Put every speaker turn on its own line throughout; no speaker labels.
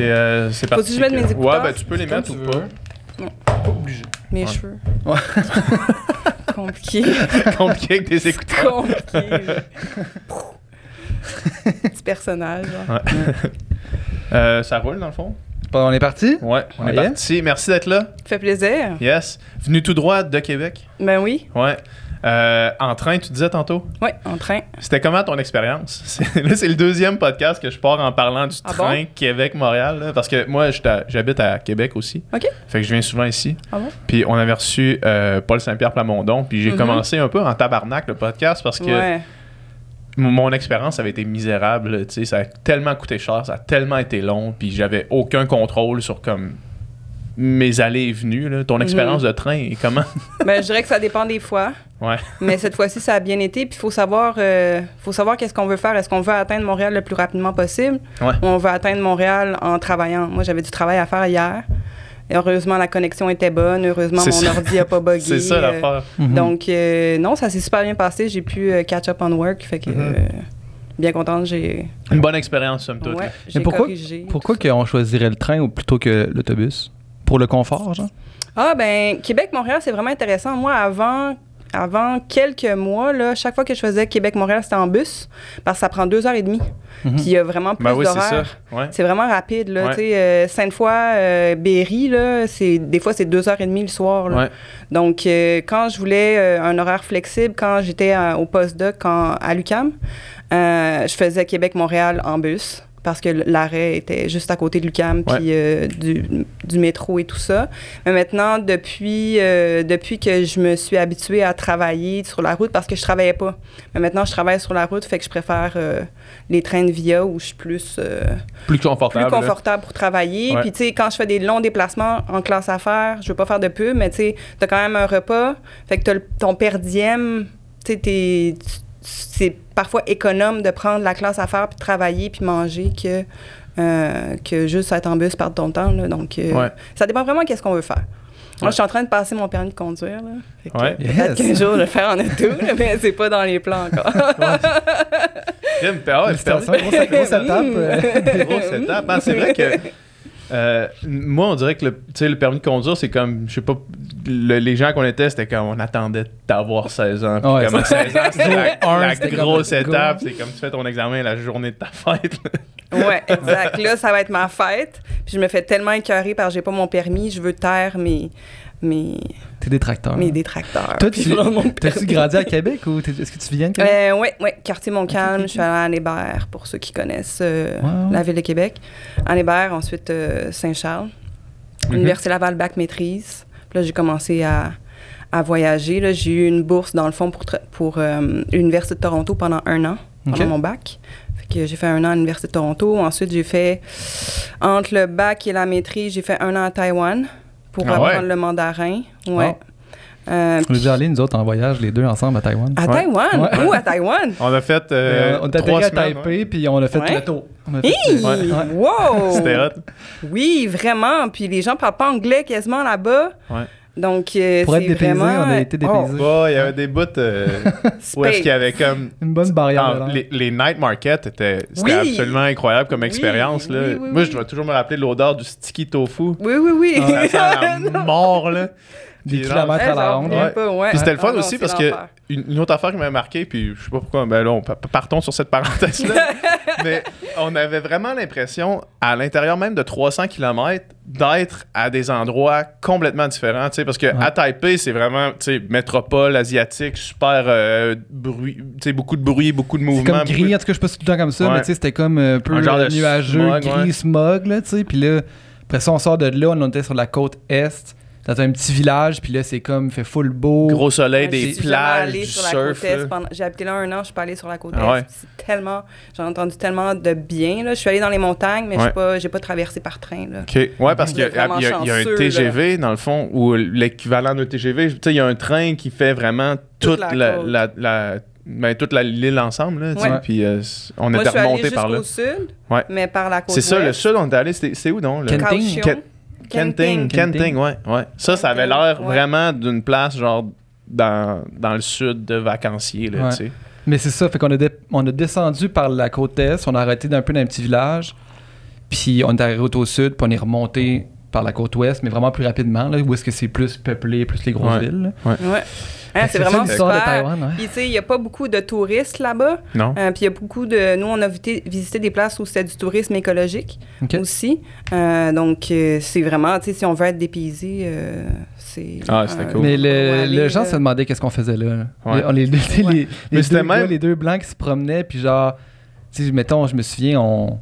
C'est euh, c'est
Faut-tu que je mette mes écouteurs?
Ouais, ben tu peux les mettre ou
veux.
pas.
Pas obligé.
Mes
Ouais.
cheveux.
Ouais.
Compliqué.
Compliqué avec des écouteurs.
Compliqué. Petit personnage. genre.
Euh, ça roule dans le fond?
Bon, on est parti?
Ouais, on est
Ouais.
parti. Merci d'être là.
Fait plaisir.
Yes. Venu tout droit de Québec?
Ben oui.
Ouais. Euh, en train, tu disais tantôt?
Ouais, en train.
C'était comment ton expérience? Là, c'est le deuxième podcast que je pars en parlant du
Ah
train Québec-Montréal. Parce que moi, j'habite à Québec aussi.
OK.
Fait que je viens souvent ici.
Ah bon?
Puis on avait reçu euh, Paul Saint-Pierre Plamondon. Puis j'ai
Mhm.
commencé un peu en tabarnak le podcast parce que
Ouais.
mon expérience avait été misérable. tu sais, ça a tellement coûté cher, ça a tellement été long. Puis j'avais aucun contrôle sur comme mes allées et venues. là. Ton
Mhm.
expérience de train et comment?
Ben, je dirais que ça dépend des fois.
Ouais.
Mais cette fois-ci, ça a bien été. Puis il faut savoir, euh, faut savoir qu'est-ce qu'on veut faire. Est-ce qu'on veut atteindre Montréal le plus rapidement possible
Ouais.
ou on veut atteindre Montréal en travaillant? Moi, j'avais du travail à faire hier. Et heureusement, la connexion était bonne. Heureusement, mon
ça.
ordi n'a pas bugué.
C'est ça
Euh,
l'affaire.
Mhm.
Donc, euh, non, ça s'est super bien passé. J'ai pu euh, catch up on work. Fait que, euh, bien contente. J'ai
Une bonne expérience, somme toute.
ouais,
Mais pourquoi,
corrigé.
pourquoi qu'on choisirait le train ou plutôt que l'autobus? Pour le confort, genre?
Ah, ben, Québec-Montréal, c'est vraiment intéressant. Moi, avant, avant quelques mois, là, chaque fois que je faisais Québec-Montréal, c'était en bus, parce que ça prend deux heures et demie.
Mhm.
Puis il y a vraiment plus
Ben oui, c'est
d'horaires.
Ouais.
C'est vraiment rapide, là.
Ouais.
Euh, Sainte-Foy, euh, Berry, là, c'est, des fois, c'est deux heures et demie le soir, là.
Ouais.
Donc, euh, quand je voulais un horaire flexible, quand j'étais au postdoc quand- à l'UCAM, je faisais Québec-Montréal en bus parce que l'arrêt était juste à côté de l'UCAM puis euh, du, du métro et tout ça. Mais maintenant, depuis, euh, depuis que je me suis habituée à travailler sur la route, parce que je travaillais pas, mais maintenant je travaille sur la route, fait que je préfère euh, les trains de via où je suis plus...
Plus confortable.
plus
là.
confortable pour travailler.
Ouais.
Puis, tu sais, quand je fais des longs déplacements en classe affaires, je veux pas faire de pub, mais tu sais, t'as quand même un repas. Fait que t'as le- ton per diem, tu sais, c'est parfois économe de prendre la classe affaires puis de travailler puis manger que, euh, que juste être en bus perdre ton temps. Là. Donc, euh,
Ouais.
ça dépend vraiment qu'est-ce qu'on veut faire. Moi,
Ouais.
je suis en train de passer mon permis de conduire. Là.
Ouais.
Peut-être
Yes.
qu'un jour, je vais faire en auto, mais c'est pas dans les plans encore.
Crime, ah ouais,
grosse, grosse étape. euh.
Grosse étape. Ah, c'est vrai que euh, moi, on dirait que le, tu sais, le permis de conduire, c'est comme, je sais pas, le- les gens qu'on était, c'était comme on attendait d'avoir 16 ans. Puis
Ouais,
comme à 16 ans, c'était la, grosse étape. C'est comme tu fais ton examen la journée de ta fête.
Ouais, exact. Là, ça va être ma fête. Puis je me fais tellement écœurer parce que j'ai pas mon permis. Je veux taire mes, mes,
T'es détracteur.
mes détracteurs.
Toi, tu
permis.
grandi à Québec ou est-ce que tu viens de Québec?
Euh, ouais, quartier Montcalm. Je suis allée à Anne-Hébert, pour ceux qui connaissent euh, la ville de Québec. Anne-Hébert, ensuite euh, Saint-Charles.
Mhm.
Université Laval, bac maîtrise. Puis là, j'ai commencé à, à voyager. J'ai eu une bourse, dans le fond, pour, pour euh, l'Université de Toronto pendant un an, pendant
Ok.
mon bac. J'ai fait un an à l'Université de Toronto. Ensuite, j'ai fait, entre le bac et la maîtrise, j'ai fait un an à Taïwan pour
Ah ouais?
apprendre le mandarin. Ouais. Euh,
On est déjà allés, nous autres, en voyage, les deux ensemble à Taïwan.
à
Ouais.
Taïwan?
Ouais.
Où à Taïwan?
On a fait euh,
Euh, on atterri à. Taipei,
ouais.
puis on a fait
Ouais.
le tour.
Hi!
Ouais.
Wow!
C'était hot.
Oui, vraiment. Puis les gens parlent pas anglais quasiment là-bas.
Ouais.
Donc, euh,
Pour être dépaysé,
vraiment...
on a été
Oh,
dépaysé.
Ouais, il y avait des bouts euh, où est-ce qu'il y avait comme
Une bonne barrière.
Ah,
langue.
les, les night markets étaient c'était
Oui.
absolument incroyable comme
Oui,
expérience. là.
oui, oui,
Moi,
oui.
je dois toujours me rappeler de l'odeur du sticky tofu.
Oui, oui, oui.
Ça sent la mort, là.
Des
Puis,
kilomètres
Eh,
à la
j'en
ronde.
Ouais.
pas, ouais.
Puis c'était le fun
Ah
aussi
c'est
parce que une, une autre affaire qui m'a marqué, puis je sais pas pourquoi, ben là, on, pa- partons sur cette parenthèse-là. mais on avait vraiment l'impression, à l'intérieur même de 300 km, d'être à des endroits complètement différents. tu sais, Parce que à Taipei, c'est vraiment tu sais, métropole asiatique, super euh, bruit, tu sais, beaucoup de bruit, beaucoup de
C'est
mouvements.
comme gris,
beaucoup
en tout cas, je sais pas si c'est tout le temps comme ça,
Ouais.
mais tu sais, c'était comme un peu
Un genre de
euh, nuageux,
smog,
gris,
ouais.
smog, là, tu sais. Puis là, après ça, on sort de là, on était sur la côte est, dans un petit village, puis là, c'est comme, il fait full beau.
gros soleil,
Ouais,
des
je suis jamais
plages,
allée
du
sur la
surf.
pendant- J'ai habité là un an, je suis pas allée sur la côte
Ah
est.
ouais.
C'est tellement... J'ai entendu tellement de bien, là. Je suis allée dans les montagnes, mais je
Ouais.
j'ai pas, j'ai pas traversé par train, là.
OK. Ouais, parce qu'il y, y a- il y a un TGV, dans le fond, ou l'équivalent d'un TGV. Tu sais, il y a un train qui fait vraiment toute,
Toute la
la,
côte.
la, la- ben, toute la- l'île ensemble. Là.
Ouais.
Puis euh, on
Moi,
était remonté par là.
sud,
Ouais.
mais par la côte
C'est ça, le sud, on est allé. C'est où donc? Le...
Kenting.
Kenting.
Kenting.
Ouais, ouais. Ça, ça avait l'air
ouais.
vraiment d'une place, genre, dans, dans le sud de vacancier, là,
Ouais.
tu sais.
Mais c'est ça, fait qu'on a, dé- on a descendu par la côte est, on a arrêté d'un peu dans un petit village. Puis on est arrivé au sud, puis on est remonté par la côte ouest, mais vraiment plus rapidement, là, où est-ce que c'est plus peuplé, plus les grosses
Ouais.
villes. là.
Ouais. Hein, c'est vraiment
ça, de. Taïwan, ouais.
Puis, tu sais, il n'y a pas beaucoup de touristes là-bas.
Non?
Euh, puis, il y a beaucoup de. Nous, on a visité, visité des places où c'était du tourisme écologique aussi. Euh, donc, euh, c'est vraiment, tu sais, si on veut être dépaysé, euh, c'est.
Ah, c'était cool.
Mais le,
aller,
le gens se demandaient qu'est-ce qu'on faisait là.
Ouais.
Les- on- les, les,
Ouais.
les-
Mais
les
c'était
deux
même-
gars, les deux blancs qui se promenaient, puis genre, tu sais, mettons, je me souviens, on.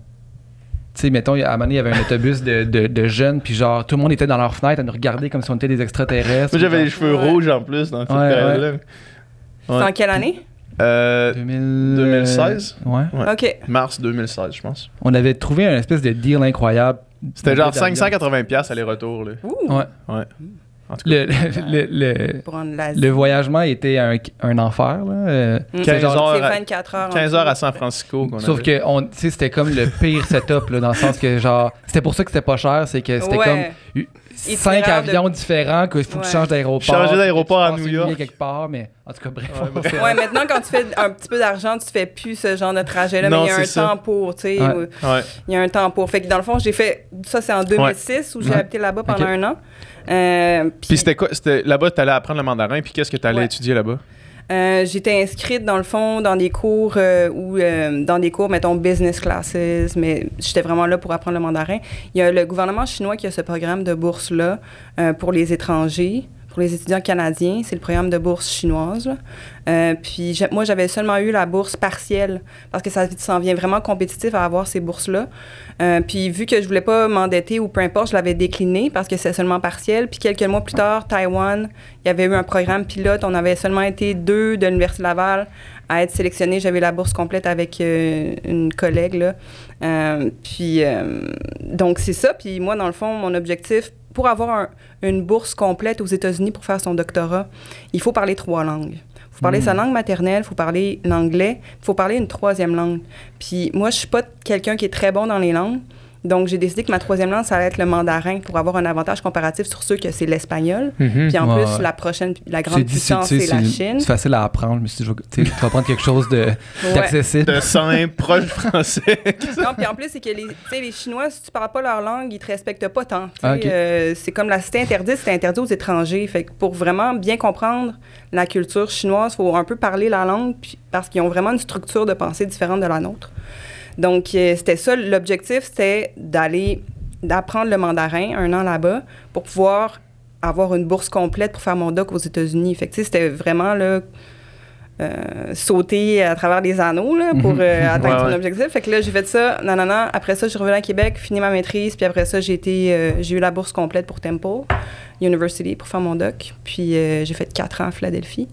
Tu sais, mettons, à un moment donné, il y avait un autobus de, de, de jeunes, puis genre, tout le monde était dans leur fenêtre à nous regarder comme si on était des extraterrestres.
Moi, j'avais les cheveux
Ouais.
rouges en plus dans cette
Ouais,
période-là.
C'est en quelle année?
Euh,
2000,
2016?
Ouais.
Ouais.
OK.
mars 2016, je pense.
On avait trouvé un espèce de deal incroyable.
C'était genre
billet d'avion.
580$ piastres aller-retour. Là.
Ouh!
Ouais.
Ouais. En tout cas,
Le, voyagement était un, un enfer, là. euh,
Mm.
15
genre,
heures à-
24 heures. en
15
tout.
heures à San Francisco. qu'on
Sauf
avait.
que c'était comme le pire setup là, dans le sens que genre c'était pour ça que c'était pas cher, c'est que c'était
Ouais.
comme cinq
Itinéraire de-
avions différents qu'il faut que tu changes d'aéroport.
Changer d'aéroport à New York.
quelque part, mais en tout cas bref.
Ouais,
maintenant, quand tu fais un petit peu d'argent, tu fais plus ce genre de trajet-là, mais il y a un
ça.
temps pour, tu sais.
Ouais.
où-
Ouais.
Il y a un temps pour. Fait que dans le fond, j'ai fait. Ça, c'est en 2006 où j'ai
Ouais.
habité là-bas pendant un an. Euh,
Puis c'était quoi? C'était, là-bas, tu allais apprendre le mandarin, puis qu'est-ce que tu allais
Ouais.
étudier là-bas?
Euh, J'étais inscrite dans le fond dans des cours euh, euh, dans des cours mettons business classes, mais j'étais vraiment là pour apprendre le mandarin. Il y a le gouvernement chinois qui a ce programme de bourse là euh, pour les étrangers, pour les étudiants canadiens. C'est le programme de bourse chinoise. Euh, puis moi j'avais seulement eu la bourse partielle parce que ça s'en vient vraiment compétitif à avoir ces bourses là. Euh, puis vu que je voulais pas m'endetter ou peu importe, je l'avais décliné parce que c'est seulement partiel. Puis quelques mois plus tard, Taïwan, il y avait eu un programme pilote. On avait seulement été deux de l'Université Laval à être sélectionnés. J'avais la bourse complète avec euh, une collègue. Là. Euh, puis, euh, donc, c'est ça. Puis moi, dans le fond, mon objectif, pour avoir un- une bourse complète aux États-Unis pour faire son doctorat, il faut parler trois langues. Il faut parler
Mm.
sa langue maternelle, il faut parler l'anglais, il faut parler une troisième langue. Puis moi, je suis pas quelqu'un qui est très bon dans les langues. Donc, j'ai décidé que ma troisième langue, ça allait être le mandarin pour avoir un avantage comparatif sur ceux que c'est l'espagnol. Puis en
Ouais,
plus, la prochaine, la grande puissance, c'est la Chine.
C'est facile à apprendre. Je vais- tu vas prendre quelque chose de-
Ouais.
d'accessible.
De simple, proche français.
Non, puis en plus, c'est que les, tu sais, les Chinois, si tu parles pas leur langue, ils te respectent pas tant.
Ah.
Euh, c'est comme la cité interdite, c'est interdit aux étrangers. Fait que pour vraiment bien comprendre la culture chinoise, il faut un peu parler la langue, puis, parce qu'ils ont vraiment une structure de pensée différente de la nôtre. Donc, euh, c'était ça, l'objectif, c'était d'aller, d'apprendre le mandarin un an là-bas pour pouvoir avoir une bourse complète pour faire mon doc aux États-Unis. Fait que, c'était vraiment, là, euh, sauter à travers les anneaux là, pour euh, atteindre
ouais.
objectif. Fait que là, j'ai fait ça. Non, non, non. Après ça, je suis revenue à Québec, fini ma maîtrise. Puis après ça, j'ai été, euh, j'ai eu la bourse complète pour Temple University pour faire mon doc. Puis j'ai fait quatre ans à Philadelphie.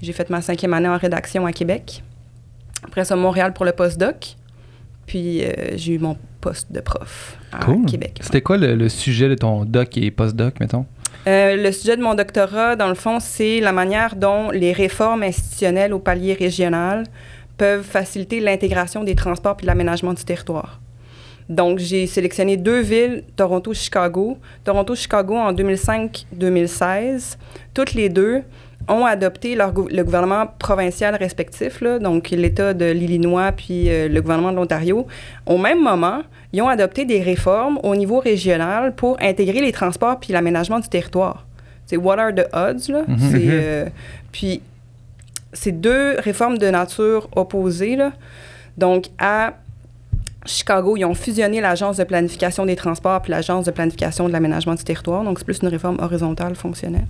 J'ai fait ma cinquième année en rédaction à Québec. Après ça, Montréal pour le postdoc. Puis euh, j'ai eu mon poste de prof à
Cool.
Québec.
C'était quoi le, le sujet de ton doc et post-doc, mettons?
Euh, le sujet de mon doctorat, dans le fond, c'est la manière dont les réformes institutionnelles au palier régional peuvent faciliter l'intégration des transports puis l'aménagement du territoire. Donc, j'ai sélectionné deux villes, Toronto, Chicago. Toronto, Chicago, en 2005-2016, toutes les deux ont adopté leur le gouvernement provincial respectif, là, donc l'État de l'Illinois puis euh, le gouvernement de l'Ontario. Au même moment, ils ont adopté des réformes au niveau régional pour intégrer les transports puis l'aménagement du territoire. C'est what are the odds, là?
Mhm.
C'est,
Mhm.
euh, puis, c'est deux réformes de nature opposée, là. Donc, à Chicago, ils ont fusionné l'Agence de planification des transports puis l'Agence de planification de l'aménagement du territoire. Donc, c'est plus une réforme horizontale fonctionnelle.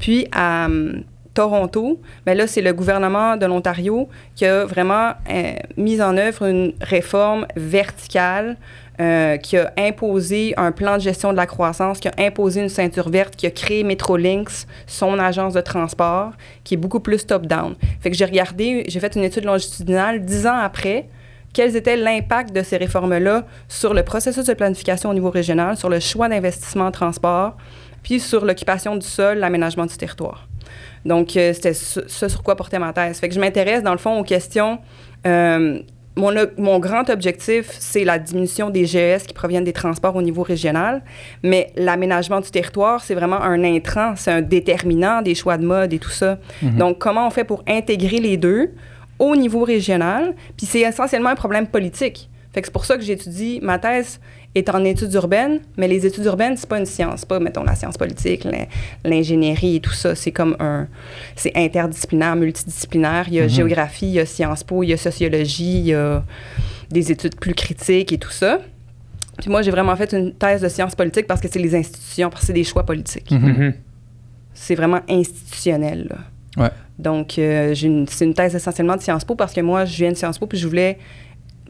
Puis, à hum, Toronto, ben là, c'est le gouvernement de l'Ontario qui a vraiment euh, mis en œuvre une réforme verticale euh, qui a imposé un plan de gestion de la croissance, qui a imposé une ceinture verte, qui a créé Metrolinx, son agence de transport, qui est beaucoup plus top-down. Fait que j'ai regardé, j'ai fait une étude longitudinale dix ans après, quels étaient l'impact de ces réformes-là sur le processus de planification au niveau régional, sur le choix d'investissement en transport, puis sur l'occupation du sol, l'aménagement du territoire? Donc, euh, c'était ce, ce sur quoi portait ma thèse. Fait que je m'intéresse, dans le fond, aux questions. euh, mon, mon grand objectif, c'est la diminution des GES qui proviennent des transports au niveau régional, mais l'aménagement du territoire, c'est vraiment un intrant, c'est un déterminant des choix de mode et tout ça. Donc, comment on fait pour intégrer les deux au niveau régional? Puis c'est essentiellement un problème politique. Fait que c'est pour ça que j'étudie. Ma thèse est en études urbaines, mais les études urbaines, c'est pas une science. C'est pas, mettons, la science politique, l'in- l'ingénierie et tout ça. C'est comme un. C'est interdisciplinaire, multidisciplinaire. Il y a
Mhm.
géographie, il y a Sciences Po, il y a sociologie, il y a des études plus critiques et tout ça. Puis moi, j'ai vraiment fait une thèse de sciences politiques parce que c'est les institutions, parce que c'est des choix politiques.
Mhm.
Mhm.
C'est vraiment institutionnel. là.
Ouais.
Donc, euh, j'ai une- c'est une thèse essentiellement de Sciences Po parce que moi, je viens de Sciences Po puis je voulais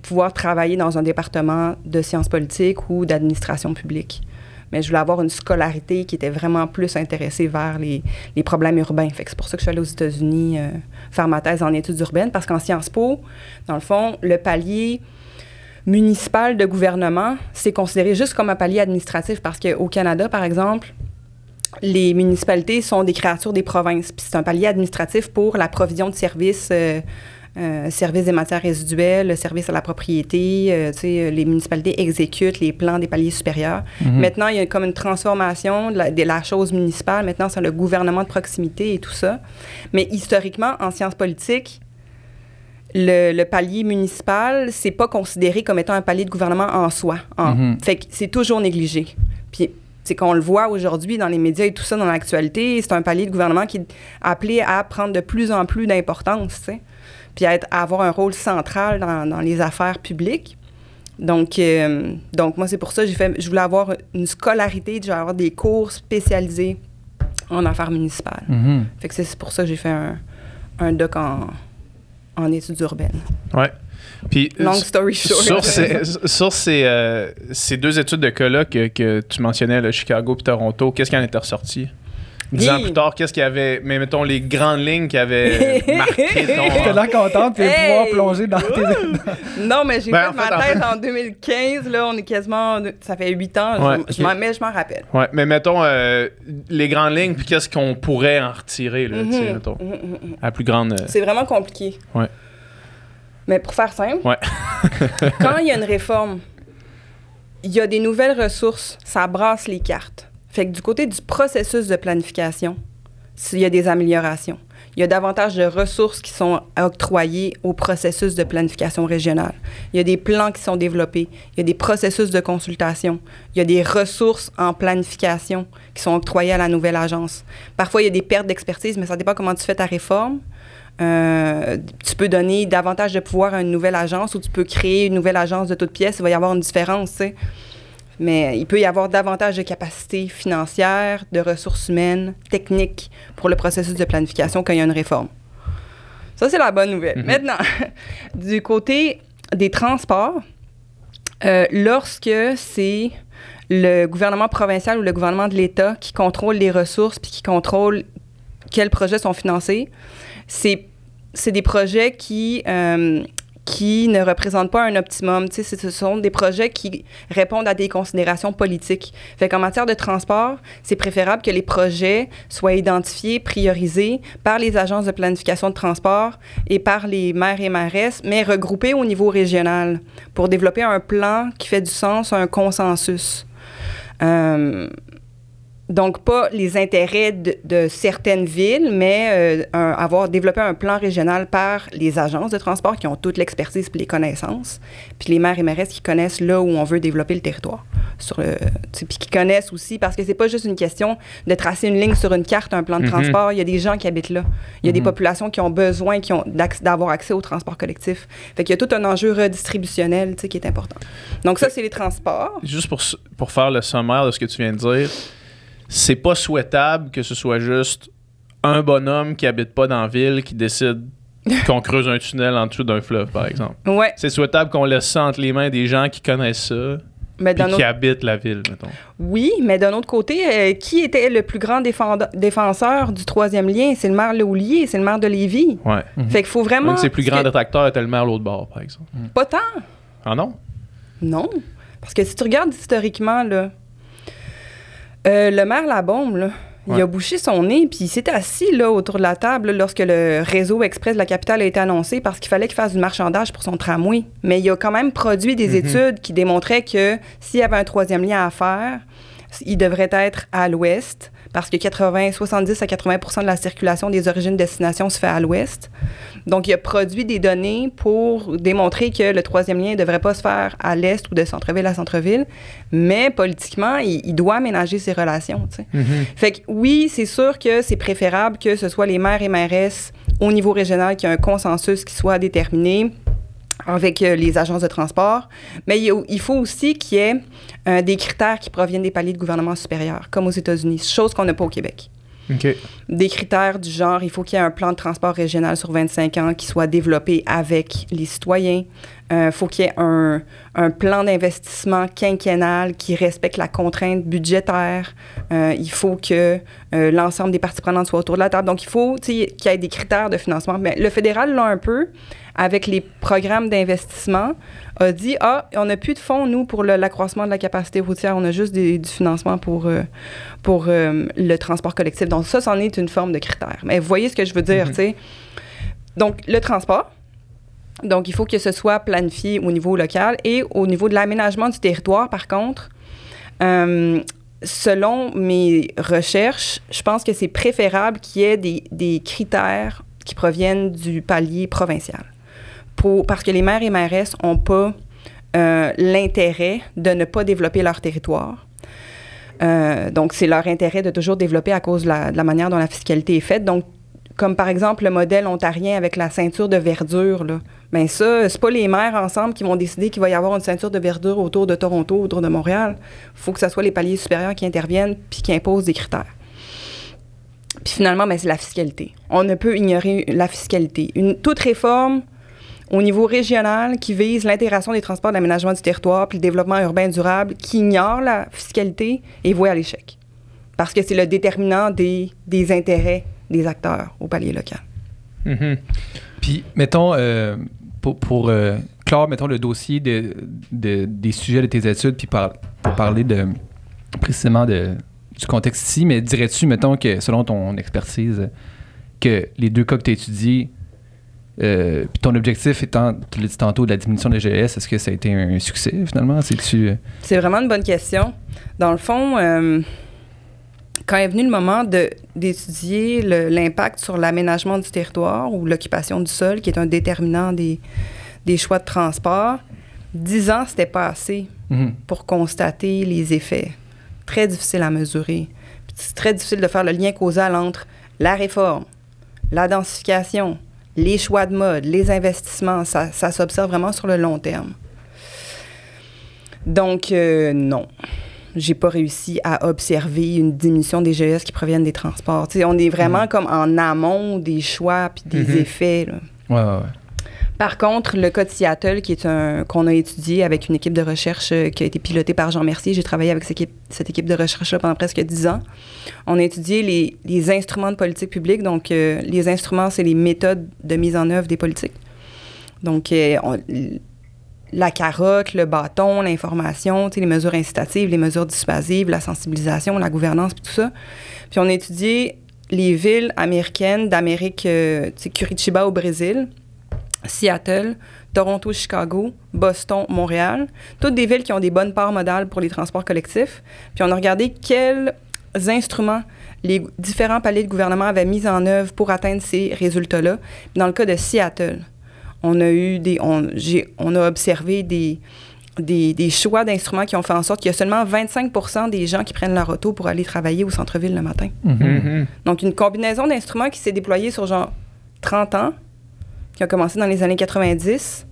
pouvoir travailler dans un département de sciences politiques ou d'administration publique. Mais je voulais avoir une scolarité qui était vraiment plus intéressée vers les, problèmes urbains. C'est pour ça que je suis allée aux États-Unis euh, faire ma thèse en études urbaines parce qu'en Sciences Po, dans le fond, le palier municipal de gouvernement, c'est considéré juste comme un palier administratif parce qu'au Canada, par exemple, les municipalités sont des créatures des provinces. C'est un palier administratif pour la provision de services, euh, euh, services des matières résiduelles, services à la propriété. euh, tu sais, les municipalités exécutent les plans des paliers supérieurs.
Mhm.
Maintenant, il y a comme une transformation de la, de la chose municipale. Maintenant, c'est le gouvernement de proximité et tout ça. Mais historiquement, en sciences politiques, le, le palier municipal, c'est pas considéré comme étant un palier de gouvernement en soi. En-
Mhm.
Fait que c'est toujours négligé. Puis, c'est qu'on le voit aujourd'hui dans les médias et tout ça, dans l'actualité, c'est un palier de gouvernement qui est appelé à prendre de plus en plus d'importance, tu sais, puis être- avoir un rôle central dans, dans les affaires publiques. Donc, euh, donc moi, c'est pour ça que j'ai fait, je voulais avoir une scolarité, je voulais avoir des cours spécialisés en affaires municipales.
Mhm.
Fait que c'est c'est pour ça que j'ai fait un, un doc en, en études urbaines.
Ouais. Puis,
Long story short.
sur, ces, sur ces, euh, ces deux études de cas-là que, que tu mentionnais, le Chicago et Toronto, qu'est-ce qui en était ressorti? Dix ans plus tard, qu'est-ce qu'il y avait, mais mettons les grandes lignes qui avaient marqué
J'étais
ton.
là contente de
Hey!
pouvoir plonger dans tes.
Non, mais j'ai
Ben,
fait
en fait,
ma
en
thèse
fait-
en 2015. Là, on est quasiment. Ça fait huit ans. je-
Ouais,
je, m'en, mais je m'en rappelle.
Ouais, mais mettons euh, les grandes lignes, puis qu'est-ce qu'on pourrait en retirer, là, tu sais,
Mhm.
mettons.
Mhm, mhm, mhm.
La plus grande. euh,
C'est vraiment compliqué.
Ouais.
Mais pour faire simple,
Ouais.
quand il y a une réforme, il y a des nouvelles ressources, ça brasse les cartes. Fait que du côté du processus de planification, s'il y a des améliorations. Il y a davantage de ressources qui sont octroyées au processus de planification régionale. Il y a des plans qui sont développés. Il y a des processus de consultation. Il y a des ressources en planification qui sont octroyées à la nouvelle agence. Parfois, il y a des pertes d'expertise, mais ça dépend comment tu fais ta réforme. Euh, tu peux donner davantage de pouvoir à une nouvelle agence ou tu peux créer une nouvelle agence de toutes pièces. Il va y avoir une différence, tu sais. Mais il peut y avoir davantage de capacités financières, de ressources humaines, techniques pour le processus de planification quand il y a une réforme. Ça, c'est la bonne nouvelle.
Mhm.
Maintenant, du côté des transports, euh, lorsque c'est le gouvernement provincial ou le gouvernement de l'État qui contrôle les ressources puis qui contrôle quels projets sont financés, c'est c'est des projets qui, euh, qui ne représentent pas un optimum. Tu sais, ce sont des projets qui répondent à des considérations politiques. Fait qu'en matière de transport, c'est préférable que les projets soient identifiés, priorisés par les agences de planification de transport et par les maires et mairesses, mais regroupés au niveau régional pour développer un plan qui fait du sens, un consensus. Euh, donc, pas les intérêts de, de certaines villes, mais euh, un- avoir développé un plan régional par les agences de transport qui ont toute l'expertise et les connaissances, puis les maires et mairesses qui connaissent là où on veut développer le territoire. Sur le, tu sais, puis qui connaissent aussi, parce que c'est pas juste une question de tracer une ligne sur une carte, un plan de
Mhm.
transport. Il y a des gens qui habitent là. Il y a des
Mhm.
populations qui ont besoin qui ont d'avoir accès au transport collectif. Fait qu'il y a tout un enjeu redistributionnel qui est important. Donc, ça, c'est les transports.
Juste pour, pour faire le sommaire de ce que tu viens de dire, c'est pas souhaitable que ce soit juste un bonhomme qui habite pas dans la ville qui décide qu'on creuse un tunnel en dessous d'un fleuve, par exemple.
Ouais,
C'est souhaitable qu'on laisse ça entre les mains des gens qui connaissent ça,
mais
puis qui
autre
habitent la ville, mettons.
Oui, mais d'un autre côté, euh, qui était le plus grand défenseur du troisième lien? C'est le maire Léoulier, c'est le maire de Lévis.
Ouais.
Mhm.
Fait qu'il faut vraiment...
Un de ses plus grands
que-
détracteurs était le maire l'autre bord, par exemple.
Pas tant,
Ah non?
non. Parce que si tu regardes historiquement, là, euh, le maire Labombe, là, il a bouché son nez, puis il s'est assis là, autour de la table là, lorsque le réseau express de la capitale a été annoncé parce qu'il fallait qu'il fasse du marchandage pour son tramway. Mais il a quand même produit des
Mhm.
études qui démontraient que s'il y avait un troisième lien à faire, il devrait être à l'ouest parce que 80, 70 à 80% de la circulation des origines-destinations se fait à l'ouest. Donc, il a produit des données pour démontrer que le troisième lien ne devrait pas se faire à l'est ou de centre-ville à centre-ville, mais politiquement, il, doit aménager ses relations. Mm-hmm. Fait que oui, c'est sûr que c'est préférable que ce soit les maires et mairesses au niveau régional qui ait un consensus qui soit déterminé avec euh, les agences de transport, mais il, faut aussi qu'il y ait euh, des critères qui proviennent des paliers de gouvernement supérieur, comme aux États-Unis, chose qu'on n'a pas au Québec. Des critères du genre, il faut qu'il y ait un plan de transport régional sur 25 ans qui soit développé avec les citoyens. Il euh, faut qu'il y ait un, un plan d'investissement quinquennal qui respecte la contrainte budgétaire. Euh, il faut que euh, l'ensemble des parties prenantes soient autour de la table. Donc, il faut qu'il y ait des critères de financement. Mais le fédéral l'a un peu avec les programmes d'investissement, a dit Ah, on n'a plus de fonds, nous, pour l'accroissement de la capacité routière, on a juste du financement pour, euh, pour euh, le transport collectif. Donc, ça, c'en est une forme de critère. Mais vous voyez ce que je veux dire, mm-hmm. tu sais. Donc, le transport. Donc, il faut que ce soit planifié au niveau local et au niveau de l'aménagement du territoire, par contre. Euh, selon mes recherches, je pense que c'est préférable qu'il y ait des, des critères qui proviennent du palier provincial parce que les maires et mairesses n'ont pas euh, l'intérêt de ne pas développer leur territoire. Euh, donc, c'est leur intérêt de toujours développer à cause de la, manière dont la fiscalité est faite. Donc, comme par exemple le modèle ontarien avec la ceinture de verdure, là. Bien ça, c'est pas les maires ensemble qui vont décider qu'il va y avoir une ceinture de verdure autour de Toronto, autour de Montréal. Il faut que ce soit les paliers supérieurs qui interviennent puis qui imposent des critères. Puis finalement, ben, c'est la fiscalité. On ne peut ignorer la fiscalité. Toute réforme au niveau régional qui vise l'intégration des transports d'aménagement du territoire puis le développement urbain durable, qui ignore la fiscalité et voit à l'échec. Parce que c'est le déterminant des, des, intérêts des acteurs au palier local.
Mm-hmm. Puis, mettons, euh, pour, pour euh, clore, mettons, le dossier de, de, des sujets de tes études, puis pour parler de, précisément de, du contexte ici, mais dirais-tu, mettons, que selon ton expertise, que les deux cas que tu as étudiés euh, puis ton objectif étant, tu l'as dit tantôt, de la diminution des GS, est-ce que ça a été un succès finalement? C'est-tu... Euh?
C'est vraiment une bonne question. Dans le fond, euh, quand est venu le moment de, d'étudier l'impact sur l'aménagement du territoire ou l'occupation du sol, qui est un déterminant des, des choix de transport, dix ans, c'était pas assez mm-hmm. pour constater les effets. Très difficile à mesurer. c'est très difficile de faire le lien causal entre la réforme, la densification, les choix de mode, les investissements, ça, ça s'observe vraiment sur le long terme. Donc, euh, non. J'ai pas réussi à observer une diminution des GES qui proviennent des transports. on est vraiment mm-hmm. comme en amont des choix puis des mm-hmm. effets. Là.
Ouais, ouais, ouais.
Par contre, le cas de Seattle, qui est un qu'on a étudié avec une équipe de recherche euh, qui a été pilotée par Jean Mercier, j'ai travaillé avec cette équipe, de recherche-là pendant presque dix ans. On a étudié les, instruments de politique publique. Donc, euh, les instruments, c'est les méthodes de mise en œuvre des politiques. Donc, euh, la carotte, le bâton, l'information, les mesures incitatives, les mesures dissuasives, la sensibilisation, la gouvernance, tout ça. Puis on a étudié les villes américaines d'Amérique, Curitiba au Brésil, Seattle, Toronto, Chicago, Boston, Montréal, toutes des villes qui ont des bonnes parts modales pour les transports collectifs. Puis on a regardé quels instruments les différents paliers de gouvernement avaient mis en œuvre pour atteindre ces résultats-là. Dans le cas de Seattle, on a eu des, on, on a observé des, des, choix d'instruments qui ont fait en sorte qu'il y a seulement 25% des gens qui prennent leur auto pour aller travailler au centre-ville le matin. Mm-hmm. Donc, une combinaison d'instruments qui s'est déployée sur genre 30 ans, qui a commencé dans les années 90,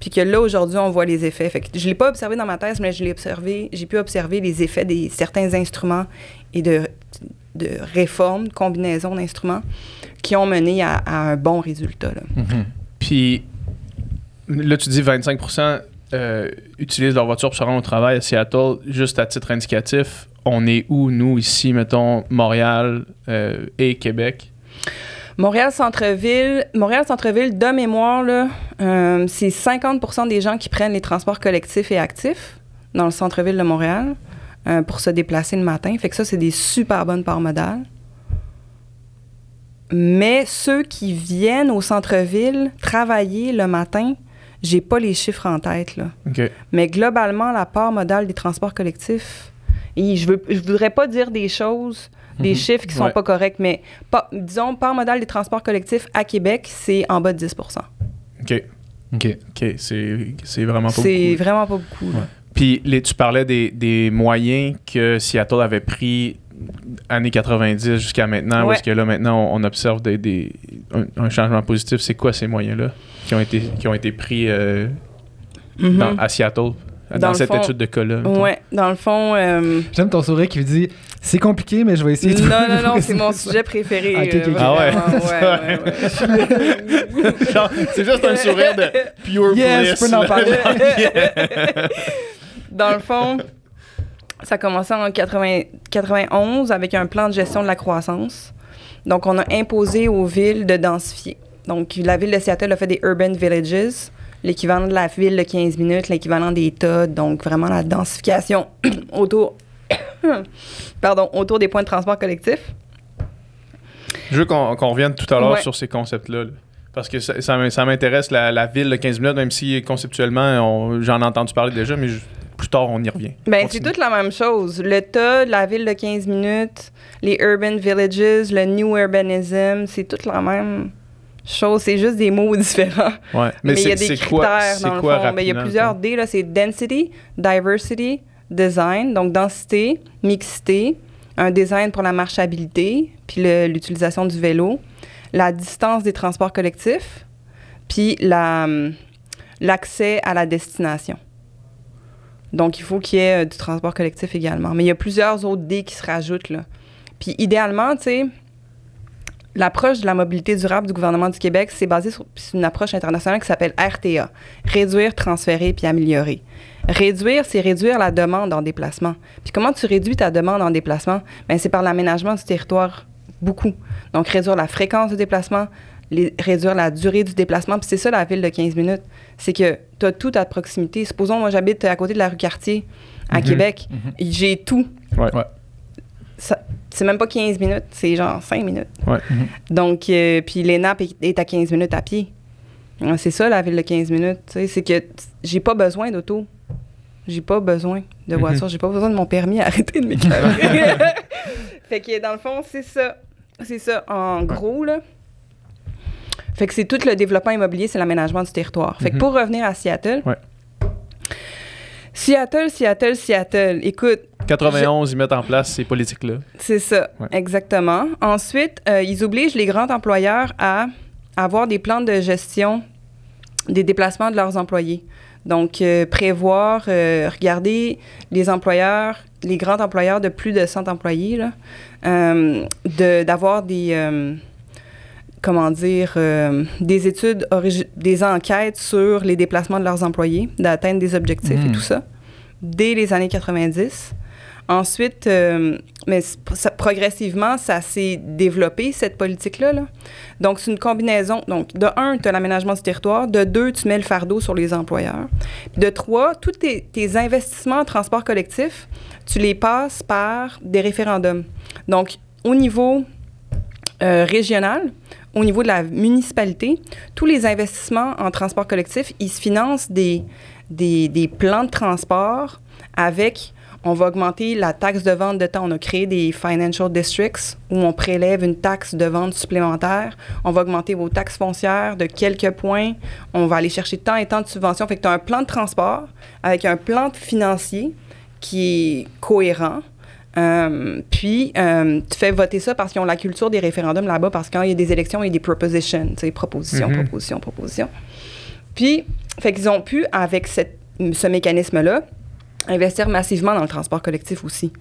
puis que là, aujourd'hui, on voit les effets. Fait je ne l'ai pas observé dans ma thèse, mais je l'ai observé, j'ai pu observer les effets des certains instruments et de, de réformes, de combinaisons d'instruments qui ont mené à, un bon résultat.
Mm-hmm. Puis là, tu dis 25% euh, utilisent leur voiture pour se rendre au travail à Seattle. Juste à titre indicatif, on est où, nous, ici, mettons, Montréal euh, et Québec?
Montréal Centre-Ville, Montréal Centre-Ville, de mémoire, là, euh, c'est 50% des gens qui prennent les transports collectifs et actifs dans le centre-ville de Montréal euh, pour se déplacer le matin. Fait que ça, c'est des super bonnes parts modales. Mais ceux qui viennent au centre-ville travailler le matin, j'ai pas les chiffres en tête. Là. Mais globalement, la part modale des transports collectifs Et je veux, je voudrais pas dire des choses, des
Mhm.
chiffres qui sont
Ouais.
pas corrects, mais pas- disons, par modal des transports collectifs à Québec, c'est en bas de 10%
OK.
OK.
OK. C'est c'est vraiment pas
C'est
beaucoup.
vraiment pas beaucoup.
Puis les, tu parlais des, des moyens que Seattle avait pris années 90 jusqu'à maintenant, où
Ouais.
est-ce que là, maintenant, on, on observe des, des- un, un changement positif. C'est quoi ces moyens-là qui ont été, qui ont été pris euh,
Mhm.
dans- à Seattle, dans,
Dans le
cette
fond,
étude de cas-là?
Ouais, dans le fond. euh,
J'aime ton sourire qui me dit c'est compliqué, mais je vais essayer de.
non, non, non, c'est mon sujet préféré.
Ah, ok,
euh,
ok, ok.
Ah ouais?
ouais, ouais, ouais.
Genre, c'est juste un sourire de pure
Yes,
bliss.
je peux en parler.
Dans le fond, ça a commencé en 80 91 avec un plan de gestion de la croissance. Donc, on a imposé aux villes de densifier. Donc, la ville de Seattle a fait des urban villages, l'équivalent de la ville de 15 minutes, l'équivalent des tas, donc vraiment la densification autour, pardon, autour des points de transport collectif.
Je veux qu'on revienne tout à l'heure
Ouais.
sur ces concepts-là. là. Parce que ça, m'intéresse, la, la ville de 15 minutes, même si conceptuellement, on- j'en ai entendu parler déjà, mais je- plus tard, on y revient.
Ben, c'est toute la même chose. Le tas, la ville de 15 minutes, les urban villages, le new urbanism, c'est toute la même chose. C'est juste des mots différents.
Ouais.
Mais il y a
c'est-
des
quoi-
critères
c'est
dans le
quoi
fond. Ben, il y a plusieurs D, là. C'est density, diversity, design. Donc, densité, mixité, un design pour la marchabilité, puis l'utilisation du vélo, la distance des transports collectifs, puis la, l'accès à la destination. Donc, il faut qu'il y ait euh, du transport collectif également. Mais il y a plusieurs autres D qui se rajoutent, là. Puis, idéalement, tu sais, l'approche de la mobilité durable du gouvernement du Québec, c'est basé sur une approche internationale qui s'appelle RTA, réduire, transférer puis améliorer. Réduire, c'est réduire la demande en déplacement. Puis comment tu réduis ta demande en déplacement? Ben c'est par l'aménagement du territoire beaucoup. Donc réduire la fréquence de déplacement, les- réduire la durée du déplacement, puis c'est ça la ville de 15 minutes, c'est que tu as tout à proximité. Supposons moi j'habite à côté de la rue Cartier à
Mhm.
Québec,
Mhm.
j'ai tout.
Ouais.
Ouais.
Ça- C'est même pas 15 minutes, c'est genre 5 minutes.
Ouais.
Mhm.
Donc, euh, puis l'ENAP est, est à 15 minutes à pied. C'est ça, la ville de 15 minutes. C'est que j'ai pas besoin d'auto. J'ai pas besoin de voiture. J'ai pas besoin de mon permis. Arrêtez de m'éclairer. fait que dans le fond, c'est ça. C'est ça, en gros, là. Fait que c'est tout le développement immobilier, c'est l'aménagement du territoire. Fait que
Mhm.
pour revenir à Seattle.
Ouais.
Seattle, Seattle, Seattle. Écoute,
91, ils mettent en place ces politiques-là.
c'est ça,
Ouais.
exactement. Ensuite, euh, ils obligent les grands employeurs à avoir des plans de gestion des déplacements de leurs employés. Donc, euh, prévoir, euh, regarder les employeurs, les grands employeurs de plus de 100 employés, de- d'avoir des, comment dire, euh, des études, des enquêtes sur les déplacements de leurs employés, d'atteindre des objectifs et
Mhm.
tout ça, dès les années 90. Ensuite, euh, mais progressivement, ça s'est développé, cette politique-là. là. Donc, c'est une combinaison. Donc, de un, tu as l'aménagement du territoire. De deux, tu mets le fardeau sur les employeurs. De trois, tous tes, tes investissements en transport collectif, tu les passes par des référendums. Donc, au niveau euh, régional, au niveau de la municipalité, tous les investissements en transport collectif, ils se financent des, des, des plans de transport avec on va augmenter la taxe de vente de temps. On a créé des financial districts où on prélève une taxe de vente supplémentaire. On va augmenter vos taxes foncières de quelques points. On va aller chercher tant et tant de subventions. Fait que tu as un plan de transport avec un plan financier qui est cohérent. Euh, puis, euh, tu fais voter ça parce qu'ils ont la culture des référendums là-bas, parce que quand il y a des élections, il y a des propositions, tu sais, propositions,
Mhm.
propositions, propositions. Puis, fait qu'ils ont pu, avec cette, ce mécanisme-là, investir massivement dans le transport collectif aussi.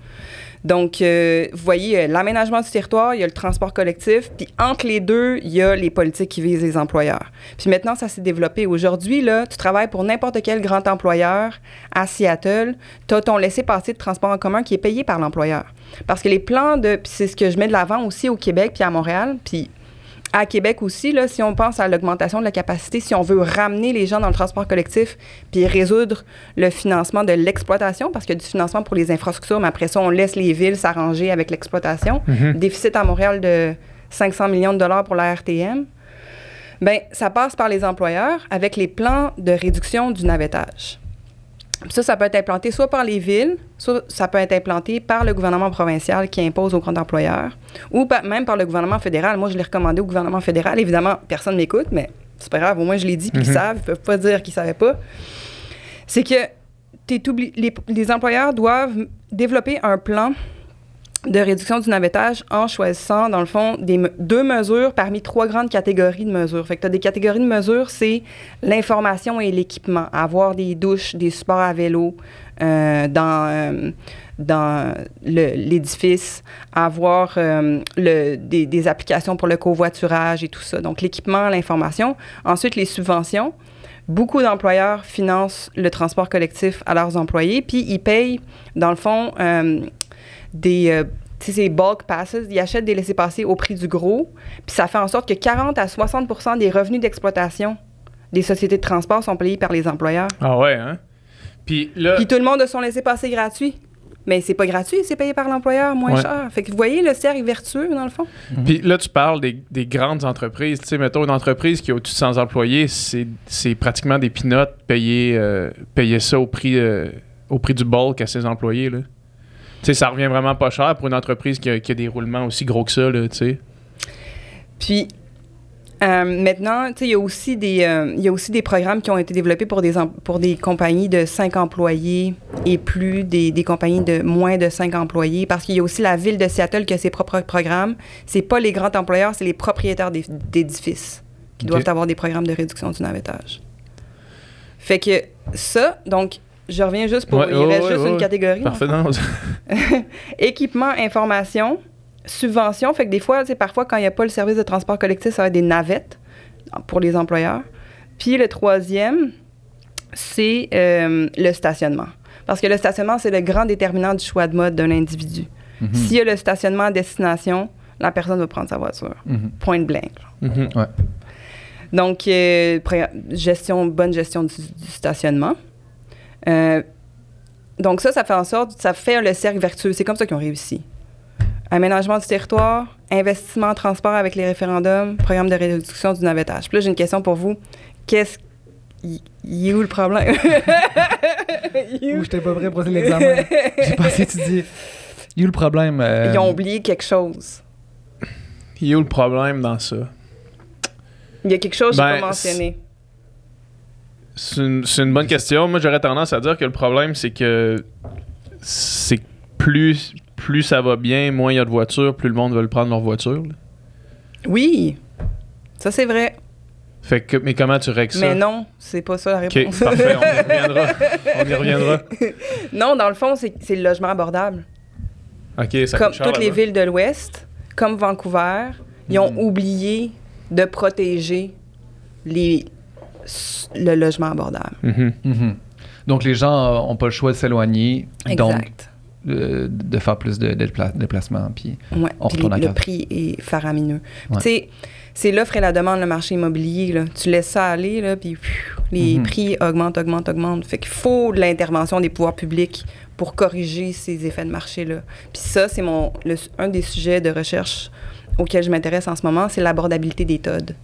Donc, euh, vous voyez, euh, l'aménagement du territoire, il y a le transport collectif, puis entre les deux, il y a les politiques qui visent les employeurs. Puis maintenant, ça s'est développé. Aujourd'hui, là, tu travailles pour n'importe quel grand employeur à Seattle, tu as ton laissez-passer de transport en commun qui est payé par l'employeur. Parce que les plans de... C'est ce que je mets de l'avant aussi au Québec puis à Montréal, puis à Québec aussi, là, si on pense à l'augmentation de la capacité, si on veut ramener les gens dans le transport collectif, puis résoudre le financement de l'exploitation, parce qu'il y a du financement pour les infrastructures, mais après ça, on laisse les villes s'arranger avec l'exploitation.
Mhm.
Déficit à Montréal de 500 millions de dollars pour la RTM. Bien, ça passe par les employeurs avec les plans de réduction du navettage. Ça, ça peut être implanté soit par les villes, soit ça peut être implanté par le gouvernement provincial qui impose aux grands employeurs, ou même par le gouvernement fédéral. Moi, je l'ai recommandé au gouvernement fédéral. Évidemment, personne ne m'écoute, mais c'est pas grave, au moins je l'ai dit, puis ils
Mhm.
savent, ils peuvent pas dire qu'ils savaient pas. C'est que les employeurs doivent développer un plan de réduction du navettage en choisissant, dans le fond, des, deux mesures parmi trois grandes catégories de mesures. Fait que tu as des catégories de mesures, c'est l'information et l'équipement. Avoir des douches, des supports à vélo euh, dans, euh, dans l'édifice, avoir euh, des, des applications pour le covoiturage et tout ça. Donc, l'équipement, l'information. Ensuite, les subventions. Beaucoup d'employeurs financent le transport collectif à leurs employés, puis ils payent, dans le fond, des euh, ces bulk passes, ils achètent des laissés-passer au prix du gros, puis ça fait en sorte que 40 à 60% des revenus d'exploitation des sociétés de transport sont payés par les employeurs.
Ah ouais, hein? Puis là,
Puis tout le monde a son laissez-passer gratuit. Mais c'est pas gratuit, c'est payé par l'employeur moins
Ouais.
cher. Fait que vous voyez le cercle vertueux, dans le fond?
Puis là, tu parles des, des grandes entreprises. Tu sais, mettons, une entreprise qui a au-dessus de 100 employés, c'est, c'est pratiquement des pinottes payer, euh, payer ça au prix, euh, au prix du bulk à ses employés. Là. Sais, ça revient vraiment pas cher pour une entreprise qui a, qui a des roulements aussi gros que ça, là, tu sais.
Puis euh, maintenant, tu sais, il y a aussi des euh, y a aussi des programmes qui ont été développés pour des pour des compagnies de 5 employés et plus des, des compagnies de moins de 5 employés parce qu'il y a aussi la ville de Seattle qui a ses propres programmes. C'est pas les grands employeurs, c'est les propriétaires d'é- d'édifices qui doivent avoir des programmes de réduction du navettage. Fait que ça, donc je reviens juste pour
Ouais,
il
ouais,
reste
ouais,
juste
ouais.
une catégorie.
Parfait, non?
Équipement, information, subvention. Fait que des fois, tu sais, parfois, quand il n'y a pas le service de transport collectif, ça va être des navettes pour les employeurs. Puis le troisième, c'est euh, le stationnement. Parce que le stationnement, c'est le grand déterminant du choix de mode d'un individu.
Mhm.
S'il y a le stationnement à destination, la personne va prendre sa voiture.
Mhm.
Point blank.
Mhm.
Donc, euh, gestion, bonne gestion du, du stationnement. Euh, donc, ça, ça fait en sorte, ça fait le cercle vertueux. C'est comme ça qu'ils ont réussi. Aménagement du territoire, investissement en transport avec les référendums, programme de réduction du navettage. Puis là, j'ai une question pour vous. Qu'est-ce. Il est où le problème? Est où?
Ouh, j'étais pas prêt pour passer l'examen. J'ai pas assez étudié. Il y a eu le problème. euh,
Ils ont oublié quelque chose.
Il y a où le problème dans ça?
Il y a quelque chose que
Ben,
j'ai pas mentionné.
C'est une, une bonne question. Moi, j'aurais tendance à dire que le problème, c'est que c'est plus, plus ça va bien, moins il y a de voitures, plus le monde veut prendre leur voiture. là.
Oui, ça c'est vrai.
Fait que, mais comment tu règles ça?
Mais non, c'est pas ça la réponse.
parfait, on y reviendra. On y reviendra.
non, dans le fond, c'est c'est le logement abordable.
Ok, ça
comme
cher
toutes les villes de l'Ouest, comme Vancouver, ils ont
Mhm.
oublié de protéger les, le logement abordable.
Mhm.
Mhm. Donc, les gens n'ont pas le choix de s'éloigner. Donc, euh, de faire plus de, de dépla- déplacements. Puis,
Ouais,
on
puis
retourne à
le prix est faramineux.
Ouais.
Tu sais, c'est l'offre et la demande, le marché immobilier. Là. Tu laisses ça aller, là, puis pfiou, les
Mhm.
prix augmentent, augmentent, augmentent. Fait qu'il faut de l'intervention des pouvoirs publics pour corriger ces effets de marché-là. Puis ça, c'est mon le- un des sujets de recherche auxquels je m'intéresse en ce moment, c'est l'abordabilité des TOD.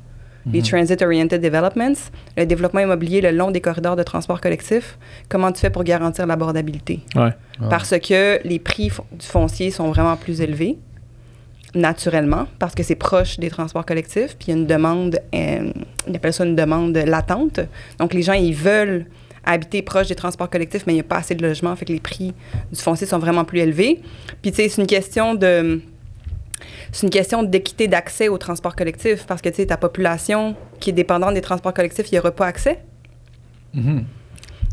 Les
Mhm.
Transit Oriented Developments, le développement immobilier le long des corridors de transport collectif. Comment tu fais pour garantir l'abordabilité?
Ouais.
Ouais.
Parce que les prix du foncier sont vraiment plus élevés, naturellement, parce que c'est proche des transports collectifs, puis il y a une demande, euh, on appelle ça une demande latente. Donc, les gens, ils veulent habiter proche des transports collectifs, mais il n'y a pas assez de logements, fait que les prix du foncier sont vraiment plus élevés. Puis, tu sais, c'est une question de... C'est une question d'équité d'accès aux transports collectifs, parce que, tu sais, ta population qui est dépendante des transports collectifs, il n'y aura pas accès.
Mhm.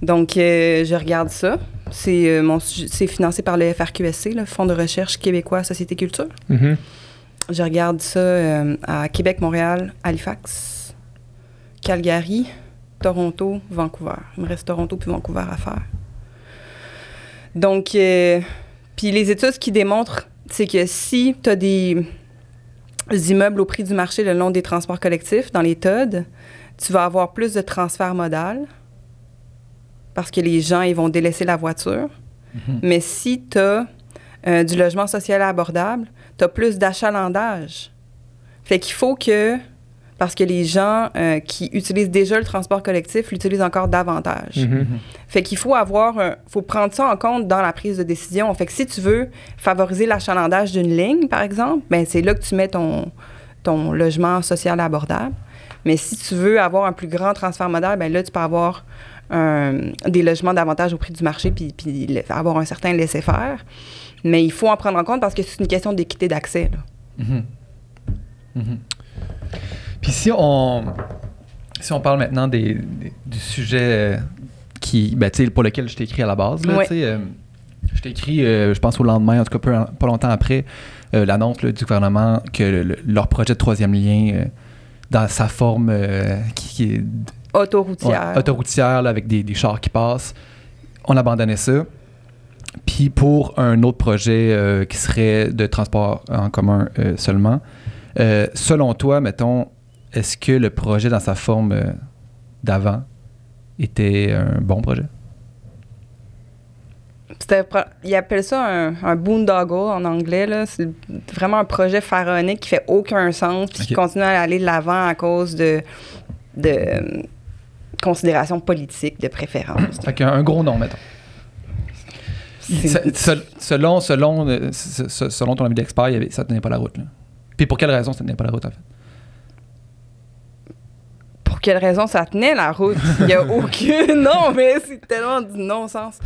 Donc, euh, je regarde ça. C'est euh, mon c'est financé par le FRQSC, le Fonds de recherche québécois Société Culture.
Mhm.
Je regarde ça euh, à Québec, Montréal, Halifax, Calgary, Toronto, Vancouver. Il me reste Toronto puis Vancouver à faire. Donc, puis les études qui démontrent, c'est que si tu as des immeubles au prix du marché le long des transports collectifs, dans les TOD, tu vas avoir plus de transfert modal parce que les gens, ils vont délaisser la voiture.
Mhm.
Mais si tu as du logement social abordable, tu as plus d'achalandage. Fait qu'il faut que parce que les gens euh, qui utilisent déjà le transport collectif l'utilisent encore davantage.
Mhm.
Fait qu'il faut avoir, un- faut prendre ça en compte dans la prise de décision. Fait que si tu veux favoriser l'achalandage d'une ligne, par exemple, ben c'est là que tu mets ton, ton logement social abordable. Mais si tu veux avoir un plus grand transfert modal, ben là, tu peux avoir un- des logements davantage au prix du marché puis, avoir un certain laisser-faire. Mais il faut en prendre en compte parce que c'est une question d'équité d'accès. là.
Mhm. Mhm. Puis si on, si on parle maintenant des, des- du sujet qui, ben, pour lequel je t'ai écrit à la base, là,
Ouais.
euh, je t'ai écrit, euh, je pense au lendemain, en tout cas peu- pas longtemps après, euh, l'annonce du gouvernement que le- le- leur projet de troisième lien, dans sa forme qui, qui est
Autoroutière.
Ouais, autoroutière là, avec des, des chars qui passent. On abandonnait ça. Puis pour un autre projet qui serait de transport en commun seulement, selon toi, mettons, est-ce que le projet dans sa forme euh, d'avant était un bon projet?
Ils appellent ça un, un boondoggle en anglais. C'est vraiment un projet pharaonique qui fait aucun sens puis qui continue à aller de l'avant à cause de, de euh, considérations politiques, de préférences.
Fait un gros nom, mettons. Selon, selon, euh, se- se- selon ton avis d'expert, ça tenait pas la route. Là. Puis pour quelle raison ça tenait pas la route, en fait?
Pour quelle raison ça tenait la route? Il n'y a aucune. Non, mais c'est tellement du non-sens.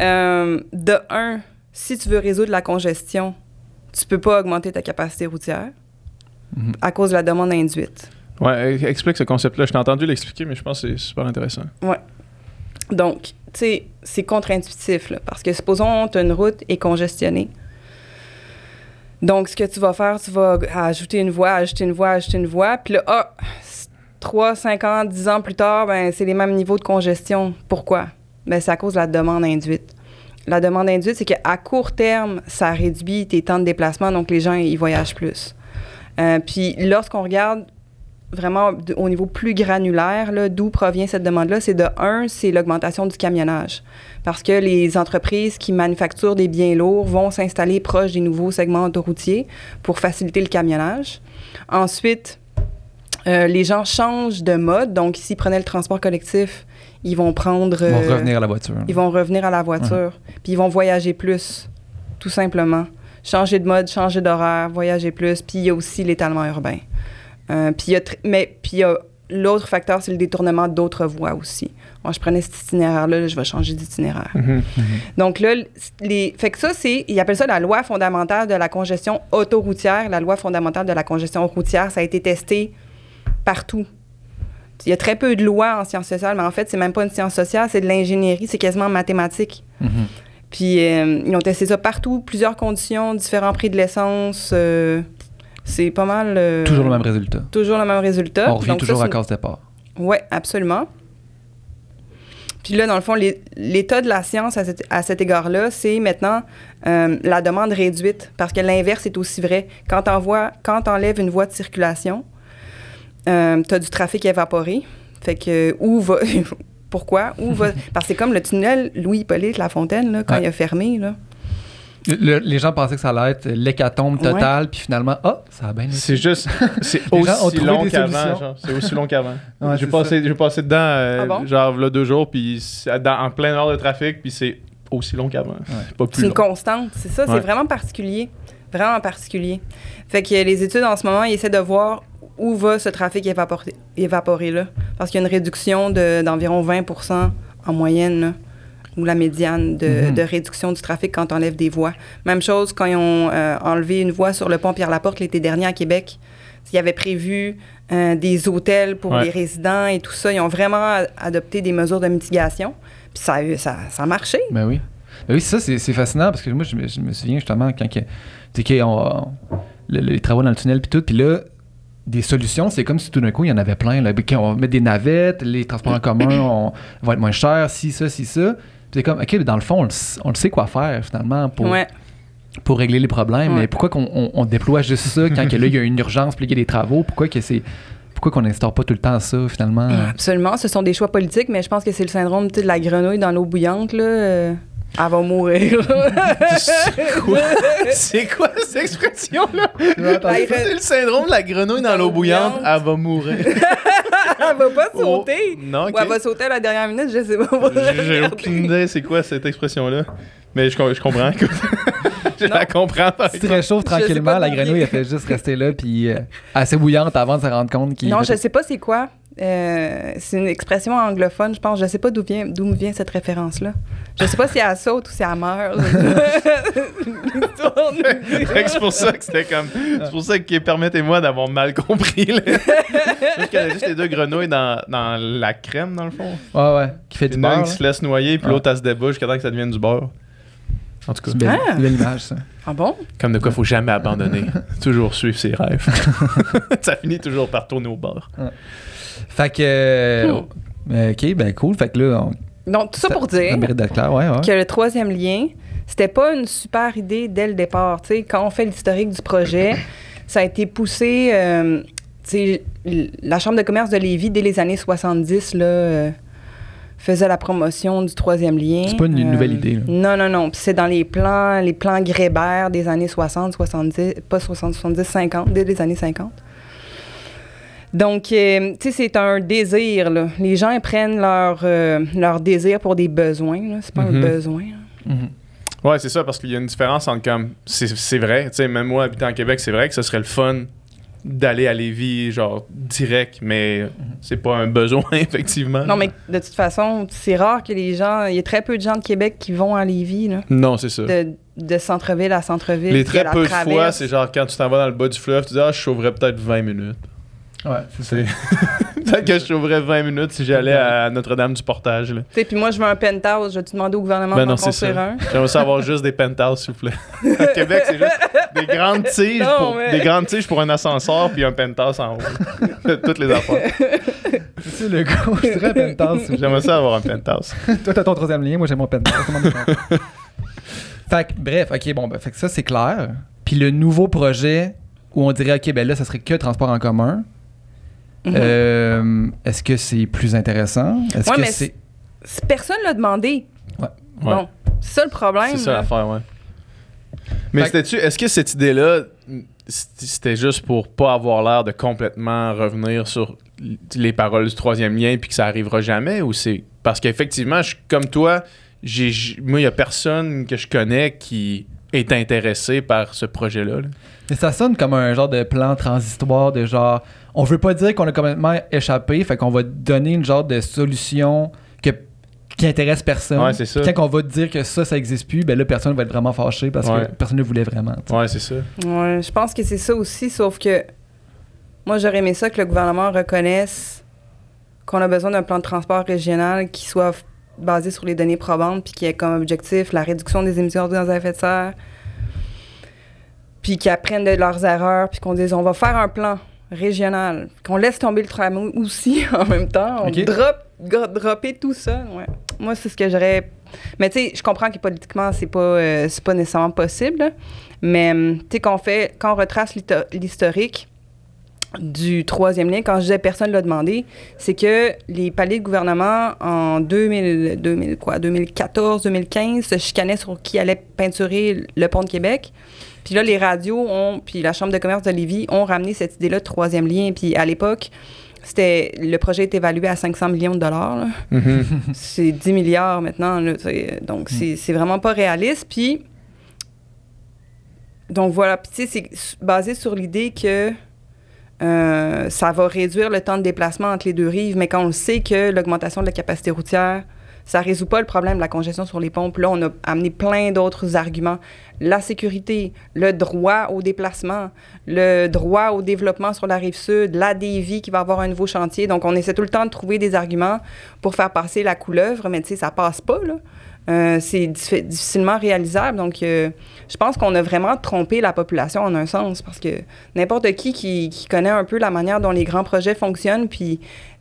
Euh, de un, si tu veux résoudre la congestion, tu peux pas augmenter ta capacité routière
Mhm.
à cause de la demande induite.
Ouais, explique ce concept-là. Je t'ai entendu l'expliquer, mais je pense que c'est super intéressant.
Donc, tu sais, c'est contre-intuitif, là, parce que supposons tu une route est congestionnée. Donc, ce que tu vas faire, tu vas ajouter une voie, ajouter une voie, ajouter une voie, puis là, ah, 3, 5 ans, 10 ans plus tard, ben, c'est les mêmes niveaux de congestion. Pourquoi? Ben, c'est à cause de la demande induite. La demande induite, c'est qu'à court terme, ça réduit tes temps de déplacement, donc les gens, ils voyagent plus. Euh, puis lorsqu'on regarde vraiment au niveau plus granulaire, d'où provient cette demande-là, c'est de un, c'est l'augmentation du camionnage. Parce que les entreprises qui manufacturent des biens lourds vont s'installer proche des nouveaux segments autoroutiers pour faciliter le camionnage. Ensuite, euh, les gens changent de mode. Donc, s'ils prenaient le transport collectif, ils vont prendre...
Ils vont
euh,
revenir à la voiture.
ils vont revenir à la voiture. Puis ils vont voyager plus, tout simplement. Changer de mode, changer d'horaire, voyager plus. Puis il y a aussi l'étalement urbain. Euh, puis il y a mais puis il y a l'autre facteur, c'est le détournement d'autres voies aussi. Moi, je prenais cet itinéraire-là, là, je vais changer d'itinéraire.
Mhm.
Donc là, les, fait que ça, c'est, ils appellent ça la loi fondamentale de la congestion autoroutière. La loi fondamentale de la congestion routière, ça a été testé partout. Il y a très peu de lois en sciences sociales, mais en fait, c'est même pas une science sociale, c'est de l'ingénierie, c'est quasiment mathématique.
Mhm.
Puis euh, ils ont testé ça partout, plusieurs conditions, différents prix de l'essence. euh, c'est pas mal. euh,
Toujours le même résultat.
Toujours le même résultat.
On revient
Donc
toujours à cause départ.
oui, absolument. Puis là, dans le fond, l'état de la science à cet, égard-là, c'est maintenant la demande réduite, parce que l'inverse est aussi vrai. Quand tu enlèves une voie de circulation, tu as du trafic évaporé. Fait que où va... Pourquoi? Où va... Parce que c'est comme le tunnel Louis-Hippolyte Lafontaine, là, quand
Ouais.
il a fermé. Là.
Le- les gens pensaient que ça allait être l'hécatombe totale, puis finalement, ah, ça a bien.
C'est juste, c'est aussi long qu'avant. C'est aussi long qu'avant.
Ouais,
j'ai passé, j'ai passé dedans, euh,
Ah bon?
genre là deux jours, puis en pleine heure de trafic, puis c'est aussi long qu'avant. Plus
C'est une
long.
constante, c'est ça,
Ouais.
c'est vraiment particulier. Vraiment particulier. Fait que les études en ce moment, ils essaient de voir où va ce trafic évaporé, évaporé là. Parce qu'il y a une réduction de- d'environ 20% en moyenne, là, ou la médiane de,
Mhm.
de réduction du trafic quand on enlève des voies. Même chose quand ils ont euh, enlevé une voie sur le pont Pierre-Laporte l'été dernier à Québec. Ils avaient prévu euh, des hôtels pour
Ouais.
les résidents et tout ça. Ils ont vraiment adopté des mesures de mitigation. Puis ça, ça, ça a marché.
Ben oui. Ben oui, ça, c'est c'est fascinant parce que moi, je me, je me souviens justement quand a- on- le- les travaux dans le tunnel puis tout, puis là, des solutions, c'est comme si tout d'un coup, il y en avait plein. Là. On va mettre des navettes, les transports en commun on, vont être moins chers, si, ça, si, ça. C'est comme, OK, dans le fond, on le, s- on le sait quoi faire finalement pour,
Ouais.
pour régler les problèmes.
Ouais.
Mais pourquoi qu'on on, déploie juste ça quand que là, il y a une urgence, puis il y a des travaux? Pourquoi que c'est. Pourquoi qu'on n'instaure pas tout le temps ça finalement?
Absolument, ce sont des choix politiques, mais je pense que c'est le syndrome de la grenouille dans l'eau bouillante. Là. Elle va mourir.
Quoi? C'est quoi cette expression-là? C'est le syndrome de la grenouille dans l'eau bouillante. Elle va mourir.
elle va pas
Oh,
sauter.
Non, ok.
Ou elle va sauter à la dernière minute, je sais pas.
J'ai aucune idée c'est quoi cette expression-là. Mais je, je comprends. je
Non.
la comprends. par
Tu réchauffes tranquillement, la grenouille, elle fait juste rester là, puis euh, assez bouillante avant de se rendre compte qu'il.
Non, je sais pas c'est quoi. Euh, c'est une expression anglophone, je pense. Je sais pas d'où vient, d'où me vient cette référence-là. Je sais pas si elle saute ou si elle meurt.
C'est pour ça que c'était comme. C'est pour ça que permettez-moi d'avoir mal compris. je connais juste les deux grenouilles dans, dans la crème, dans le fond.
Ouais, ouais. Qui fait du
Une
beurre.
qui se laisse noyer, puis
Ouais.
l'autre, elle se débouche jusqu'à temps que ça devienne du beurre. En tout cas,
C'est une belle,
Ah.
une belle image, ça.
Ah bon?
comme de quoi, faut jamais abandonner. toujours suivre ses rêves. ça finit toujours par tourner au bord.
Fait que. euh, euh, ok, ben cool. Fait que là, on.
Donc, tout ça pour
Ça
dire
mérite d'être clair, ouais, ouais.
que le troisième lien, c'était pas une super idée dès le départ. Tu sais, quand on fait l'historique du projet, ça a été poussé. euh, tu sais, l- la Chambre de commerce de Lévis, dès les années 70, là, euh, faisait la promotion du troisième lien.
C'est pas une- nouvelle idée, là.
Non, non, non. Puis c'est dans les plans, les plans Grébert des années 60, 70, pas 60, 70, 50, dès les années 50. Donc, euh, tu sais, c'est un désir, là. Les gens ils prennent leur, euh, leur désir pour des besoins. C'est pas
Mhm.
un besoin. là.
Mhm.
Ouais, c'est ça, parce qu'il y a une différence entre comme. C'est vrai, tu sais, même moi, habitant à Québec, c'est vrai que ce serait le fun d'aller à Lévis, genre, direct, mais c'est pas un besoin, effectivement.
Non, mais de toute façon, c'est rare que les gens... Il y a très peu de gens de Québec qui vont à Lévis, là.
Non, c'est ça.
De, de centre-ville à centre-ville.
Les très peu de fois, c'est genre quand tu t'en vas dans le bas du fleuve, tu dis Ah, je sauverais peut-être 20 minutes.
Ouais, c'est ça.
Que je sauverais 20 minutes si j'allais à Notre-Dame-du-Portage. là.
Tu sais, puis moi, je veux un penthouse. Je vais te demander au gouvernement
Ben
d'en
non, c'est ça.
construire un?
J'aimerais ça avoir juste des penthouses, s'il vous plaît. À Québec, c'est juste des grandes tiges,
Non,
pour,
mais-
des grandes tiges pour un ascenseur puis un penthouse en haut. Toutes les affaires.
C'est ça, le gars. Je dirais penthouse.
J'aimerais ça avoir un penthouse.
Toi, t'as ton troisième lien, moi, j'ai mon penthouse. Tout le monde est content. fait que, bref, ok, bon, ben, fait que ça, c'est clair. Puis le nouveau projet où on dirait, ok, ben là, ça serait que transport en commun.
Mhm.
Euh, Est-ce que c'est plus intéressant? Est-ce
Ouais,
que
mais
c'est.
Si Personne l'a demandé.
Ouais.
Bon, c'est ça le problème.
C'est ça l'affaire, ouais. Mais c'était-tu, est-ce que cette idée-là, c'était juste pour pas avoir l'air de complètement revenir sur les paroles du troisième lien puis que ça arrivera jamais ou c'est parce qu'effectivement, je suis comme toi, j'ai, moi, il y a personne que je connais qui est intéressé par ce projet-là. là.
Mais ça sonne comme un genre de plan transitoire de genre. On veut pas dire qu'on a complètement échappé, fait qu'on va donner une genre de solution que, qui intéresse personne.
Ouais, c'est ça.
Puis Quand on va dire que ça, ça existe plus, ben là, personne va être vraiment fâché parce
Ouais.
que personne ne le voulait vraiment.
Ouais, c'est ça.
Ouais, je pense que c'est ça aussi, sauf que moi, j'aurais aimé ça que le gouvernement reconnaisse qu'on a besoin d'un plan de transport régional qui soit basé sur les données probantes puis qui ait comme objectif la réduction des émissions de gaz à effet de serre puis qu'ils apprennent de leurs erreurs puis qu'on dise on va faire un plan régional qu'on laisse tomber le tramway aussi en même temps on drop dropper tout ça ouais. moi c'est ce que j'aurais mais tu sais je comprends que politiquement c'est pas euh, c'est pas nécessairement possible là. mais hum, tu sais qu'on fait quand on retrace l'historique du troisième lien, quand je disais personne ne l'a demandé, c'est que les paliers de gouvernement en 2000, 2000 quoi, 2014, 2015 se chicanaient sur qui allait peinturer le pont de Québec. Puis là, les radios ont, puis la Chambre de commerce de Lévis ont ramené cette idée-là de troisième lien. Puis à l'époque, c'était le projet est évalué à 500 millions de dollars. là. c'est 10 milliards maintenant. là, donc, c'est c'est vraiment pas réaliste. Puis, donc voilà. Puis, tu sais, c'est basé sur l'idée que euh, ça va réduire le temps de déplacement entre les deux rives, mais quand on sait que l'augmentation de la capacité routière, ça résout pas le problème de la congestion sur les. Puis là, on a amené plein d'autres arguments. La sécurité, le droit au déplacement, le droit au développement sur la rive sud, la dévie qui va avoir un nouveau chantier. Donc, on essaie tout le temps de trouver des arguments pour faire passer la couleuvre, mais tu sais, ça passe pas, là. Euh, c'est diffi- difficilement réalisable. Donc, euh, je pense qu'on a vraiment trompé la population en un sens, parce que n'importe qui, qui qui connaît un peu la manière dont les grands projets fonctionnent, puis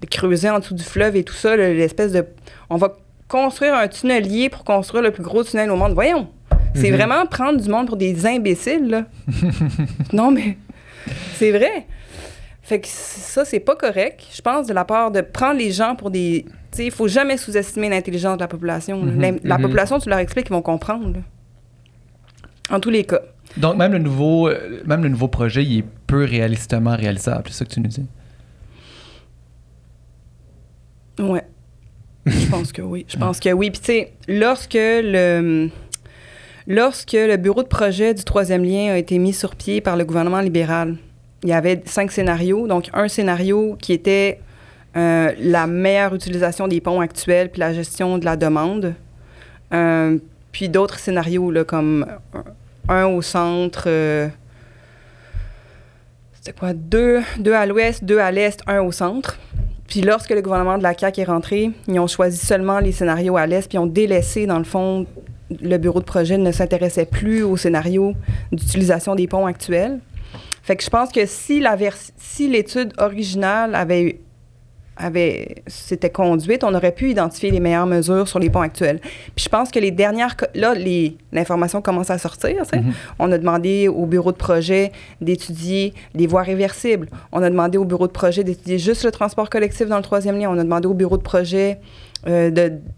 creuser en dessous du fleuve et tout ça, le- l'espèce de... On va construire un tunnelier pour construire le plus gros tunnel au monde. Voyons! C'est
Mhm.
vraiment prendre du monde pour des imbéciles, là. non, mais c'est vrai. Fait que ça, c'est pas correct, je pense, de la part de prendre les gens pour des. Tu sais, il faut jamais sous-estimer l'intelligence de la population.
Mhm,
La, la
mhm.
population, tu leur expliques, ils vont comprendre. là. En tous les cas.
Donc, même le nouveau, euh, même le nouveau projet, il est peu réalistement réalisable. C'est ça que tu nous dis?
Ouais. Je pense que oui. Je pense que oui. Puis tu sais, lorsque le lorsque le bureau de projet du troisième lien a été mis sur pied par le gouvernement libéral, il y avait cinq scénarios. Donc un scénario qui était euh, la meilleure utilisation des ponts actuels puis la gestion de la demande. Euh, puis d'autres scénarios là, comme un, au centre. euh, c'était quoi? Deux, deux à l'ouest, deux à l'est, un au centre. Puis lorsque le gouvernement de la CAQ est rentré, ils ont choisi seulement les scénarios à l'est, puis ont délaissé, dans le fond, le bureau de projet ne s'intéressait plus au scénario d'utilisation des ponts actuels. Fait que je pense que si la vers- si l'étude originale avait avait s'était conduite, on aurait pu identifier les meilleures mesures sur les ponts actuels. Puis je pense que les dernières là les l'information commence à sortir.
Mhm.
On a demandé au bureau de projet d'étudier les voies réversibles. On a demandé au bureau de projet d'étudier juste le transport collectif dans le troisième lien. On a demandé au bureau de projet euh,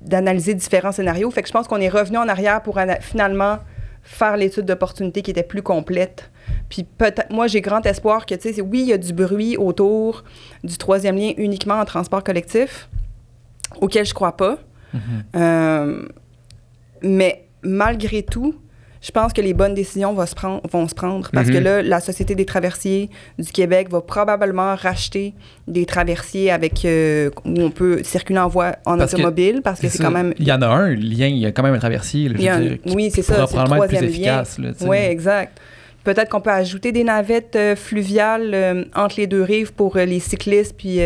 d'analyser différents scénarios. Fait que je pense qu'on est revenu en arrière pour finalement faire l'étude d'opportunité qui était plus complète. Puis peut-être, moi, j'ai grand espoir que, tu sais, oui, il y a du bruit autour du troisième lien uniquement en transport collectif, auquel je crois pas.
Mhm.
Euh, mais malgré tout, je pense que les bonnes décisions vont se prendre, vont se prendre parce que là, la Société des traversiers du Québec va probablement racheter des traversiers avec euh, où on peut circuler en voie en
Parce que-
automobile parce que c'est quand même
Il y en a un lien, il y a quand même un traversier. là, je
un-
dire, qui
oui, c'est ça, c'est le troisième lien. Oui, exact. Peut-être qu'on peut ajouter des navettes euh, fluviales euh, entre les deux rives pour euh, les cyclistes, puis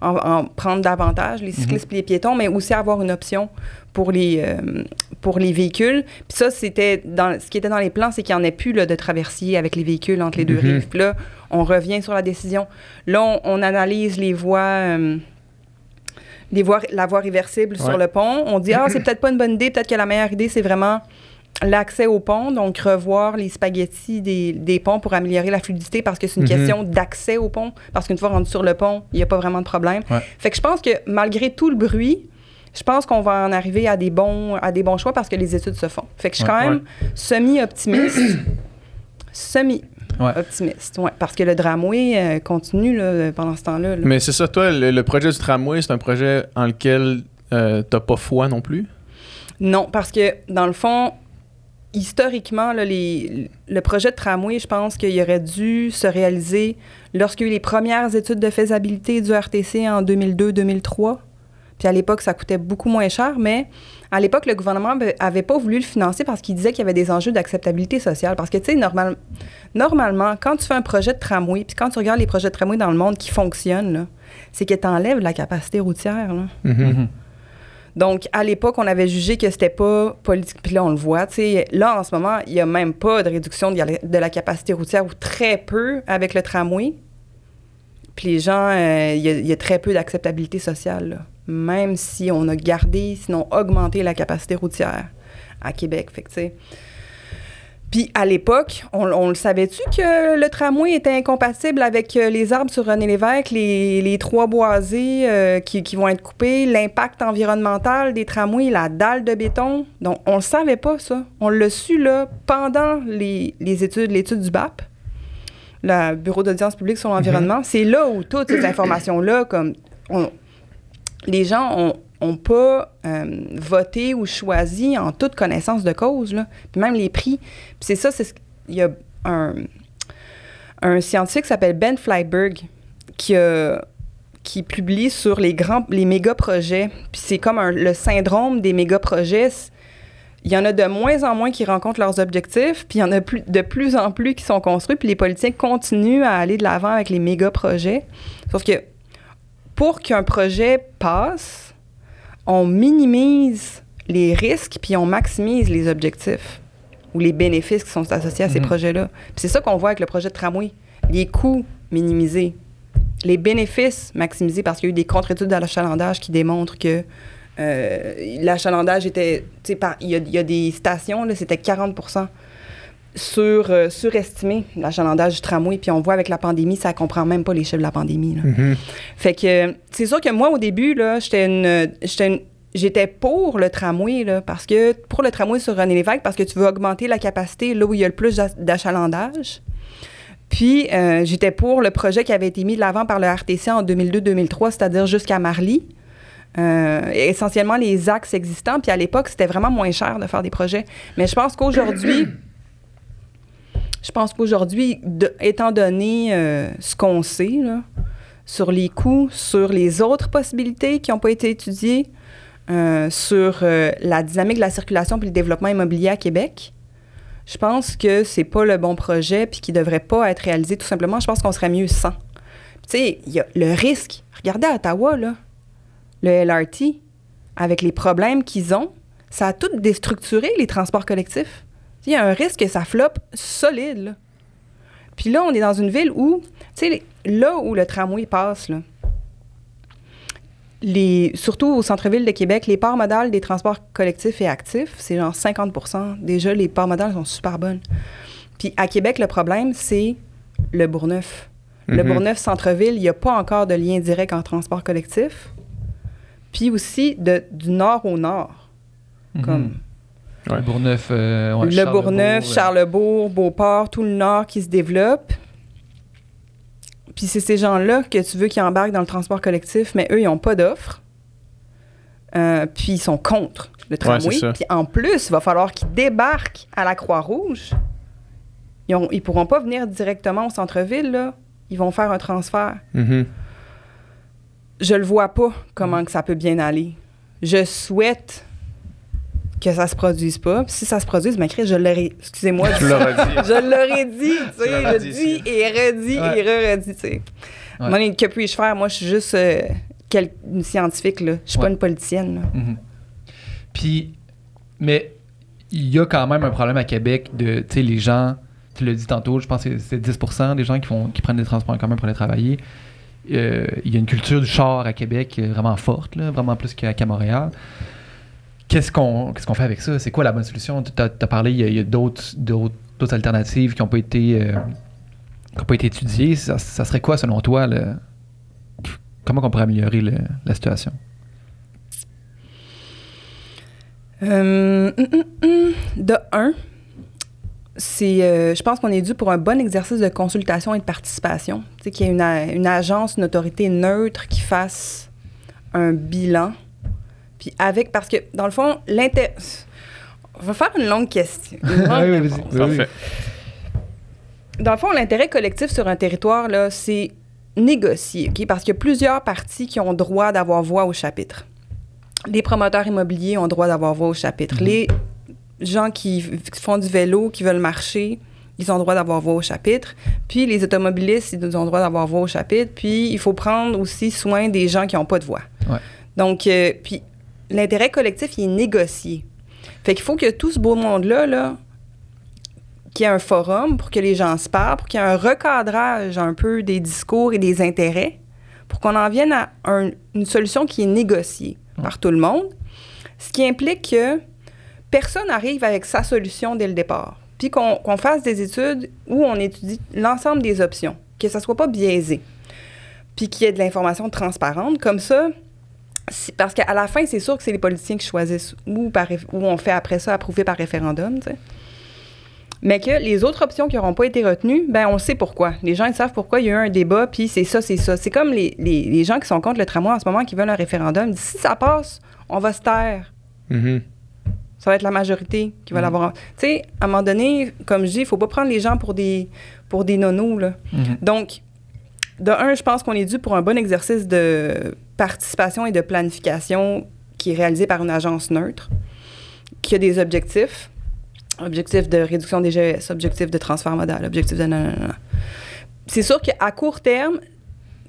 en, en prendre davantage, les cyclistes puis les piétons, mais aussi avoir une option pour les, pour les véhicules. Puis ça, c'était dans, ce qui était dans les plans, c'est qu'il n'y en ait plus là, de traversier avec les véhicules entre les deux
Mhm.
rives. Puis là, on revient sur la décision. Là, on, on analyse les voies... les voies, la voie réversible sur le pont. On dit, ah, c'est peut-être pas une bonne idée. Peut-être que la meilleure idée, c'est vraiment l'accès au pont, donc revoir les spaghettis des, des ponts pour améliorer la fluidité parce que c'est une
Mhm.
question d'accès au pont. Parce qu'une fois rendu sur le pont, il n'y a pas vraiment de problème.
Ouais.
Fait que je pense que malgré tout le bruit, je pense qu'on va en arriver à des bons, à des bons choix parce que les études se font. Fait que je suis
Ouais.
quand même semi-optimiste.
Ouais.
Semi-optimiste, ouais. Parce que le tramway euh, continue là, pendant ce temps-là. là.
Mais c'est ça, toi, le, le projet du tramway, c'est un projet en lequel euh, t'as pas foi non plus?
Non, parce que dans le fond, historiquement, là, les, le projet de tramway, je pense qu'il aurait dû se réaliser lorsqu'il y a eu les premières études de faisabilité du RTC en 2002-2003. Puis à l'époque, ça coûtait beaucoup moins cher, mais à l'époque, le gouvernement be- avait pas voulu le financer parce qu'il disait qu'il y avait des enjeux d'acceptabilité sociale. Parce que, tu sais, normal, normalement, quand tu fais un projet de tramway, puis quand tu regardes les projets de tramway dans le monde qui fonctionnent, c'est que tu enlèves la capacité routière. Là.
Mhm.
Donc, à l'époque, on avait jugé que c'était pas politique. Puis là, on le voit. tu sais, Là, en ce moment, il n'y a même pas de réduction de la, capacité routière ou très peu avec le tramway. Puis les gens, euh, il y, a- très peu d'acceptabilité sociale. Même si on a gardé, sinon augmenté la capacité routière à Québec. Fait que, tu sais. Puis à l'époque, on, on le savait-tu que le tramway était incompatible avec euh, les arbres sur René Lévesque, les, les trois boisés euh, qui, qui vont être coupés, l'impact environnemental des tramways, la dalle de béton? Donc, on le savait pas, ça. On l'a su, là, pendant les, les études, l'étude du BAP, le Bureau d'audience publique sur l'environnement. C'est là où toutes ces informations-là, comme... on- les gens ont, ont pas euh, voté ou choisi en toute connaissance de cause, même les prix. C'est ça, il y a un, scientifique qui s'appelle Ben Flyberg qui publie sur les grands méga projets. C'est comme le syndrome des méga projets. Il y en a de moins en moins qui rencontrent leurs objectifs, puis il y en a plus, de plus en plus qui sont construits, puis les politiciens continuent à aller de l'avant avec les méga projets. Sauf que pour qu'un projet passe, on minimise les risques puis on maximise les objectifs ou les bénéfices qui sont associés à ces
Mhm.
projets-là. Puis c'est ça qu'on voit avec le projet de tramway. Les coûts minimisés, les bénéfices maximisés parce qu'il y a eu des contre-études à l'achalandage qui démontrent que euh, l'achalandage était, il y, a- il y a des stations, c'était 40 sur, euh, surestimé l'achalandage du tramway. Puis on voit avec la pandémie, ça comprend même pas les chiffres de la pandémie. là.
Mhm.
Fait que c'est sûr que moi, au début, là, j'étais une. j'étais une- J'étais pour le tramway, là, parce que pour le tramway sur René Lévesque, parce que tu veux augmenter la capacité là où il y a le plus d'ach- d'achalandage. Puis, euh, j'étais pour le projet qui avait été mis de l'avant par le RTC en 2002-2003, c'est-à-dire jusqu'à Marly. Euh, essentiellement les axes existants. Puis à l'époque, c'était vraiment moins cher de faire des projets. Mais je pense qu'aujourd'hui, je pense qu'aujourd'hui, étant donné euh, ce qu'on sait là, sur les coûts, sur les autres possibilités qui n'ont pas été étudiées, euh, sur euh, la dynamique de la circulation puis le développement immobilier à Québec, je pense que c'est pas le bon projet puis qui devrait pas être réalisé tout simplement. Je pense qu'on serait mieux sans. Tu sais, il y a le risque. Regardez à Ottawa, là, le LRT, avec les problèmes qu'ils ont, ça a tout déstructuré les transports collectifs. Il y a un risque que ça floppe solide. là. Puis là, on est dans une ville où, tu sais, là où le tramway passe, là, les, surtout au centre-ville de Québec, les parts modales des transports collectifs et actifs, c'est genre 50% Déjà, les parts modales sont super bonnes. Puis à Québec, le problème, c'est le Bourgneuf. Le
Mhm.
Bourgneuf centre-ville, il n'y a pas encore de lien direct en transport collectif. Puis aussi de, du nord au nord. Comme
Ouais.
Le Bourgneuf, euh, ouais,
le
Charlebourg,
Bourgneuf,
euh,
Charlebourg, Beauport, tout le nord qui se développe. Puis c'est ces gens-là que tu veux qui embarquent dans le transport collectif, mais eux, ils n'ont pas d'offre. Euh, puis ils sont contre le tramway. puis en plus, il va falloir qu'ils débarquent à la Croix-Rouge. Ils ne pourront pas venir directement au centre-ville, là. Ils vont faire un transfert.
Mhm.
Je le vois pas comment que ça peut bien aller. Je souhaite que ça se produise pas. Puis si ça se produise, ma Chris, je l'aurais. Excusez-moi.
Tu l'aurais dit.
je l'aurais dit, tu sais. Je
dit
dis et redit
Ouais.
et re-redit, tu sais.
Ouais.
Moi, Que puis-je faire? Moi, je suis juste euh, quel- une scientifique, là. Je suis pas une politicienne, là.
Mhm. Puis, mais il y a quand même un problème à Québec de, tu sais, les gens, tu l'as dit tantôt, je pense que c'est 10% des gens qui, font, qui prennent des transports en commun pour aller travailler. Euh, il y a une culture du char à Québec vraiment forte, là, vraiment plus qu'à qu'à Montréal. Qu'est-ce qu'on qu'est-ce qu'on fait avec ça? C'est quoi la bonne solution? Tu as, parlé, il y a, a d'autres alternatives qui n'ont pas été euh, pas été étudiées. Ça, serait quoi, selon toi, comment on pourrait améliorer la situation?
Euh, hum, hum, hum. De un, c'est, euh, je pense qu'on est dû pour un bon exercice de consultation et de participation. Tu sais, qu'il y ait une agence, une autorité neutre qui fasse un bilan. Puis avec, parce que dans le fond, l'intérêt. On va faire une longue question. Une longue
Oui, oui,
réponse.
vas-y. Oui, oui.
Parfait.
Dans le fond, l'intérêt collectif sur un territoire, là, c'est négocié, OK? Parce qu'il y a plusieurs parties qui ont droit d'avoir voix au chapitre. Les promoteurs immobiliers ont droit d'avoir voix au chapitre.
Mhm.
Les gens qui font du vélo, qui veulent marcher, ils ont droit d'avoir voix au chapitre. Puis les automobilistes, ils ont droit d'avoir voix au chapitre. Puis il faut prendre aussi soin des gens qui n'ont pas de voix.
Ouais.
Donc, euh, puis l'intérêt collectif, il est négocié. Fait qu'il faut que tout ce beau monde-là, là, qu'il y ait un forum pour que les gens se parlent, pour qu'il y ait un recadrage un peu des discours et des intérêts, pour qu'on en vienne à un- une solution qui est négociée par tout le monde, ce qui implique que personne n'arrive avec sa solution dès le départ, puis qu'on fasse des études où on étudie l'ensemble des options, que ça soit pas biaisé, puis qu'il y ait de l'information transparente, comme ça, parce qu'à la fin, c'est sûr que c'est les politiciens qui choisissent où, par, où on fait après ça approuver par référendum. Mais que les autres options qui n'auront pas été retenues, ben on sait pourquoi. Les gens ils savent pourquoi il y a eu un débat, puis c'est ça, c'est ça. C'est comme les, les- les gens qui sont contre le tramway en ce moment, qui veulent un référendum. Ils disent, si ça passe, on va se taire.
Mhm.
Ça va être la majorité qui va
Mhm.
l'avoir. Tu sais, à un moment donné, comme je dis, il faut pas prendre les gens pour des, pour des nonos, là.
Mhm.
Donc, de un, je pense qu'on est dû pour un bon exercice de participation et de planification qui est réalisé par une agence neutre, qui a des objectifs. Objectif de réduction des GES, objectif de transfert modal, objectif de... nanana. C'est sûr qu'à court terme,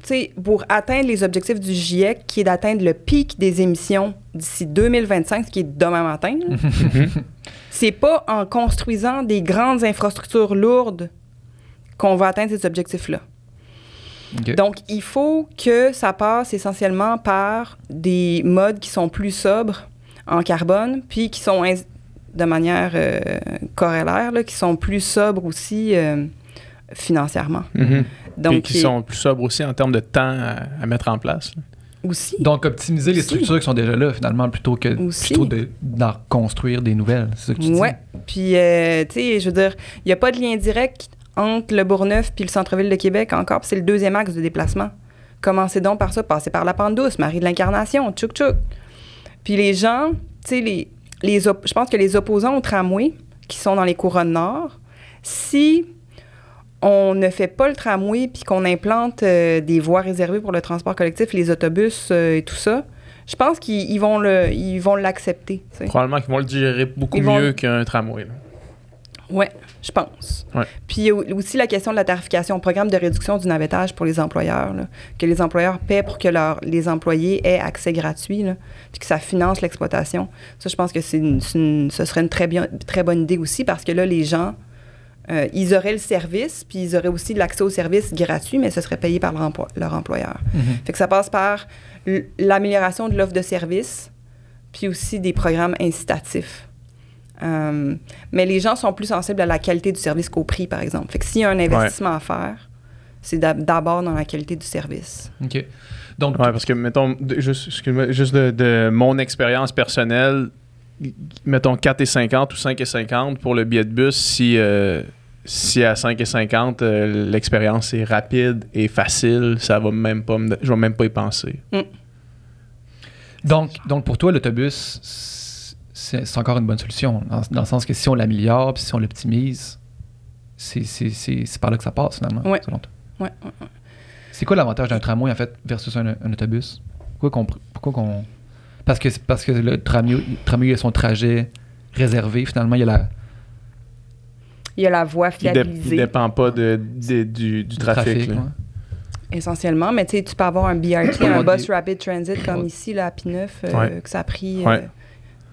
tu sais, pour atteindre les objectifs du GIEC, qui est d'atteindre le pic des émissions d'ici 2025, ce qui est demain matin, c'est pas en construisant des grandes infrastructures lourdes qu'on va atteindre ces objectifs-là. Donc, il faut que ça passe essentiellement par des modes qui sont plus sobres en carbone, puis qui sont de manière euh, corrélaire, là, qui sont plus sobres aussi euh, financièrement.
Mhm.
Donc,
Puis qui sont plus sobres aussi en termes de temps à, à mettre en place. là.
aussi.
Donc, optimiser les structures qui sont déjà là, finalement, plutôt que
Aussi.
plutôt de, d'en construire des nouvelles. C'est ça que tu dis?
Ouais. Puis, euh, tu sais, je veux dire, il n'y a pas de lien direct entre le Bourgneuf puis le centre-ville de Québec encore. c'est le deuxième axe de déplacement. Commencez donc par ça, passez par la Pente Douce, Marie de l'Incarnation, tchouk tchouk. Puis les gens, tu sais, les, je pense que les opposants au tramway, qui sont dans les couronnes nord, si on ne fait pas le tramway puis qu'on implante euh, des voies réservées pour le transport collectif, les autobus euh, et tout ça, je pense qu'ils ils vont le, ils vont l'accepter.
Probablement qu'ils vont le digérer beaucoup
Ils vont-
mieux qu'un tramway. là.
Oui, je pense.
Ouais.
Puis aussi la question de la tarification, programme de réduction du navettage pour les employeurs, là, que les employeurs paient pour que les employés aient accès gratuit, là, puis que ça finance l'exploitation. Ça, je pense que c'est une- ce serait une très, bien, très bonne idée aussi parce que là, les gens, euh, ils auraient le service, puis ils auraient aussi l'accès au service gratuit, mais ce serait payé par leur, emploi- leur employeur.
Mhm.
Fait que ça passe par l'amélioration de l'offre de service, puis aussi des programmes incitatifs. Euh, mais les gens sont plus sensibles à la qualité du service qu'au prix, par exemple. Fait que s'il y a un investissement à faire, c'est d'ab- d'abord dans la qualité du service.
OK. Donc,
Ouais, parce que, mettons, juste, de, de mon expérience personnelle, mettons 4,50 ou 5,50 pour le billet de bus, si, euh, si à 5,50 euh, l'expérience est rapide et facile, ça va même pas me- je vais même pas y penser.
donc, donc, pour toi, l'autobus, c'est c'est encore une bonne solution, dans, dans le sens que si on l'améliore, puis si on l'optimise, c'est c'est- c'est- c'est par là que ça passe, finalement,
Ouais.
selon toi.
Ouais, ouais, ouais.
C'est quoi l'avantage d'un tramway, en fait, versus un, un autobus? Pourquoi qu'on... Pourquoi qu'on... Parce que, parce que le tramway, tramway a son trajet réservé, finalement, il y a la...
Il y a la voie
Il, dé- il
fiabilisée,
dépend pas de, de- du, du trafic.
essentiellement. Mais tu sais, tu peux avoir un BRT, un bus rapid transit comme ici, là, à P9, euh,
Ouais.
que ça a pris euh.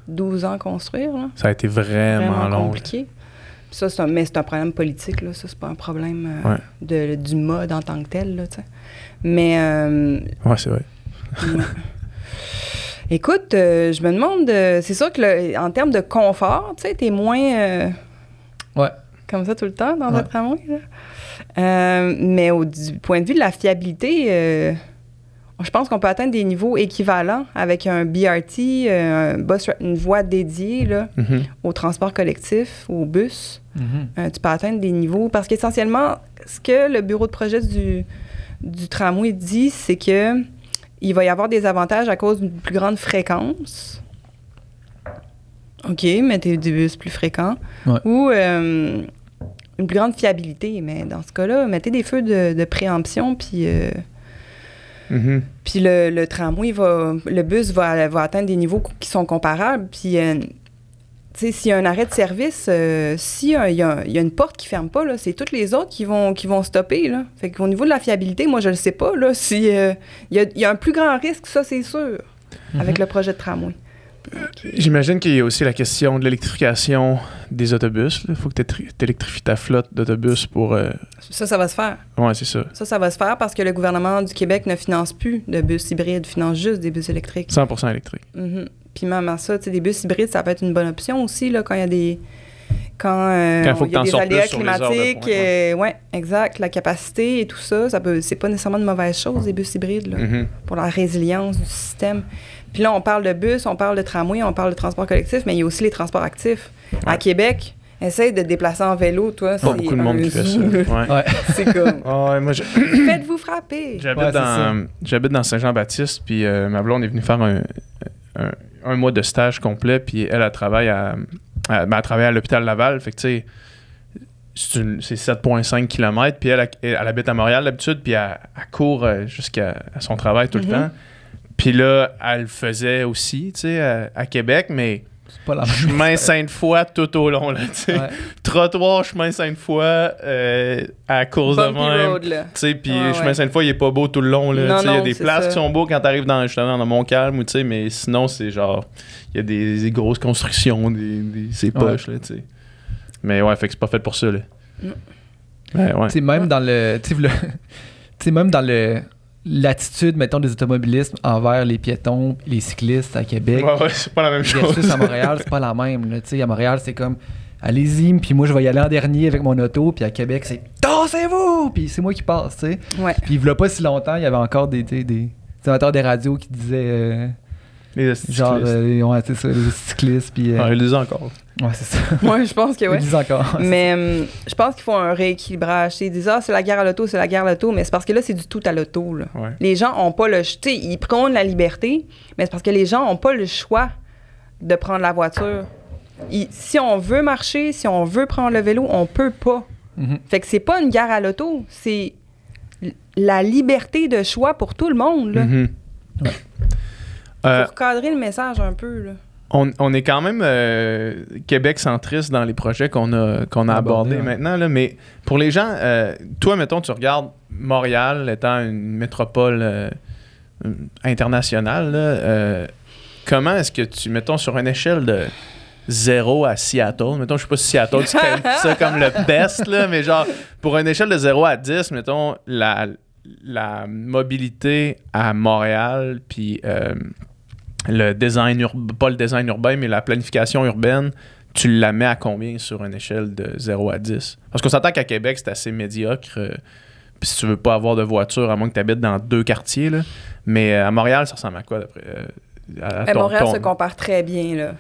12 ans à construire. Là.
Ça a été vraiment,
Vraiment
long.
compliqué. Ça, c'est un- mais c'est un problème politique, là. Ça, c'est pas un problème euh,
Ouais.
de, du mode en tant que tel, là, tu sais. Mais, euh,
Ouais, c'est vrai.
Écoute, euh, je me demande, euh, c'est sûr que le- en termes de confort, tu sais, t'es moins euh,
Ouais.
comme ça tout le temps dans
Ouais.
un tramway. là. Euh, mais au du point de vue de la fiabilité, euh, je pense qu'on peut atteindre des niveaux équivalents avec un BRT, euh, un bus, une voie dédiée là,
Mhm.
au transport collectif, au bus.
Mhm.
Euh, tu peux atteindre des niveaux. Parce qu'essentiellement, ce que le bureau de projet du, du tramway dit, c'est que il va y avoir des avantages à cause d'une plus grande fréquence. OK, mettez des bus plus fréquents.
Ouais.
Ou euh, une plus grande fiabilité. Mais dans ce cas-là, mettez des feux de, de préemption, puis, euh,
Mhm.
puis le, le tramway va. Le bus va, va atteindre des niveaux qui sont comparables. Puis. euh, tu sais, s'il y a un arrêt de service, euh, s'il y, a- il y a une porte qui ferme pas, c'est toutes les autres qui vont, qui vont stopper. Là. Fait qu'au niveau de la fiabilité, moi, je le sais pas. Là, si, euh, il, y a, il y a un plus grand risque, ça, c'est sûr, avec le projet de tramway.
J'imagine qu'il y a aussi la question de l'électrification des autobus. Il faut que tu électrifies ta flotte d'autobus pour. euh,
Ça, ça va se faire.
Ouais, c'est ça.
Ça, ça va se faire parce que le gouvernement du Québec ne finance plus de bus hybrides, finance juste des bus électriques.
100% électrique.
Mhm. Puis même à ça, tu sais, des bus hybrides, ça peut être une bonne option aussi, là, quand il y a des... Quand, euh,
Quand il faut
il
que
y a des aléas climatiques.
ouais.
euh, ouais, exact. La capacité et tout ça, ça peut, c'est pas nécessairement une mauvaise chose, les bus hybrides, là,
Mhm.
pour la résilience du système. Puis là, on parle de bus, on parle de tramway, on parle de transport collectif, mais il y a aussi les transports actifs. À. Québec, essaye de te déplacer en vélo, toi.
Pas
c'est
beaucoup de monde qui fait ça. Ouais.
Ouais.
C'est comme,
Ah moi, je-
faites-vous frapper.
j'habite
Ouais,
dans, j'habite dans Saint-Jean-Baptiste, puis euh, ma blonde est venue faire un, un, un mois de stage complet, puis elle, elle travaille à, à, ben, elle travaille à l'hôpital Laval, fait que tu sais, c'est une- c'est 7,5 km, puis elle, elle, elle habite à Montréal d'habitude, puis elle, elle court euh, jusqu'à son travail tout le temps. Puis là, elle le faisait aussi, tu sais, à, à Québec, mais
C'est pas la même
chemin Sainte-Foy tout au long, là, tu sais.
Ouais.
Trottoir, chemin Sainte-Foy, euh, à course de même.
road, là.
Tu sais, puis
Ouais,
chemin
ouais.
Sainte-Foy, il est pas beau tout le long. Là.
Non,
Tu sais, Il y a des places
ça.
qui sont beaux quand t'arrives dans, justement dans Montcalm, ou tu sais, mais sinon, c'est genre, il y a des, des grosses constructions, des, des- c'est poche, là, tu sais. Mais ouais, fait que c'est pas fait pour ça, là. Ouais, ouais.
Tu sais, même dans le. Tu sais, le- tu sais, même dans le, l'attitude, mettons, des automobilistes envers les piétons, les cyclistes à Québec.
Ouais, ouais, c'est pas la même chose.
Versus à Montréal, c'est pas la même. Là. Tu sais, à Montréal, c'est comme allez-y, puis moi je vais y aller en dernier avec mon auto, puis à Québec, c'est tassez-vous, puis c'est moi qui passe, tu sais.
Ouais.
Puis il a pas si longtemps, il y avait encore des, des, des amateurs des radios qui disaient euh,
Les
genre, euh, ouais, ça, les cyclistes, puis. euh,
Ouais, ils le disent encore.
Ouais, c'est ça.
Moi, je pense que ouais.
encore.
Mais hum, je pense qu'il faut un rééquilibrage. Ils disent, ah, c'est la guerre à l'auto, c'est la guerre à l'auto, mais c'est parce que là, c'est du tout à l'auto. là.
Ouais.
Les gens ont pas le. Tu sais, ils prônent la liberté, mais c'est parce que les gens ont pas le choix de prendre la voiture. Ils- si on veut marcher, si on veut prendre le vélo, on peut pas.
Mhm.
Fait que c'est pas une guerre à l'auto, c'est la liberté de choix pour tout le monde. Là.
Mhm.
Ouais.
Euh,
Pour cadrer le message un peu. Là.
On, on est quand même euh, Québec centriste dans les projets qu'on a, qu'on a
Abordé,
abordés maintenant. Là, mais pour les gens, euh, toi, mettons, tu regardes Montréal étant une métropole euh, internationale. là, comment est-ce que tu, mettons, sur une échelle de 0 à Seattle, mettons, je sais pas si Seattle, tu qualifies ça comme le best, là, mais genre, pour une échelle de 0 à 10, mettons, la, la mobilité à Montréal, puis le design urbain, pas le design urbain, mais la planification urbaine, tu la mets à combien sur une échelle de 0 à 10? Parce qu'on s'entend qu'à Québec, c'est assez médiocre. euh, puis si tu veux pas avoir de voiture, à moins que tu habites dans deux quartiers, là. Mais euh, à Montréal, ça ressemble à quoi d'après euh, à- à
Eh,
ton-
Montréal
ton-
se compare très bien. Là.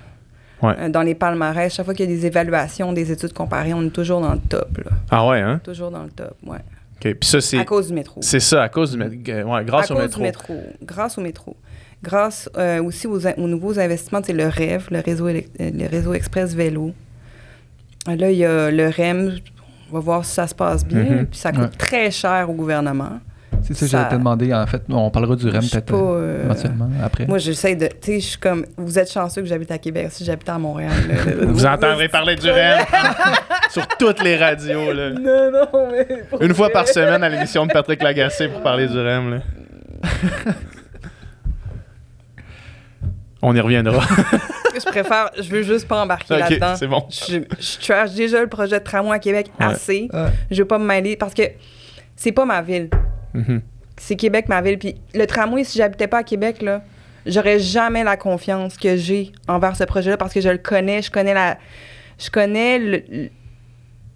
Ouais.
Dans les palmarès, chaque fois qu'il y a des évaluations, des études comparées, on est toujours dans le top. Là.
Ah ouais, hein?
Toujours dans le top, ouais.
OK. Puis ça, c'est,
À cause du métro.
c'est ça, à cause du métro. Ouais, grâce
à
au
cause
métro.
du métro. Grâce au métro. Grâce euh, aussi aux, nouveaux investissements, c'est le REV, le réseau, euh, le réseau express vélo. Euh, Là, il y a le REM. On va voir si ça se passe bien.
Mhm.
Puis ça coûte
Ouais.
très cher au gouvernement.
C'est ça, j'allais te demander. En fait, on parlera du REM peut-être
pas,
euh, éventuellement après.
Moi, j'essaie de. Tu sais, je suis comme. Vous êtes chanceux que j'habite à Québec. Si j'habitais à Montréal. là,
Vous entendrez parler du REM sur toutes les radios. Là.
Non, non, mais.
Une fois par semaine à l'émission de Patrick Lagacé pour parler du REM. Là. On y reviendra.
Je préfère. Je veux juste pas embarquer là-dedans.
c'est bon.
Je, je trash déjà le projet de tramway à Québec
Ouais.
assez.
Ouais.
Je veux pas me mêler parce que c'est pas ma ville.
Mhm.
C'est Québec ma ville. Puis le tramway, si j'habitais pas à Québec, là, j'aurais jamais la confiance que j'ai envers ce projet-là parce que je le connais. Je connais la. Je connais le,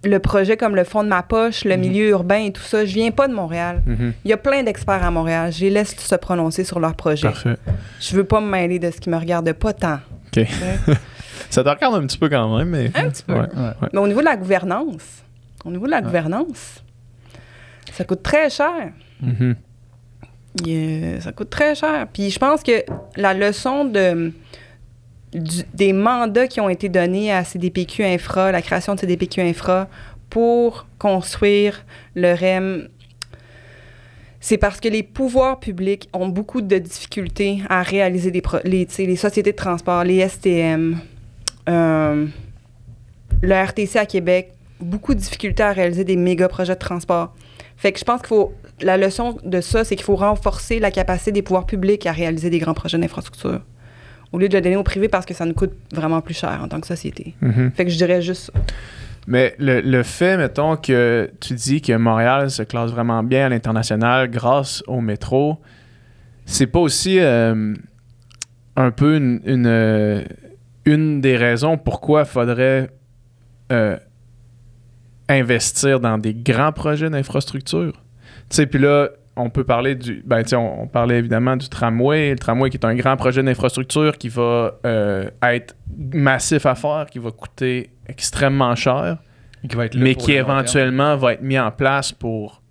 le projet comme le fond de ma poche, le
Mhm.
milieu urbain et tout ça. Je viens pas de Montréal.
Mhm.
Il y a plein d'experts à Montréal. Je les laisse se prononcer sur leur projet.
Parfait.
Je veux pas me mêler de ce qui me regarde pas tant.
OK.
Ouais.
Ça te regarde un petit peu quand même, mais.
Un petit peu.
Ouais.
Ouais.
Mais au niveau de la gouvernance, au niveau de la gouvernance, ça coûte très cher.
Mhm.
A- ça coûte très cher. Puis je pense que la leçon de, des mandats qui ont été donnés à CDPQ Infra, la création de CDPQ Infra pour construire le REM, c'est parce que les pouvoirs publics ont beaucoup de difficultés à réaliser des pro- les, les sociétés de transport, les STM, euh, le RTC à Québec, beaucoup de difficultés à réaliser des méga projets de transport. Fait que je pense qu'il faut. La leçon de ça, c'est qu'il faut renforcer la capacité des pouvoirs publics à réaliser des grands projets d'infrastructure. Au lieu de le donner au privé parce que ça nous coûte vraiment plus cher en tant que société.
Mhm.
Fait que je dirais juste ça.
Mais le, le fait, mettons, que tu dis que Montréal se classe vraiment bien à l'international grâce au métro, c'est pas aussi euh, un peu une, une, euh, une des raisons pourquoi il faudrait euh, investir dans des grands projets d'infrastructure? Tu sais, puis là, on peut parler du. Ben, tu sais, on, on parlait évidemment du tramway. Le tramway qui est un grand projet d'infrastructure qui va euh, être massif à faire, qui va coûter extrêmement cher,
Et qui va être là
mais qui éventuellement va être mis en place pour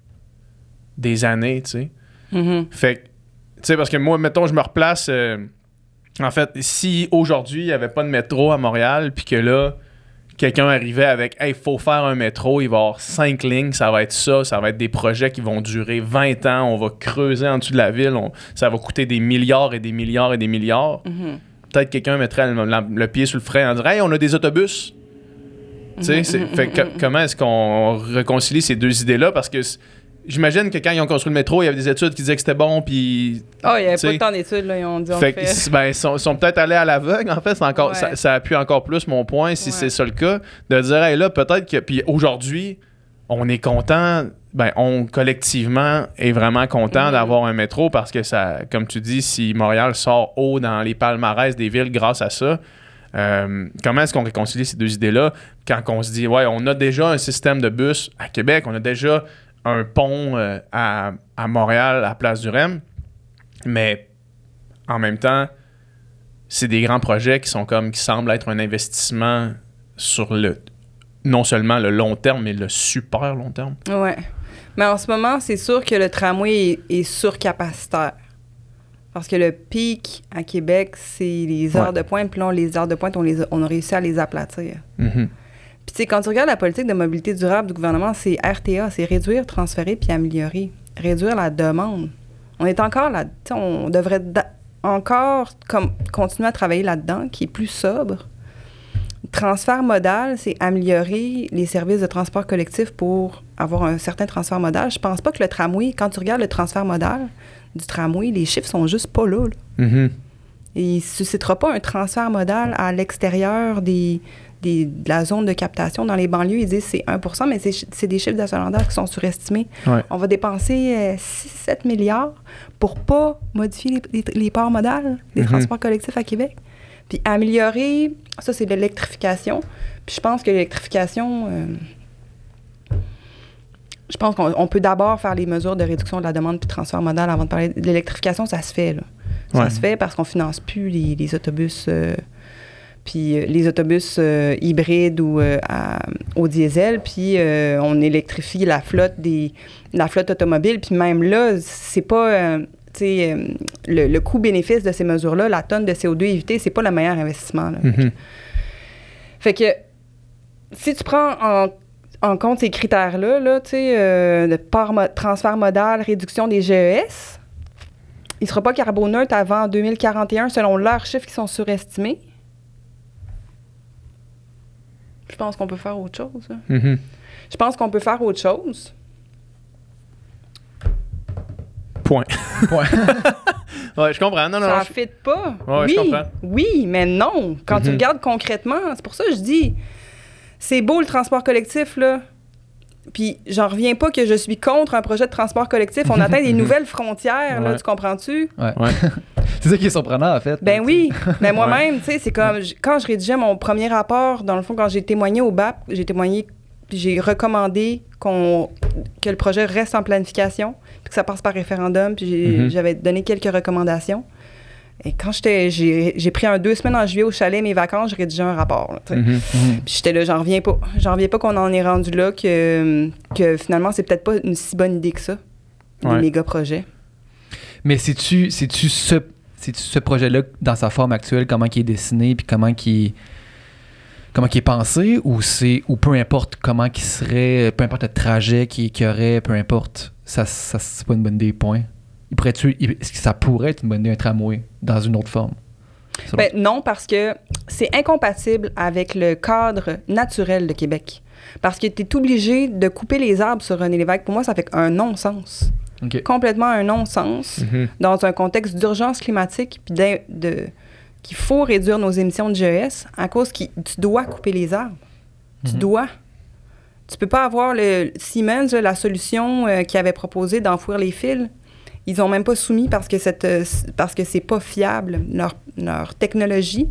des années, tu sais.
Mhm.
Fait que, tu sais, parce que moi, mettons, je me replace. euh, en fait, si aujourd'hui, il n'y avait pas de métro à Montréal, puis que là, quelqu'un arrivait avec Hey, il faut faire un métro, il va y avoir cinq lignes, ça va être ça, ça va être des projets qui vont durer 20 ans, on va creuser en dessous de la ville, on- ça va coûter des milliards et des milliards et des milliards.
Mhm.
Peut-être quelqu'un mettrait le, la- le pied sur le frein en disant Hey, on a des autobus. Fait que co- comment est-ce qu'on réconcilie ces deux idées-là? Parce que j'imagine que quand ils ont construit le métro, il y avait des études qui disaient que c'était bon, puis.
Ah, il n'y avait
T'sais.
pas tant d'études, là. Ils ont dit on
Fait
fait.
ben, ils sont, peut-être allés à l'aveugle, en fait. Encore,
Ouais.
ça, ça appuie encore plus mon point, si
Ouais.
c'est ça le cas, de dire, hey, là, peut-être que. Puis aujourd'hui, on est content ben, on collectivement est vraiment content
Mhm.
d'avoir un métro parce que ça, comme tu dis, si Montréal sort haut dans les palmarès des villes grâce à ça, euh, comment est-ce qu'on réconcilie ces deux idées-là? Quand on se dit, ouais, on a déjà un système de bus à Québec, on a déjà un pont euh, à, à Montréal, à Place du Rem, mais en même temps, c'est des grands projets qui sont comme, qui semblent être un investissement sur le, non seulement le long terme, mais le super long terme.
Ouais. Mais en ce moment, c'est sûr que le tramway est, est surcapacitaire. Parce que le pic à Québec, c'est les heures
Ouais.
de pointe. Puis là, les heures de pointe, on, les a, on a réussi à les aplatir.
Mhm.
Puis, tu sais, quand tu regardes la politique de mobilité durable du gouvernement, c'est RTA, c'est réduire, transférer puis améliorer. Réduire la demande. On est encore là, tu sais, on devrait encore comme, continuer à travailler là-dedans, qui est plus sobre. Transfert modal, c'est améliorer les services de transport collectif pour avoir un certain transfert modal. Je pense pas que le tramway, quand tu regardes le transfert modal du tramway, les chiffres sont juste pas là. là.
Mhm.
Et il ne suscitera pas un transfert modal à l'extérieur des, des- de la zone de captation. Dans les banlieues, ils disent c'est 1% mais c'est des chiffres d'achalandage qui sont surestimés.
Ouais.
On va dépenser 6-7 milliards pour pas modifier les, les, les parts modales des
Mhm.
transports collectifs à Québec. Puis améliorer, ça c'est l'électrification. Puis je pense que l'électrification, euh, je pense qu'on on peut d'abord faire les mesures de réduction de la demande puis de transfert modal avant de parler de l'électrification, ça se fait là. Ça
Ouais.
se fait parce qu'on finance plus les, les autobus, euh, puis euh, les autobus euh, hybrides ou euh, à- au diesel, puis euh, on électrifie la flotte des la flotte automobile, puis même là, c'est pas tu sais, le, le coût-bénéfice de ces mesures-là, la tonne de CO2 évitée, c'est pas le meilleur investissement. là.
Mhm.
Fait que si tu prends en, en compte ces critères-là, là, tu sais, de mo- transfert modal, réduction des GES, il ne sera pas carboneutre avant 2041 selon leurs chiffres qui sont surestimés. Je pense qu'on peut faire autre chose. là.
Mhm.
Je pense qu'on peut faire autre chose.
Point.
Point.
Ouais, je comprends. Non, non,
ça ne
je-
fit pas.
Ouais,
oui,
je comprends.
oui, mais non. Quand tu regardes concrètement, c'est pour ça que je dis, c'est beau le transport collectif, là. Puis j'en reviens pas que je suis contre un projet de transport collectif. On atteint des nouvelles frontières, là, tu comprends-tu?
Ouais.
Ouais.
c'est ça qui est surprenant, en fait.
Ben oui, mais moi-même, tu sais, c'est comme quand je rédigeais mon premier rapport, dans le fond, quand j'ai témoigné au BAP, j'ai témoigné, puis j'ai recommandé qu'on que le projet reste en planification, puis que ça passe par référendum, puis j'ai-
Mhm.
j'avais donné quelques recommandations. Et quand j'étais, j'ai j'ai pris un deux semaines en juillet au chalet, mes vacances, j'ai rédigé un rapport. là.
Mhm.
Mhm.
Puis j'étais là, j'en reviens pas. J'en reviens pas qu'on en est rendu là, que, que finalement, c'est peut-être pas une si bonne idée que ça,
Ouais.
des méga projets.
Mais c'est-tu c'est-tu ce, c'est-tu ce projet-là, dans sa forme actuelle, comment il est dessiné, puis comment il comment il est pensé, ou c'est ou peu importe comment il serait, peu importe le trajet qu'il qu'il y aurait, peu importe, ça, ça c'est pas une bonne idée, point? Il pourrait il- Est-ce que ça pourrait être une bonne idée, un tramway, dans une autre forme?
Ben, non, parce que c'est incompatible avec le cadre naturel de Québec. Parce que tu es obligé de couper les arbres sur René Lévesque. Pour moi, ça fait un non-sens. Complètement un non-sens
Mhm.
dans un contexte d'urgence climatique puis de, qu'il faut réduire nos émissions de GES à cause que tu dois couper les arbres. Tu
Mhm.
dois. Tu peux pas avoir le Siemens, la solution euh, qu'ils avaient proposée d'enfouir les fils. Ils ont même pas soumis parce que cette euh, parce que c'est pas fiable. Leur, leur technologie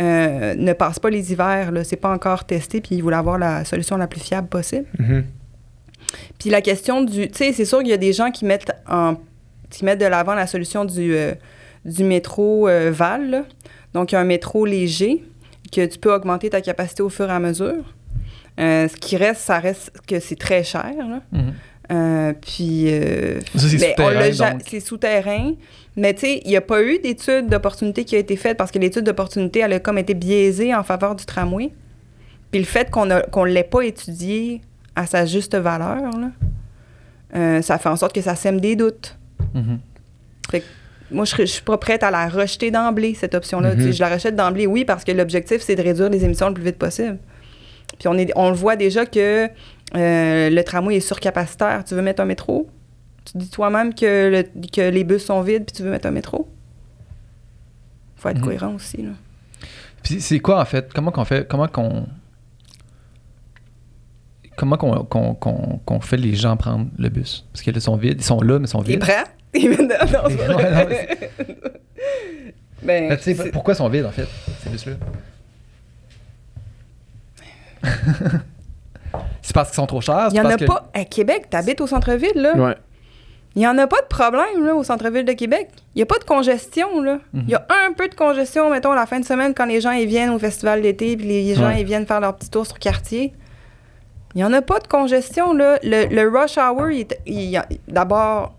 euh, ne passe pas les hivers. Là. C'est pas encore testé, puis ils voulaient avoir la solution la plus fiable possible.
Mhm.
Puis la question du... Tu sais, c'est sûr qu'il y a des gens qui mettent, en, qui mettent de l'avant la solution du, euh, du métro euh, Val. là. Donc, il y a un métro léger que tu peux augmenter ta capacité au fur et à mesure. Euh, ce qui reste, ça reste que c'est très cher. là.
Mhm.
Euh, puis... euh,
Ça, c'est
ben,
souterrain.
C'est souterrain. Mais tu sais, il n'y a pas eu d'étude d'opportunité qui a été faite parce que l'étude d'opportunité, elle a comme été biaisée en faveur du tramway. Puis le fait qu'on ne l'ait pas étudié à sa juste valeur, là, euh, ça fait en sorte que ça sème des doutes.
Mhm.
Moi, je je suis pas prête à la rejeter d'emblée, cette option-là.
Mhm.
Sais, Je la rejette d'emblée, oui, parce que l'objectif, c'est de réduire les émissions le plus vite possible. Puis on, est, on le voit déjà que euh, le tramway est surcapacitaire. Tu veux mettre un métro? Tu dis toi-même que, le- que les bus sont vides, puis tu veux mettre un métro? faut être
Mhm.
cohérent aussi. Là.
Puis c'est quoi en fait? Comment qu'on fait Comment qu'on comment qu'on, qu'on, qu'on, qu'on fait les gens prendre le bus? Parce qu'ils sont vides. Ils sont là, mais ils sont vides.
Ils viennent de- vrai. Ben, c'est-
pourquoi ils sont vides, en fait, ces bus-là? c'est parce qu'ils sont trop chers?
Il
c'est
y en
parce
a
que-
pas. À Québec, t'habites au centre-ville, là.
Ouais.
Il n'y en a pas de problème là, au centre-ville de Québec. Il n'y a pas de congestion. là. Il y a un peu de congestion, mettons, la fin de semaine, quand les gens ils viennent au festival d'été puis les gens
Ouais.
ils viennent faire leur petit tour sur quartier. Il n'y en a pas de congestion. Là. Le, le rush hour, il d'abord,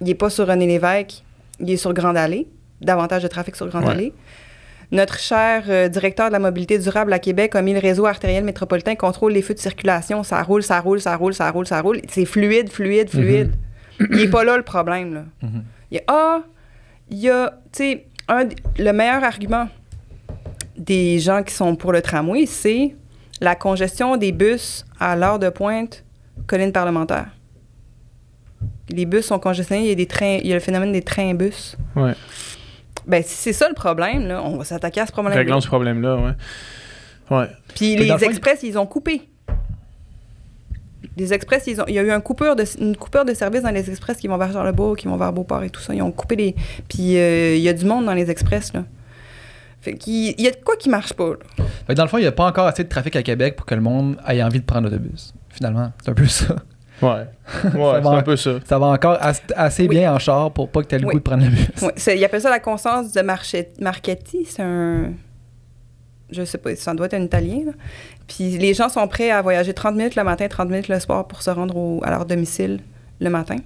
il n'est pas sur René Lévesque, il est sur Grande Allée. Davantage de trafic sur Grande
Ouais.
Allée. Notre cher euh, directeur de la mobilité durable à Québec a mis le réseau artériel métropolitain, contrôle les feux de circulation. Ça roule, ça roule, ça roule, ça roule, ça roule. C'est fluide, fluide, fluide. Il n'est pas là le problème. Là.
Mhm.
Il y a, ah, il y a, tu sais, le meilleur argument des gens qui sont pour le tramway, c'est la congestion des bus à l'heure de pointe, colline parlementaire. Les bus sont congestionnés, il y a, des trains, il y a le phénomène des trains-bus.
Ouais.
Ben, si c'est ça le problème, là, on va s'attaquer à ce problème
Réglons ce problème-là, ouais. Ouais.
Puis
Mais
les
le
express, ils ont coupé. Les express, ils ont, il y a eu un coupure de, une coupure de service dans les express qui vont vers Charlebourg, qui vont vers Beauport et tout ça. Ils ont coupé les... Puis euh, il y a du monde dans les express, là. Fait qu'il il y a de quoi qui marche pas, là.
Fait que dans le fond, il n'y a pas encore assez de trafic à Québec pour que le monde ait envie de prendre l'autobus. Finalement, c'est un peu ça.
Ouais. Ouais, c'est
va.
un peu ça.
Ça va encore as- assez
Oui.
bien en char pour pas que tu aies le
Oui.
goût de prendre le bus.
Ouais, c'est- ils appellent ça la conscience de Marche- Marchetti. C'est un... Je sais pas, ça doit être un Italien, là. Puis les gens sont prêts à voyager 30 minutes le matin, 30 minutes le soir pour se rendre au- à leur domicile le matin.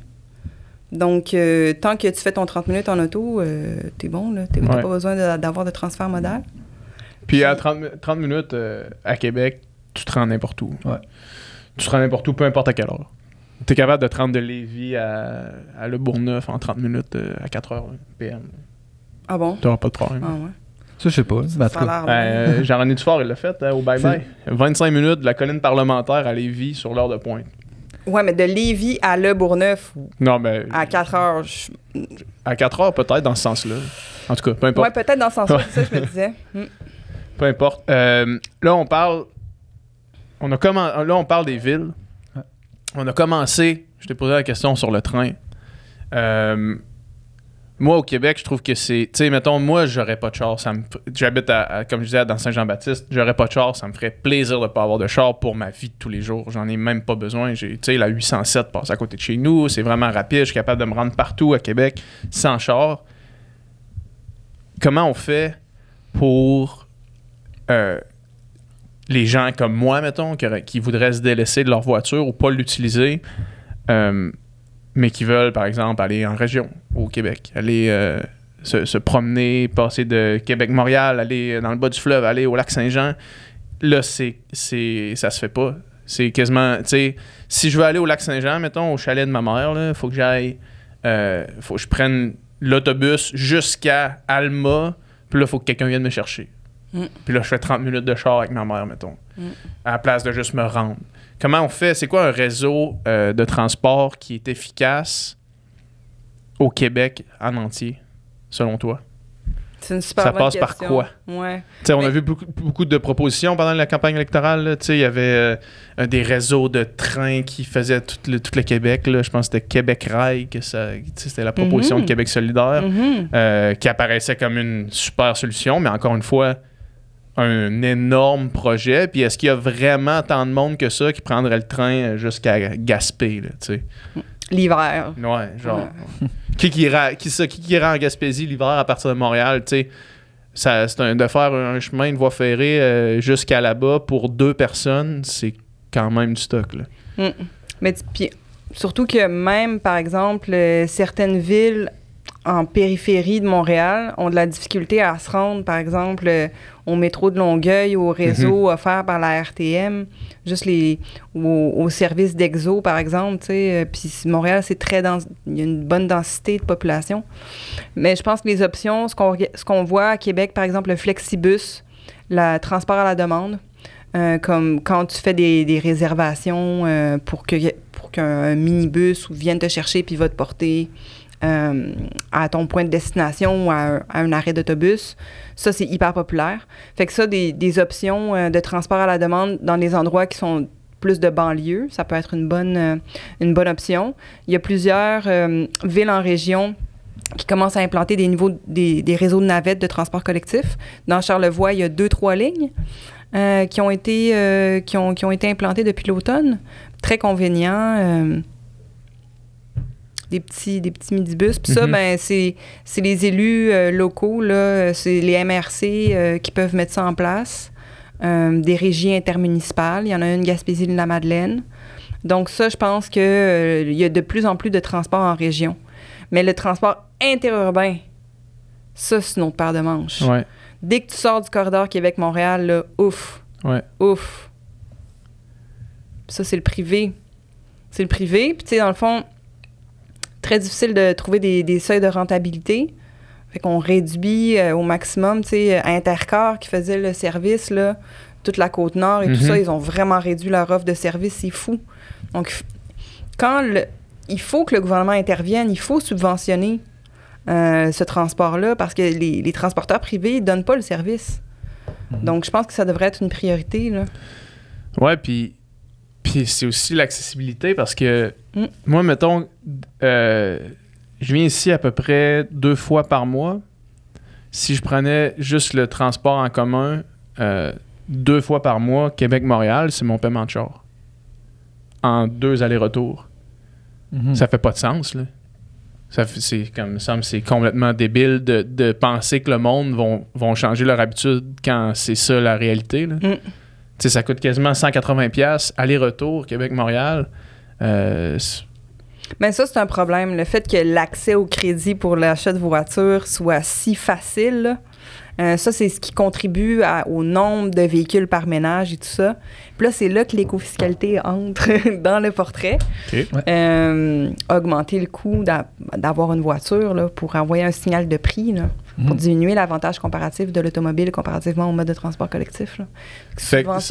Donc, euh, tant que tu fais ton 30 minutes en auto, euh, t'es bon, là. T'as
Ouais.
pas besoin d'avoir de transfert modal.
Puis à 30, mi- 30 minutes euh, à Québec, tu te rends n'importe où.
Ouais.
Tu te rends n'importe où, peu importe à quelle heure. Tu es capable de te rendre de Lévis à, à Le Bourgneuf en 30 minutes euh, à 4 heures PM.
Ah bon?
Tu n'auras pas de problème.
Ah ouais.
Ça, je sais pas. tout
Ça a
Ben, euh, Jean-René Dufort, il l'a fait hein, au Bye Bye. 25 minutes de la colline parlementaire à Lévis sur l'heure de pointe.
Ouais, mais de Lévis à Le Bourgneuf,
Non, mais
à 4 heures, je-
à 4 heures peut-être dans ce sens-là. En tout cas, peu importe.
Ouais, peut-être dans ce sens-là, c'est ça que je me disais. Hmm.
Peu importe. Euh, là, on parle. On a commen- Là, on parle des villes. On a commencé. Je t'ai posé la question sur le train. Euh, moi, au Québec, je trouve que c'est. Tu sais, mettons, moi, j'aurais pas de char. J'habite, à, comme je disais, dans Saint-Jean-Baptiste. J'aurais pas de char. Ça me ferait plaisir de pas avoir de char pour ma vie de tous les jours. J'en ai même pas besoin. Tu sais, la 807 passe à côté de chez nous. C'est vraiment rapide. Je suis capable de me rendre partout à Québec sans char. Comment on fait pour euh, les gens comme moi, mettons, qui, voudraient se délaisser de leur voiture ou pas l'utiliser, euh, mais qui veulent, par exemple, aller en région, au Québec, aller euh, se, promener, passer de Québec-Montréal, aller dans le bas du fleuve, aller au lac Saint-Jean. Là, c'est, c'est, ça se fait pas. C'est quasiment, tu sais, si je veux aller au lac Saint-Jean, mettons, au chalet de ma mère, il faut que j'aille, euh, faut que je prenne l'autobus jusqu'à Alma, puis là, faut que quelqu'un vienne me chercher.
Mm.
Puis là, je fais 30 minutes de char avec ma mère, mettons,
Mm.
à la place de juste me rendre. Comment on fait? C'est quoi un réseau euh, de transport qui est efficace au Québec en entier, selon toi?
C'est une super
Ça
bonne
passe par quoi?
Ouais.
On a vu beaucoup, beaucoup de propositions pendant la campagne électorale. Il y avait euh, des réseaux de trains qui faisaient tout le, tout le Québec. là. Je pense que c'était Québec Rail, que c'était la proposition
Mhm.
de Québec solidaire,
Mhm.
euh, qui apparaissait comme une super solution, mais encore une fois, un énorme projet. Puis est-ce qu'il y a vraiment tant de monde que ça qui prendrait le train jusqu'à Gaspé? Là, tu sais?
L'hiver.
Ouais, genre. qui, qui, ira, qui, ça, qui, qui ira en Gaspésie l'hiver à partir de Montréal, tu sais? C'est un- de faire un chemin, une voie ferrée euh, jusqu'à là-bas pour deux personnes, c'est quand même du stock. Là.
Mm. Mais puis, surtout que même, par exemple, euh, certaines villes en périphérie de Montréal ont de la difficulté à se rendre, par exemple, euh, au métro de Longueuil, au réseau offert par la RTM, juste les au, au service d'Exo, par exemple, euh, Puis Montréal, c'est très dense, il y a une bonne densité de population. Mais je pense que les options, ce qu'on ce qu'on voit à Québec, par exemple, le Flexibus, le transport à la demande, euh, comme quand tu fais des, des réservations euh, pour que pour qu'un minibus vienne te chercher puis va te porter euh, à ton point de destination ou à un, à un arrêt d'autobus. Ça, c'est hyper populaire. Fait que ça, des, des options euh, de transport à la demande dans les endroits qui sont plus de banlieue. Ça peut être une bonne, euh, une bonne option. Il y a plusieurs villes en région qui commencent à implanter des, niveaux, des, des, réseaux de navettes de transport collectif. Dans Charlevoix, il y a deux, trois lignes qui, ont été, euh, qui, ont, qui ont été implantées depuis l'automne. Très convenient. Des petits, des petits midibus. Puis ça,
Mhm.
ben, c'est les élus euh, locaux, là, c'est les MRC euh, qui peuvent mettre ça en place. Euh, des régies intermunicipales. Il y en a une Gaspésie-la-Madeleine. Donc ça, je pense qu'il il y a de plus en plus de transports en région. Mais le transport interurbain, ça, c'est une autre paire de manches.
Ouais.
Dès que tu sors du corridor Québec-Montréal, là, ouf,
Ouais.
ouf. Ça, c'est le privé. C'est le privé. Puis, tu sais, dans le fond, très difficile de trouver des, des seuils de rentabilité. Fait qu'on réduit euh, au maximum, tu sais, Intercar qui faisait le service, là, toute la côte nord et tout
Mhm.
ça, ils ont vraiment réduit leur offre de service, c'est fou. Donc, quand le- il faut que le gouvernement intervienne, il faut subventionner euh, ce transport-là parce que les, les transporteurs privés ne donnent pas le service. Donc, je pense que ça devrait être une priorité. Là.
Ouais, puis, puis c'est aussi l'accessibilité parce que
Mm.
moi, mettons, euh, je viens ici à peu près deux fois par mois. Si je prenais juste le transport en commun euh, deux fois par mois, Québec-Montréal, c'est mon paiement de char. En deux allers-retours.
Mhm.
Ça fait pas de sens, là. Ça c'est comme il me semble c'est complètement débile de, de penser que le monde vont, vont changer leur habitude quand c'est ça la réalité. Là.
Mm.
Sais, ça coûte quasiment 180 pièces aller-retour Québec-Montréal. Euh,
Mais ça, c'est un problème. Le fait que l'accès au crédit pour l'achat de voiture soit si facile, euh, ça, c'est ce qui contribue à- au nombre de véhicules par ménage et tout ça. Puis là, c'est là que l'écofiscalité entre dans le portrait. Euh, augmenter le coût d'a- d'avoir une voiture là, pour envoyer un signal de prix, là, pour
Mhm.
diminuer l'avantage comparatif de l'automobile comparativement au mode de transport collectif.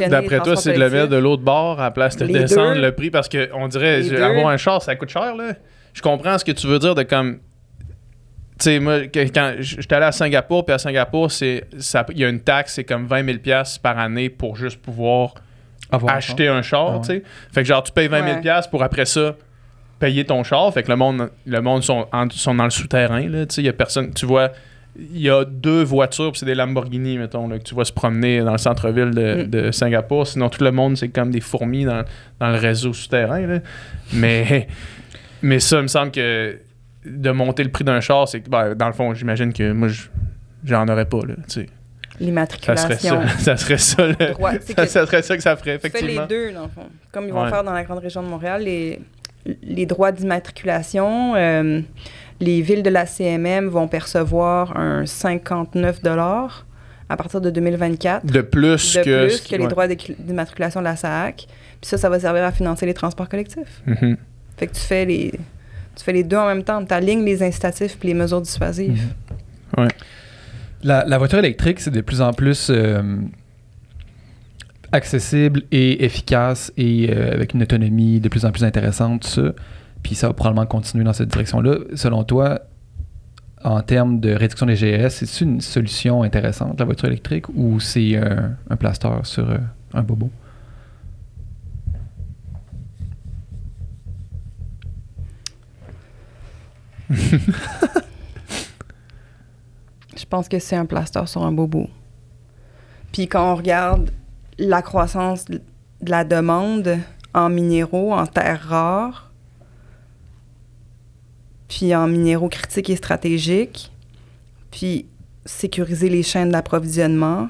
d'après toi, c'est de le mettre de l'autre bord à la place de
Les
descendre
deux.
le prix parce qu'on dirait je- avoir un char, ça coûte cher. Là. Je comprends ce que tu veux dire de comme. Tu sais, moi, quand j'étais allé à Singapour, puis à Singapour, c'est ça- il y a une taxe, c'est comme 20 000 pièces par année pour juste pouvoir
Avoir un
acheter un char,
Ah ouais.
tu sais. Fait que genre, tu payes 20 000
Ouais.
pour après ça payer ton char. Fait que le monde, le monde sont, en- sont dans le souterrain, là, tu sais. Il y a personne, tu vois, il y a deux voitures, c'est des Lamborghini, mettons, là, que tu vois se promener dans le centre-ville de,
Mm.
de Singapour. Sinon, tout le monde, c'est comme des fourmis dans, dans le réseau souterrain, là. Mais, mais ça, il me semble que de monter le prix d'un char, c'est que, ben, dans le fond, j'imagine que moi, je- j'en aurais pas, là, tu sais. Ça serait
L'immatriculation.
ça. Ça serait ça, le-
Droit-
ça, ça serait ça que ça ferait, effectivement.
les deux, dans le fond. Comme ils vont
Ouais.
faire dans la grande région de Montréal, les, les droits d'immatriculation, euh, les villes de la CMM vont percevoir un 59 à partir de 2024.
De plus
de
que.
plus que les
ouais.
droits d'immatriculation de la SAC. Puis ça, ça va servir à financer les transports collectifs.
Mhm.
Fait que tu fais les, tu fais les deux en même temps. Tu alignes les incitatifs puis les mesures dissuasives.
Mhm. La, la voiture électrique, c'est de plus en plus euh, accessible et efficace et euh, avec une autonomie de plus en plus intéressante, tout ça. Puis ça va probablement continuer dans cette direction-là. Selon toi, en termes de réduction des GS, c'est une solution intéressante, la voiture électrique, ou c'est un, plaster sur euh, un bobo?
Je pense que c'est un plaster sur un bobo. Puis quand on regarde la croissance de la demande en minéraux, en terres rares, puis en minéraux critiques et stratégiques, puis sécuriser les chaînes d'approvisionnement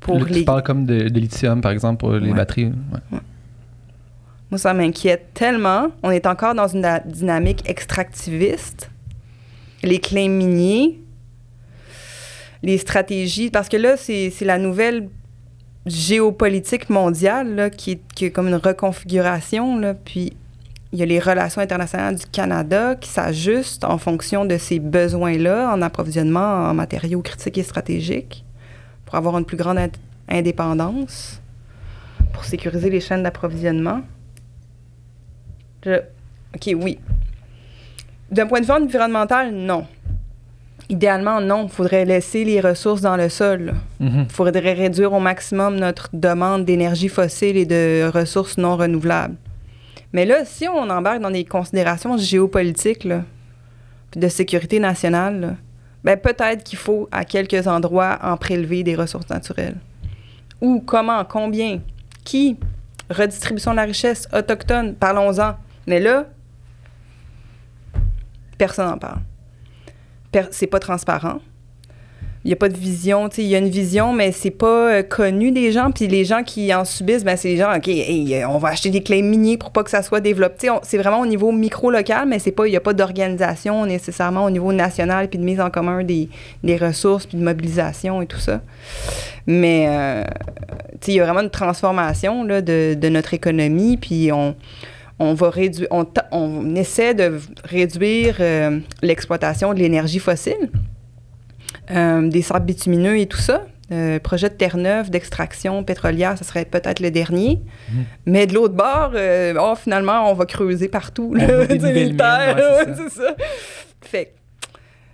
pour
Là,
les...
Tu parles comme de, de lithium, par exemple, pour les
Ouais.
batteries. ouais.
Moi, ça m'inquiète tellement. On est encore dans une dynamique extractiviste. Les claims miniers, les stratégies, parce que là, c'est la nouvelle géopolitique mondiale là, qui, est, qui est comme une reconfiguration. Là, puis il y a les relations internationales du Canada qui s'ajustent en fonction de ces besoins-là en approvisionnement en matériaux critiques et stratégiques pour avoir une plus grande ind- indépendance, pour sécuriser les chaînes d'approvisionnement. Je- OK, oui. D'un point de vue environnemental, non. idéalement, non. Il faudrait laisser les ressources dans le sol. Il
Mhm.
faudrait réduire au maximum notre demande d'énergie fossile et de ressources non renouvelables. Mais là, si on embarque dans des considérations géopolitiques, de sécurité nationale, ben peut-être qu'il faut à quelques endroits en prélever des ressources naturelles. Où, comment, combien, qui, redistribution de la richesse autochtone, parlons-en. Mais là, personne n'en parle. C'est pas transparent. Il n'y a pas de vision. Il y a une vision, mais c'est pas euh, connu des gens. Puis les gens qui en subissent, ben, c'est les gens, OK, hey, euh, on va acheter des clés miniers pour pas que ça soit développé. C'est vraiment au niveau micro-local, mais il n'y a pas d'organisation nécessairement au niveau national, puis de mise en commun des, des ressources, puis de mobilisation et tout ça. Mais euh, il y a vraiment une transformation là, de, de notre économie, puis on, on va réduire, on, on essaie de réduire l'exploitation de l'énergie fossile, euh, des sables bitumineux et tout ça. Euh, projet de Terre-Neuve d'extraction pétrolière, ce serait peut-être le dernier.
Mhm.
Mais de l'autre bord, euh, oh, finalement, on va creuser partout. Là,
des
terres,
ouais, c'est
c'est ça. Fait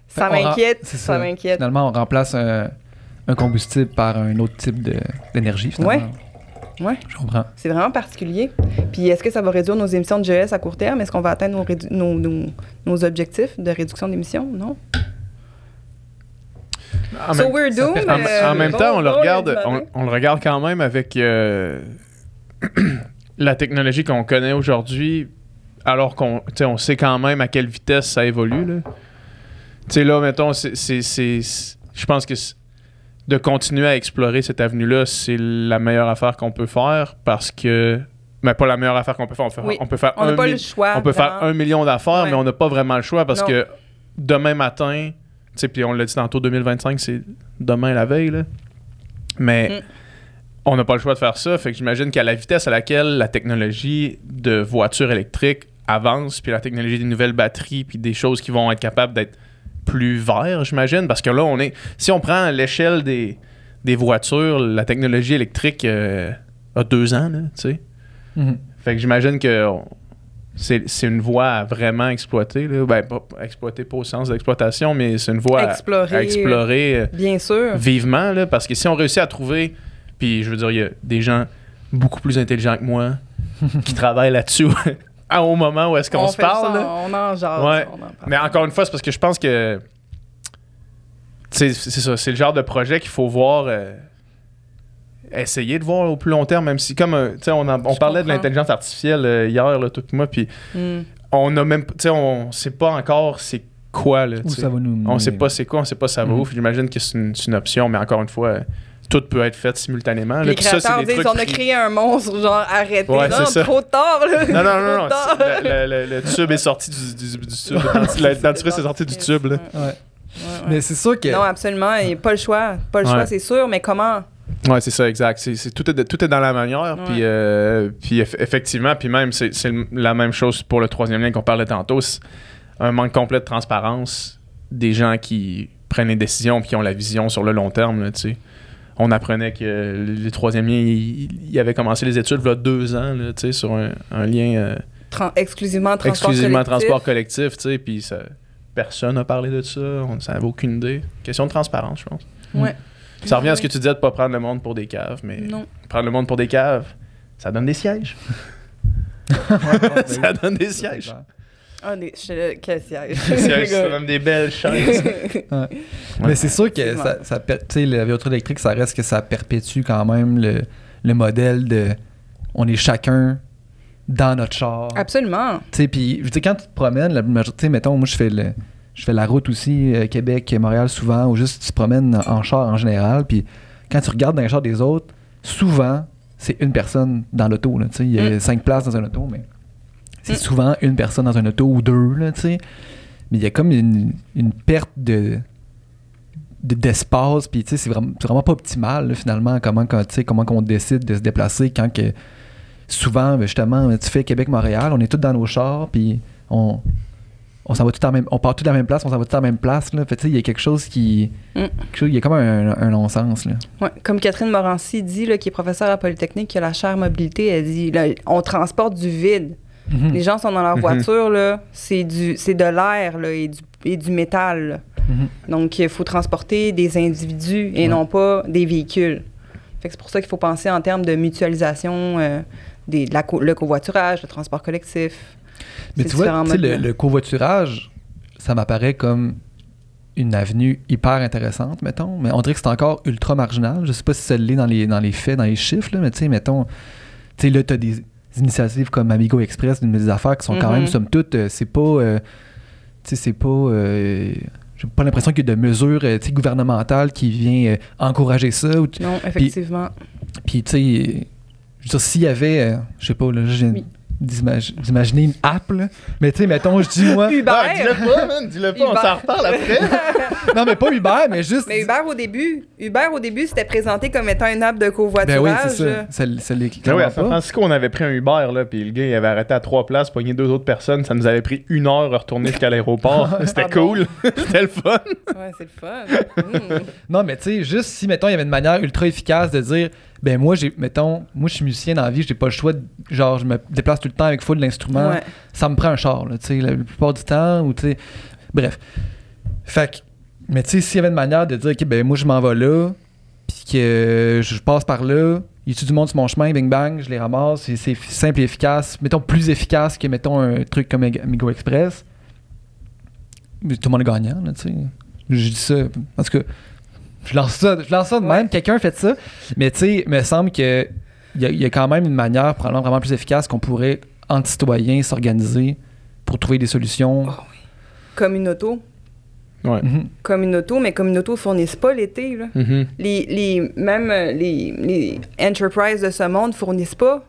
ça m'inquiète, ça m'inquiète.
Finalement, on remplace un, un combustible par un autre type d'énergie. finalement.
Ouais.
Je comprends.
C'est vraiment particulier. Puis est-ce que ça va réduire nos émissions de GES à court terme? Est-ce qu'on va atteindre nos, rédu- nos, nos- nos objectifs de réduction d'émissions? Non.
En
so
même-
we're doomed.
En, en même
bon,
temps, on le regarde, on, le regarde quand même avec euh, la technologie qu'on connaît aujourd'hui, alors qu'on, on sait quand même à quelle vitesse ça évolue. là. Tu sais là, mettons, c'est, je pense que de continuer à explorer cette avenue-là, c'est la meilleure affaire qu'on peut faire parce que, mais pas la meilleure affaire qu'on peut faire. On, peut-
Oui.
on peut faire
On n'a
un
pas le choix.
on peut faire un million d'affaires,
Ouais.
mais on n'a pas vraiment le choix parce
Non.
que demain matin, sais, puis on l'a dit tantôt, 2025, c'est demain la veille, là. Mais
Mm.
on n'a pas le choix de faire ça. Fait que j'imagine qu'à la vitesse à laquelle la technologie de voitures électriques avance, puis la technologie des nouvelles batteries, puis des choses qui vont être capables d'être plus verts, j'imagine, parce que là, on est. Si on prend l'échelle des, des voitures, la technologie électrique euh, a deux ans, tu sais.
Mhm.
Fait que j'imagine que on- c'est c'est une voie à vraiment exploiter. Là. Ben, pas exploiter pas au sens d'exploitation, mais c'est une voie à-
Explorer.
à, explorer euh,
Bien sûr.
vivement. Là, parce que si on réussit à trouver, puis je veux dire, il y a des gens beaucoup plus intelligents que moi qui travaillent là-dessus à- au moment où est-ce qu'on
On
se parle.
ça. On en jase.
Ouais.
on en parle.
Mais encore une fois, c'est parce que je pense que c'est ça, c'est le genre de projet qu'il faut voir. euh, essayer de voir au plus long terme, même si, comme, euh, tu sais, on, en- on parlait de l'intelligence artificielle euh, hier, là, tout moi, puis
Hmm.
on a même, tu sais, on sait pas encore c'est quoi, là,
ça va nous
On sait pas c'est quoi, on sait pas ça va
Mhm.
où. J'imagine que c'est une, option, mais encore une fois, euh, tout peut être fait simultanément. là.
Les
c'est
créateurs disent
trucs
on a créé un monstre, genre arrêtez.
Ouais,
non,
c'est ça.
trop tard. Là.
Non, non, non, non. Le, le- le- le tube est sorti du, du, du tube. Le le dentifrice est sorti du tube, là.
Ouais.
Ouais, ouais.
Mais c'est sûr que.
Non, absolument. Il n'y a pas le choix. Pas le
Ouais.
choix, c'est sûr, mais comment?
Ouais, c'est ça, exact. C'est, c'est- tout, est, de- tout est dans la manière.
Ouais.
Puis, euh, puis eff- effectivement, puis même, c'est, c'est la même chose pour le troisième lien qu'on parlait tantôt. C'est un manque complet de transparence des gens qui prennent les décisions puis qui ont la vision sur le long terme. Là. On apprenait que les troisième liens, il, avait commencé les études il y a deux ans là, sur un, un lien euh,
Tran- exclusivement transport
exclusivement
collectif.
transport collectif. tu sais, Puis personne n'a parlé de ça. On n'avait aucune idée. Question de transparence, je pense.
Ouais.
Ça revient à ce que tu disais de ne pas prendre le monde pour des caves, mais
Non.
prendre le monde pour des caves, ça donne des sièges. ça donne des sièges.
Ah, des, je, quel siège?
Des sièges, ça donne des belles chaises.
Mais c'est sûr que ça, ça per- tu sais, la voiture électrique, ça reste que ça perpétue quand même le, le modèle de on est chacun dans notre char.
Absolument.
Tu sais, puis je quand tu te promènes, la majorité, mettons, moi je fais le je fais la route aussi, euh, Québec, Montréal souvent, ou juste tu te promènes en char en général, puis quand tu regardes dans les chars des autres, souvent, c'est une personne dans l'auto, il y a
Mm.
cinq places dans un auto, mais c'est
Mm.
souvent une personne dans un auto ou deux, là. Mais il y a comme une, une perte de de- d'espace puis tu sais c'est vraiment, pas optimal là, finalement comment quand, comment qu'on décide de se déplacer quand que souvent ben, justement tu fais Québec Montréal on est tous dans nos chars puis on on s'en va tout en même on part tous à la même place on s'en va tout à la même place là fait tu sais il y a quelque chose qui
Mm.
quelque chose- il y a comme un, un non-sens là
Ouais, comme Catherine Morancy dit, là, qui est professeure à Polytechnique, qui a la chaire mobilité, elle dit là, on transporte du vide.
Mhm.
Les gens sont dans leur
Mhm.
voiture, là, c'est du c'est de l'air là, et, du, et du métal. là.
Mhm.
Donc, il faut transporter des individus et
Ouais.
non pas des véhicules. Fait que c'est pour ça qu'il faut penser en termes de mutualisation, euh, des, de la co- le covoiturage, le transport collectif.
Mais tu vois, tu le, le covoiturage, ça m'apparaît comme une avenue hyper intéressante, mettons, mais on dirait que c'est encore ultra marginal. Je sais pas si ça l'est dans les, dans les faits, dans les chiffres, là, mais tu sais, mettons, tu sais, là, t'as des initiatives comme Amigo Express, des affaires qui sont quand même, somme toute, euh, c'est pas, euh, tu sais, c'est pas, euh, j'ai pas l'impression qu'il y a de mesures, euh, tu sais, gouvernementales qui viennent euh, encourager ça. ou
Non, effectivement.
puis, tu sais, je veux dire, s'il y avait, euh, je sais pas, là,
Oui.
D'imag- d'imaginer une app, là. Mais tu sais, mettons, je dis, moi.
Uber!
Ah, dis-le pas, man, dis-le pas, on s'en reparle après.
non, mais pas Uber, mais juste.
Mais Uber au début, Uber au début, c'était présenté comme étant une app de covoiturage.
Ben oui, c'est ça. Ça,
Ben oui, à San. Francisco, on avait pris un Uber, là, puis le gars, il avait arrêté à trois places, pogné deux autres personnes. Ça nous avait pris une heure à retourner jusqu'à l'aéroport. C'était
Ah bon?
cool. C'était le fun.
Ouais, c'est le fun. Mm.
Non, mais tu sais, juste si, mettons, il y avait une manière ultra efficace de dire, ben moi, j'ai, mettons, moi, je suis musicien dans la vie, j'ai pas le choix, de, genre, je me déplace tout le temps avec full d'instruments.
Ouais.
Ça me prend un char, là, tu sais, la, la plupart du temps, ou tu sais. Bref. Fait que, mais tu sais, s'il y avait une manière de dire, ok, ben moi, je m'en vais là, puis que je passe par là, il y a du monde sur mon chemin, bing bang, je les ramasse, et c'est simple et efficace, mettons plus efficace que, mettons, un truc comme Amigo Express. Mais tout le monde est gagnant, là, tu sais. Je dis ça, parce que je lance ça, je lance ça de
Ouais.
même, quelqu'un fait ça, mais tu sais, il me semble que il y, a- il y a quand même une manière probablement vraiment plus efficace qu'on pourrait, entre citoyens, s'organiser pour trouver des solutions.
Oh. Comme une auto.
Ouais.
Mhm.
Comme une auto, mais comme une auto fournissent pas l'été, là.
Mhm.
Les, les, même euh, les, les enterprises de ce monde fournissent pas.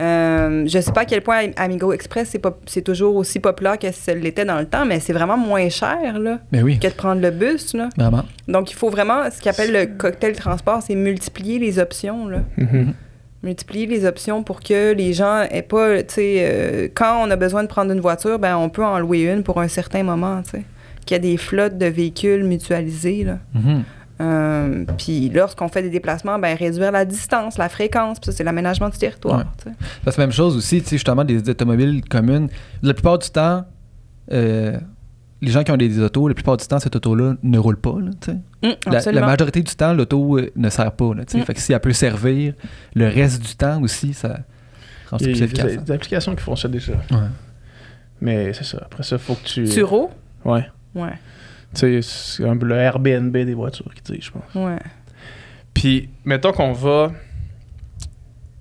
Euh, je sais pas à quel point Amigo Express c'est pas c'est toujours aussi populaire que ça l'était dans le temps, mais c'est vraiment moins cher là,
Mais oui,
que de prendre le bus. Là.
vraiment.
Donc il faut vraiment, ce qu'on appelle le cocktail transport, c'est multiplier les options. Là.
Mhm.
Multiplier les options pour que les gens aient pas, tu sais, euh, quand on a besoin de prendre une voiture, ben on peut en louer une pour un certain moment, tu sais. Qu'il y a des flottes de véhicules mutualisés, là.
Mhm.
Euh, puis lorsqu'on fait des déplacements, ben réduire la distance, la fréquence, puis ça c'est l'aménagement du territoire.
Ouais.
tu.
Parce que même chose aussi, tu sais, justement, des automobiles communes. La plupart du temps, euh, les gens qui ont des autos, la plupart du temps, cette auto-là ne roule pas. là, tu.
Hum,
la, la majorité du temps, l'auto euh, ne sert pas. Là, tu.
Mm.
Fait que si elle peut servir le reste du temps aussi, ça rend ça
Il y
plus
a
efficace.
des, des applications qui font ça déjà.
Ouais.
Mais c'est ça. Après ça, faut que tu.
Turo?
Ouais.
Ouais,
Tu sais, c'est un peu le Airbnb des voitures qui je pense.
ouais.
Puis, mettons qu'on va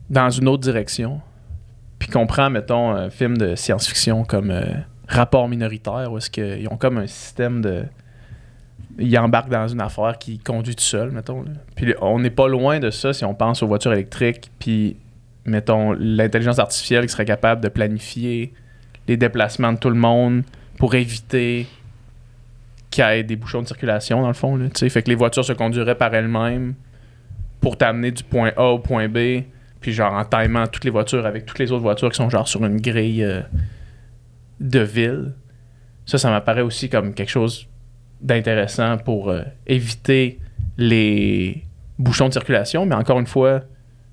dans une autre direction, puis qu'on prend, mettons, un film de science-fiction comme euh, Rapport minoritaire, où est-ce qu'ils ont comme un système de... Ils embarquent dans une affaire qui conduit tout seul, mettons. là. Puis on n'est pas loin de ça si on pense aux voitures électriques, puis, mettons, l'intelligence artificielle qui serait capable de planifier les déplacements de tout le monde pour éviter qu'il y ait des bouchons de circulation, dans le fond. Là, tu sais. fait que les voitures se conduiraient par elles-mêmes pour t'amener du point A au point B, puis genre en timant toutes les voitures avec toutes les autres voitures qui sont genre sur une grille euh, de ville. Ça, ça m'apparaît aussi comme quelque chose d'intéressant pour euh, éviter les bouchons de circulation, mais encore une fois,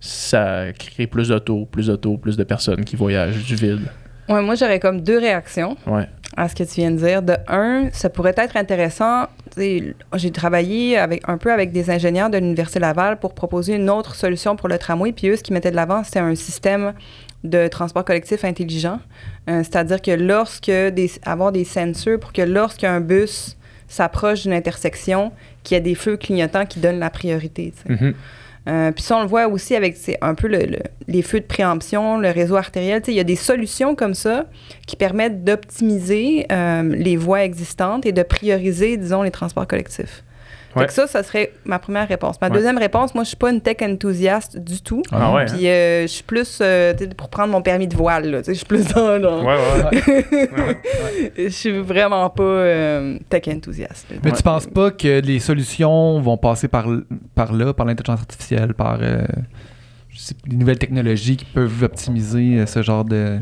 ça crée plus d'autos, plus d'autos, plus de personnes qui voyagent du vide.
Ouais, moi j'aurais comme deux réactions
Ouais.
À ce que tu viens de dire. De un, ça pourrait être intéressant. J'ai travaillé avec, un peu avec des ingénieurs de l'Université Laval pour proposer une autre solution pour le tramway. Puis eux, ce qu'ils mettaient de l'avant, c'était un système de transport collectif intelligent. Euh, C'est-à-dire que lorsque avoir des sensors pour que lorsqu'un bus s'approche d'une intersection, qu'il y a des feux clignotants qui donnent la priorité. sais. Euh, puis ça, on le voit aussi avec un peu le- le- les feux de préemption, le réseau artériel. Il y a des solutions comme ça qui permettent d'optimiser euh, les voies existantes et de prioriser, disons, les transports collectifs. Fait
Ouais.
que ça, ça serait ma première réponse. Ma
Ouais.
deuxième réponse, moi, je suis pas une tech enthousiaste du tout.
Ah ouais, hein?
Puis euh, je suis plus euh, tu sais, pour prendre mon permis de voile. Là, Tu sais, je suis plus dans. dans-
Ouais, ouais.
Je suis vraiment pas euh, tech enthousiaste.
Mais
Ouais.
tu penses pas que les solutions vont passer par, par là, par l'intelligence artificielle, par euh, je sais, les nouvelles technologies qui peuvent optimiser euh, ce genre de,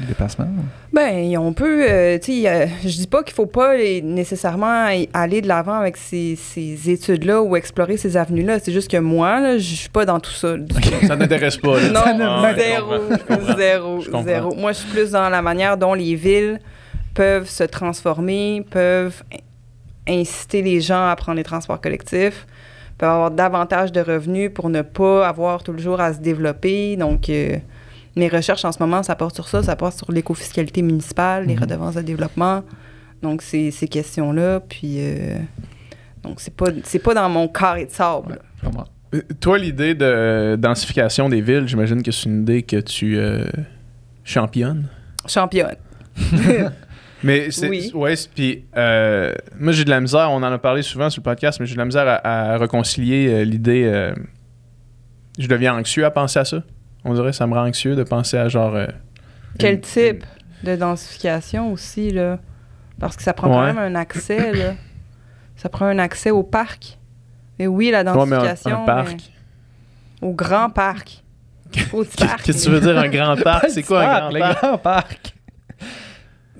de déplacement?
Ben, on peut, euh, tu sais, euh, je dis pas qu'il faut pas les- nécessairement aller de l'avant avec ces, ces études-là ou explorer ces avenues-là. C'est juste que moi, là, je suis pas dans tout ça.
Ça n'intéresse pas. là.
non,
Ah,
zéro,
je
zéro,
Je
zéro. Moi, je suis plus dans la manière dont les villes peuvent se transformer, peuvent inciter les gens à prendre les transports collectifs, peuvent avoir davantage de revenus pour ne pas avoir tout le jour à se développer. Donc, euh, mes recherches en ce moment, ça porte sur ça, ça porte sur l'écofiscalité municipale, les
Mhm.
redevances de développement. Donc, c'est ces questions-là. Puis, euh, donc, c'est pas, c'est pas dans mon carré de sable.
Euh, Toi, l'idée de densification des villes, j'imagine que c'est une idée que tu euh, championnes?
Championne.
Mais c'est.
Oui.
Ouais, puis euh, moi, j'ai de la misère, on en a parlé souvent sur le podcast, mais j'ai de la misère à, à réconcilier euh, l'idée. je deviens anxieux à penser à ça. On dirait que ça me rend anxieux de penser à genre. euh,
Quel
une-
type de densification aussi, là? Parce que ça prend quand même un accès, là. Ça prend un accès au parc. Et oui, la
une- Ouais, mais un-
densification.
un, parc.
mais Au grand parc. Au petit parc.
Qu'est-ce que tu veux dire, un grand parc? C'est quoi un grand
le
parc?
grand parc?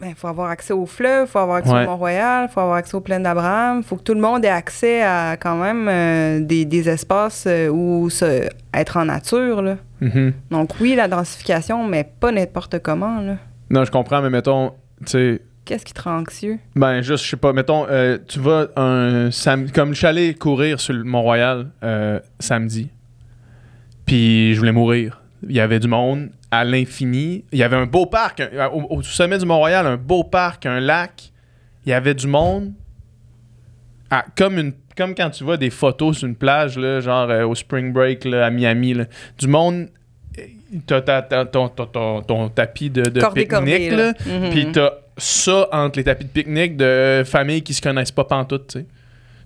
Il faut avoir accès au fleuve, il faut avoir accès
Ouais.
au Mont-Royal, il faut avoir accès aux plaines d'Abraham. Il faut que tout le monde ait accès à quand même euh, des, des espaces euh, où se- être en nature. Là.
Mhm.
Donc oui, la densification, mais pas n'importe comment. Là.
Non, je comprends, mais mettons, tu sais.
Qu'est-ce qui te rend anxieux?
Ben, juste, je sais pas, mettons, euh, tu vas un comme je suis allé courir sur le Mont-Royal euh, samedi, puis je voulais mourir. Il y avait du monde à l'infini. Il y avait un beau parc, un- au, au sommet du Mont-Royal, un beau parc, un lac. Il y avait du monde. Ah, comme, une, comme quand tu vois des photos sur une plage, là, genre euh, au Spring Break là, à Miami. là. Du monde. euh, T'as ton, ton- tapis de, de pique-nique, là.
Mhm.
Puis t'as ça entre les tapis de pique-nique de familles qui se connaissent pas pantoute, tu sais.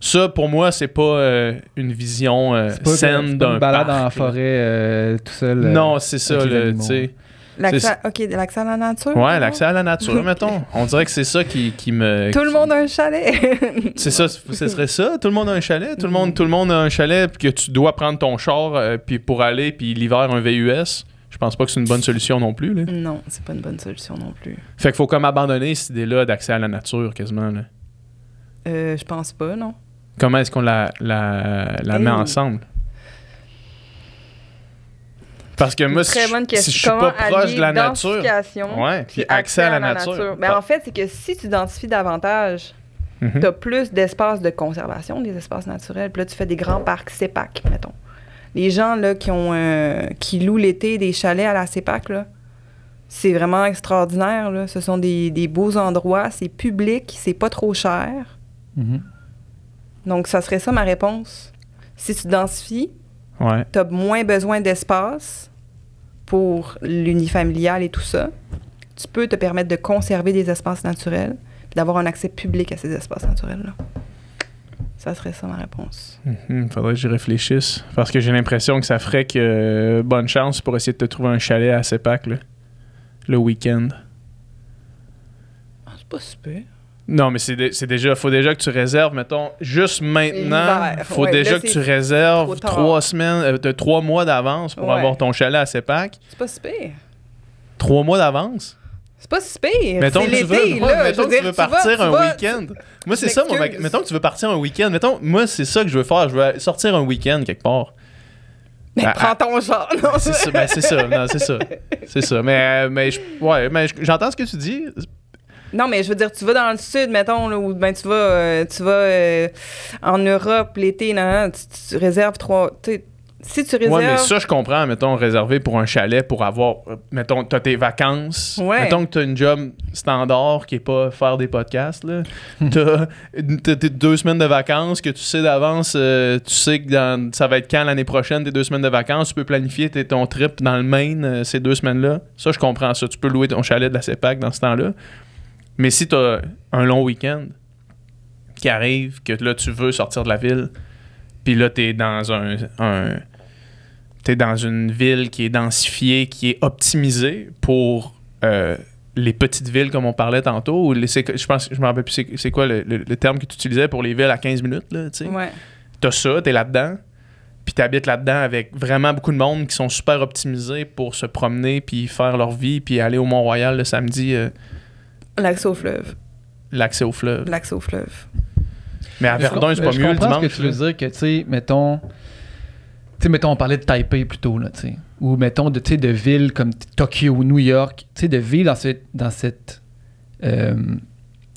Ça, pour moi, c'est pas euh, une vision euh,
pas,
saine d'un
balade dans la forêt euh, tout seul. euh,
Non, c'est ça, tu sais.
L'accès, OK, l'accès à la nature?
Ouais, l'accès à la nature, mettons. On dirait que c'est ça qui, qui me...
Tout le monde a un chalet.
C'est ça, ce serait ça. Tout le monde a un chalet. Tout le monde, tout le monde a un chalet, puis que tu dois prendre ton char euh, puis pour aller, puis l'hiver, un VUS. Je pense pas que c'est une bonne solution non plus. Là.
non, c'est pas une bonne solution non plus.
Fait qu'il faut comme abandonner cette idée-là d'accès à la nature, quasiment. Là.
Euh, je pense pas, non.
Comment est-ce qu'on la, la, la met
Hey.
ensemble? Parce que moi, si
Très
je,
bonne question.
si je suis
Comment
pas proche de la nature, ouais, puis accès à la, nature.
Ben, En fait, c'est que si tu densifies davantage,
Mhm.
tu as plus d'espaces de conservation, des espaces naturels. Puis là, tu fais des grands parcs CEPAC, mettons. Les gens là, qui, ont, euh, qui louent l'été des chalets à la CEPAC, là, c'est vraiment extraordinaire. Là. Ce sont des, des beaux endroits, c'est public, c'est pas trop cher.
Mhm.
Donc, ça serait ça ma réponse. Si tu densifies,
Ouais.
tu as moins besoin d'espace pour l'unifamilial et tout ça. Tu peux te permettre de conserver des espaces naturels d'avoir un accès public à ces espaces naturels-là. Ça serait ça ma réponse.
Mhm, faudrait que j'y réfléchisse. Parce que j'ai l'impression que ça ferait que euh, bonne chance pour essayer de te trouver un chalet à CEPAC là, le week-end.
c'est pas super.
Non, mais c'est dé- c'est déjà, faut déjà que tu réserves, mettons, juste maintenant, faut
ouais,
déjà
là,
que tu réserves trois semaines, euh, de trois mois d'avance pour
Ouais.
avoir ton chalet à CEPAC.
C'est pas super.
Trois mois d'avance?
C'est pas super.
Mettons
C'est
que tu veux,
là.
mettons que tu veux partir un week-end. Moi, c'est ça, mettons que tu veux partir un week-end. Mettons, moi, c'est ça que je veux faire. Je veux sortir un week-end quelque part.
Mais
Ah,
prends ton genre. Non,
C'est ça, ben, c'est ça, c'est ça. C'est ça. Mais, euh, mais, je- ouais, mais je- j'entends ce que tu dis.
Non, mais je veux dire, tu vas dans le sud, mettons, là, ou ben, tu vas, euh, tu vas euh, en Europe l'été, non, non, tu, tu réserves trois. tu si tu réserves.
Ouais, mais ça, je comprends, mettons, réservé pour un chalet pour avoir, euh, mettons, t'as tes vacances.
Ouais.
Mettons que t'as une job standard qui est pas faire des podcasts, là. t'as, t'as tes deux semaines de vacances que tu sais d'avance, euh, tu sais que dans- ça va être quand l'année prochaine, tes deux semaines de vacances, tu peux planifier tes- ton trip dans le Maine euh, ces deux semaines-là. Ça, je comprends ça. Tu peux louer ton chalet de la CEPAC dans ce temps-là. Mais si t'as un long week-end qui arrive, que là, tu veux sortir de la ville, puis là, t'es dans un, un t'es dans une ville qui est densifiée, qui est optimisée pour euh, les petites villes comme on parlait tantôt. Ou les, je pense, je me rappelle plus c'est, c'est quoi le, le- le terme que tu utilisais pour les villes à 15 minutes là, tu sais?
Ouais.
T'as ça, t'es là-dedans. Puis t'habites là-dedans avec vraiment beaucoup de monde qui sont super optimisés pour se promener puis faire leur vie puis aller au Mont-Royal le samedi, euh,
L'accès au fleuve.
l'accès au fleuve.
L'accès au fleuve.
Mais à
Je
Verdun, c'est pas
je
mieux le
comprends
dimanche.
ce que tu veux dire, que, tu sais, mettons... Tu sais, mettons, on parlait de Taipei plus tôt, là, tu sais. Ou, mettons, de, tu sais, de villes comme Tokyo ou New York. Tu sais, de villes dans, ce- dans cette euh,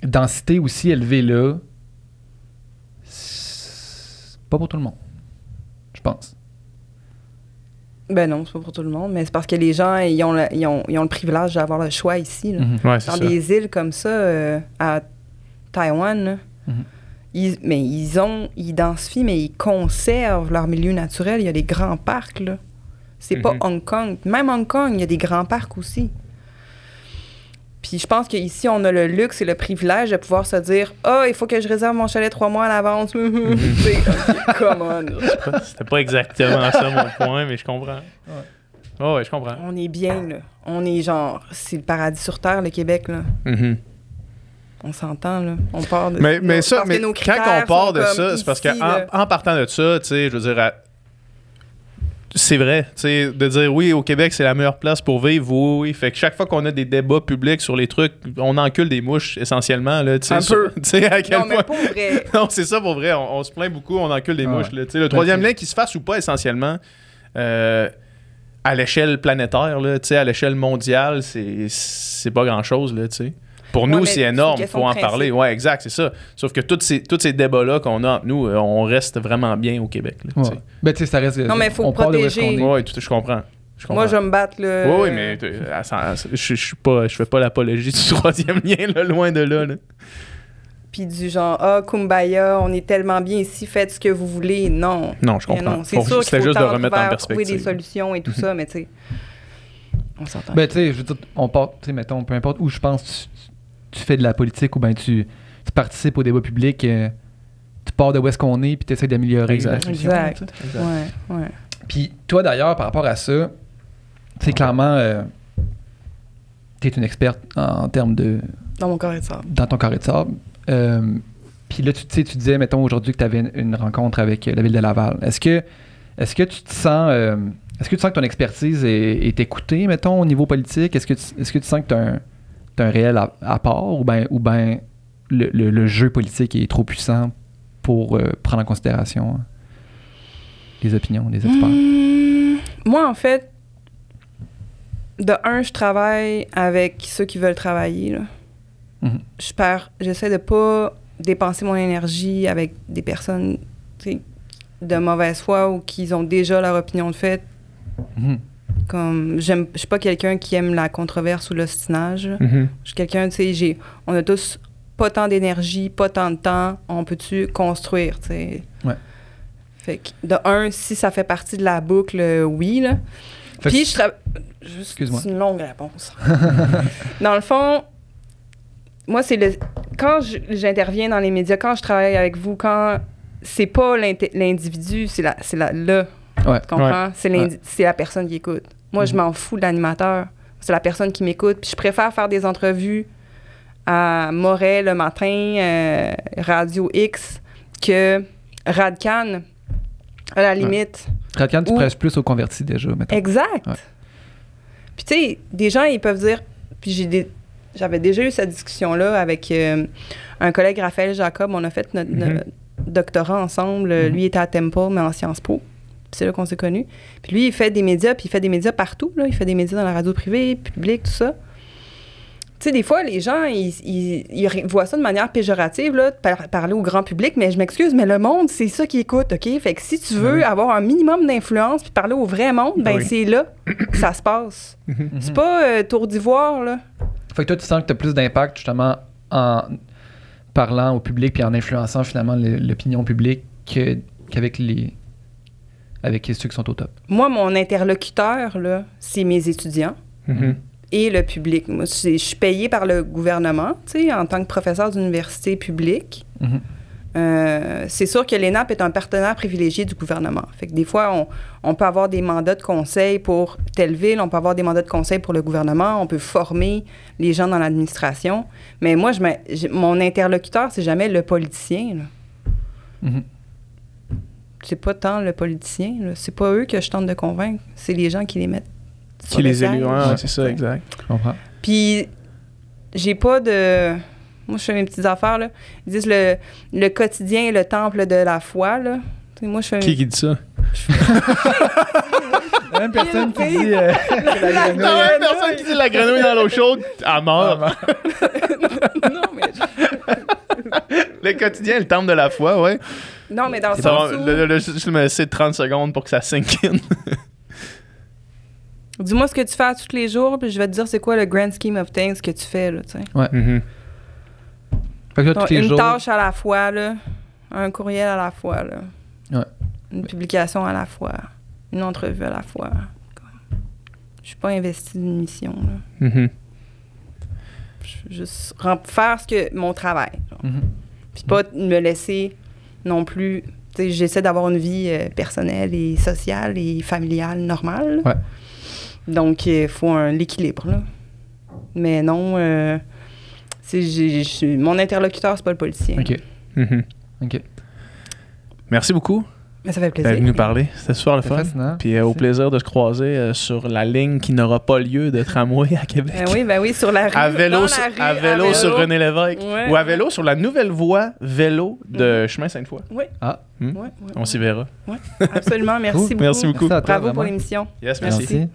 densité aussi élevée-là, pas pour tout le monde. Je pense.
Ben non, c'est pas pour tout le monde, mais c'est parce que les gens, ils ont le, ils ont, ils ont le privilège d'avoir le choix ici. là.
Mhm.
Ouais,
Dans
ça.
des îles comme ça, euh, à Taïwan, là,
Mhm.
ils, mais ils ont, ils densifient, mais ils conservent leur milieu naturel. Il y a des grands parcs, là. C'est pas
Mhm.
Hong Kong. Même Hong Kong, il y a des grands parcs aussi. Puis je pense qu'ici, on a le luxe et le privilège de pouvoir se dire « Ah, il faut que je réserve mon chalet trois mois à l'avance. Ok, Come on. là.
C'était pas exactement ça mon point, mais je comprends. Ouais, ouais, je comprends.
On est bien, là. On est genre... C'est le paradis sur Terre, le Québec, là.
Mhm.
On s'entend, là. On part de...
Mais, mais ça,
parce que
mais
nos
quand on part de ça, c'est parce qu'en en partant de ça, tu sais, je veux dire, à- c'est vrai, tu sais, de dire oui, au Québec, c'est la meilleure place pour vivre, oui, oui. Fait que chaque fois qu'on a des débats publics sur les trucs, on encule des mouches essentiellement, là, tu sais.
Un
sur-
peu.
Tu sais, à quel
Non, mais
point.
pour vrai.
non, c'est ça pour vrai. On, on se plaint beaucoup, on encule des
Ah
mouches.
ouais.
là. Tu sais, le troisième lien qui se fasse ou pas essentiellement, euh, à l'échelle planétaire, là, tu sais, à l'échelle mondiale, c'est, c'est pas grand-chose. Là, tu sais. Pour
Ouais,
nous, c'est énorme, il faut en
principe.
parler. Ouais, exact, c'est ça. Sauf que tous ces, tous ces débats-là qu'on a entre nous, euh, on reste vraiment bien au Québec. Là, tu
Ouais.
sais.
Ben, tu sais, ça reste.
Non, mais faut
on
protéger.
tout- je comprends.
Moi, je vais me battre, là.
Oui, oui, mais euh, je, je suis pas, je fais pas l'apologie du troisième lien, là, loin de là. là.
Puis du genre, ah, Kumbaya, on est tellement bien ici, faites ce que vous voulez. Non.
Non, je comprends.
c'est sûr qu'il
C'était
faut
juste de remettre en
vers trouver
perspective.
des solutions et tout ça, mais tu sais, on s'entend.
Ben, tu sais, je veux dire, on part, tu sais, mettons, peu importe où je pense, tu, fais de la politique ou ben tu, tu participes au débat public, euh, tu pars de où est-ce qu'on est puis tu essaies d'améliorer la
Exact.
solution,
Exact. Ouais, ouais.
Puis toi d'ailleurs, par rapport à ça, tu sais, clairement, tu es une experte en, en termes de.
Dans mon corps et de sable.
dans ton carré de sable. Euh, puis là, tu, tu sais, tu disais, mettons, aujourd'hui que tu avais une, une rencontre avec euh, la ville de Laval. Est-ce que, est-ce que tu te sens. euh, est-ce que tu sens que ton expertise est, est écoutée, mettons, au niveau politique? Est-ce que, tu- est-ce que tu sens que tu as un, un réel à- apport ou bien ou ben le, le- le jeu politique est trop puissant pour euh, prendre en considération euh, les opinions des experts?
Mmh, moi, en fait, de un, je travaille avec ceux qui veulent travailler. Là.
Mhm.
Je perds, j'essaie de pas dépenser mon énergie avec des personnes de mauvaise foi ou qui ont déjà leur opinion de fait.
Mhm.
Comme, j'aime, je suis pas quelqu'un qui aime la controverse ou l'ostinage.
Mhm.
Je suis quelqu'un, tu sais, j'ai, on a tous pas tant d'énergie, pas tant de temps. On peut-tu construire, tu sais?
Ouais.
Fait que, de un, si ça fait partie de la boucle, oui, là.
Fait
Puis, je travaille.
Excuse-moi.
C'est une longue réponse. dans le fond, moi, c'est le. Quand je- j'interviens dans les médias, quand je travaille avec vous, quand c'est pas l'individu, c'est la, c'est la, le.
Ouais.
Tu comprends? C'est, l'indi-
Ouais.
c'est la personne qui écoute. Moi, je
Mhm.
m'en fous de l'animateur. C'est la personne qui m'écoute. Puis je préfère faire des entrevues à Moret le matin, euh, Radio X, que Radcan, à la limite.
Radcan, tu presses plus au converti déjà, mettons.
Exact. Puis tu sais, des gens, ils peuvent dire... Puis j'ai des- j'avais déjà eu cette discussion-là avec euh, un collègue, Raphaël Jacob. On a fait notre,
Mhm.
notre doctorat ensemble.
Mhm.
Lui était à Temple, mais en Sciences Po. Puis c'est là qu'on s'est connus. Puis lui, il fait des médias, puis il fait des médias partout. Là. Il fait des médias dans la radio privée, publique, tout ça. Tu sais, des fois, les gens, ils, ils- ils voient ça de manière péjorative, là, de par- parler au grand public, mais je m'excuse, mais le monde, c'est ça qui écoute, OK? Fait que si tu veux
Oui.
avoir un minimum d'influence puis parler au vrai monde, ben
Oui.
c'est là que ça se passe.
Mhm.
C'est pas euh, tour d'ivoire, là.
Fait que toi, tu sens que tu as plus d'impact justement en parlant au public puis en influençant finalement le- l'opinion publique que- qu'avec les avec ceux qui sont au top.
Moi, mon interlocuteur, là, c'est mes étudiants
Mhm.
et le public. Moi, je suis payée par le gouvernement, tu sais, en tant que professeur d'université publique.
Mhm.
Euh, c'est sûr que l'ENAP est un partenaire privilégié du gouvernement. Fait que des fois, on, on peut avoir des mandats de conseil pour telle ville, on peut avoir des mandats de conseil pour le gouvernement, on peut former les gens dans l'administration. Mais moi, je j'ai- mon interlocuteur, c'est jamais le politicien. là. C'est pas tant le politicien. là. C'est pas eux que je tente de convaincre, c'est les gens qui les mettent.
Qui
le
les
siège.
élus, Ouais. c'est ça, exact.
Je comprends.
Puis, j'ai pas de. Moi, je fais mes petites affaires, là. Ils disent le, le quotidien est le temple de la foi, là. Moi, je fais.
Qui qui dit ça?
La même personne qui dit euh,
La même personne qui dit la grenouille dans l'eau chaude, à mort.
non, mais.
Le quotidien, le temple de la foi, ouais.
Non, mais dans le sens où...
le- juste me laisser 30 secondes pour que ça sink in.
Dis-moi ce que tu fais tous les jours, puis je vais te dire c'est quoi le grand scheme of things que tu fais, là, tu sais.
Mhm.
Fait que là,
Donc,
tous les
une
jours.
tâche à la fois, là. Un courriel à la fois, là.
Ouais.
Une publication à la fois. Une entrevue à la fois. Je suis pas investie d'une mission, là.
Mhm.
Je veux juste faire ce que mon travail. genre.
Mhm.
Puis pas me laisser non plus. Tu sais, j'essaie d'avoir une vie euh, personnelle et sociale et familiale normale.
Ouais.
Donc, il faut un l'équilibre, là. Mais non, euh, j'ai- mon interlocuteur, c'est pas le policier.
Ok.
Mhm.
Ok.
Merci beaucoup
Mais ça fait plaisir.
venu parler. C'était super le fun?
fascinant.
Puis euh, au plaisir de se croiser euh, sur la ligne qui n'aura pas lieu de tramway à Québec.
Ben oui, ben oui, sur la rue.
À vélo,
dans
sur,
la rue,
à vélo sur René Lévesque.
Ouais.
Ou à vélo sur la nouvelle voie vélo de Chemin Sainte-Foy.
Oui.
Ah.
Ouais, ouais,
On s'y verra.
ouais. Absolument. Merci beaucoup.
Merci beaucoup.
Merci à toi,
Bravo pour l'émission.
Yes.
Merci.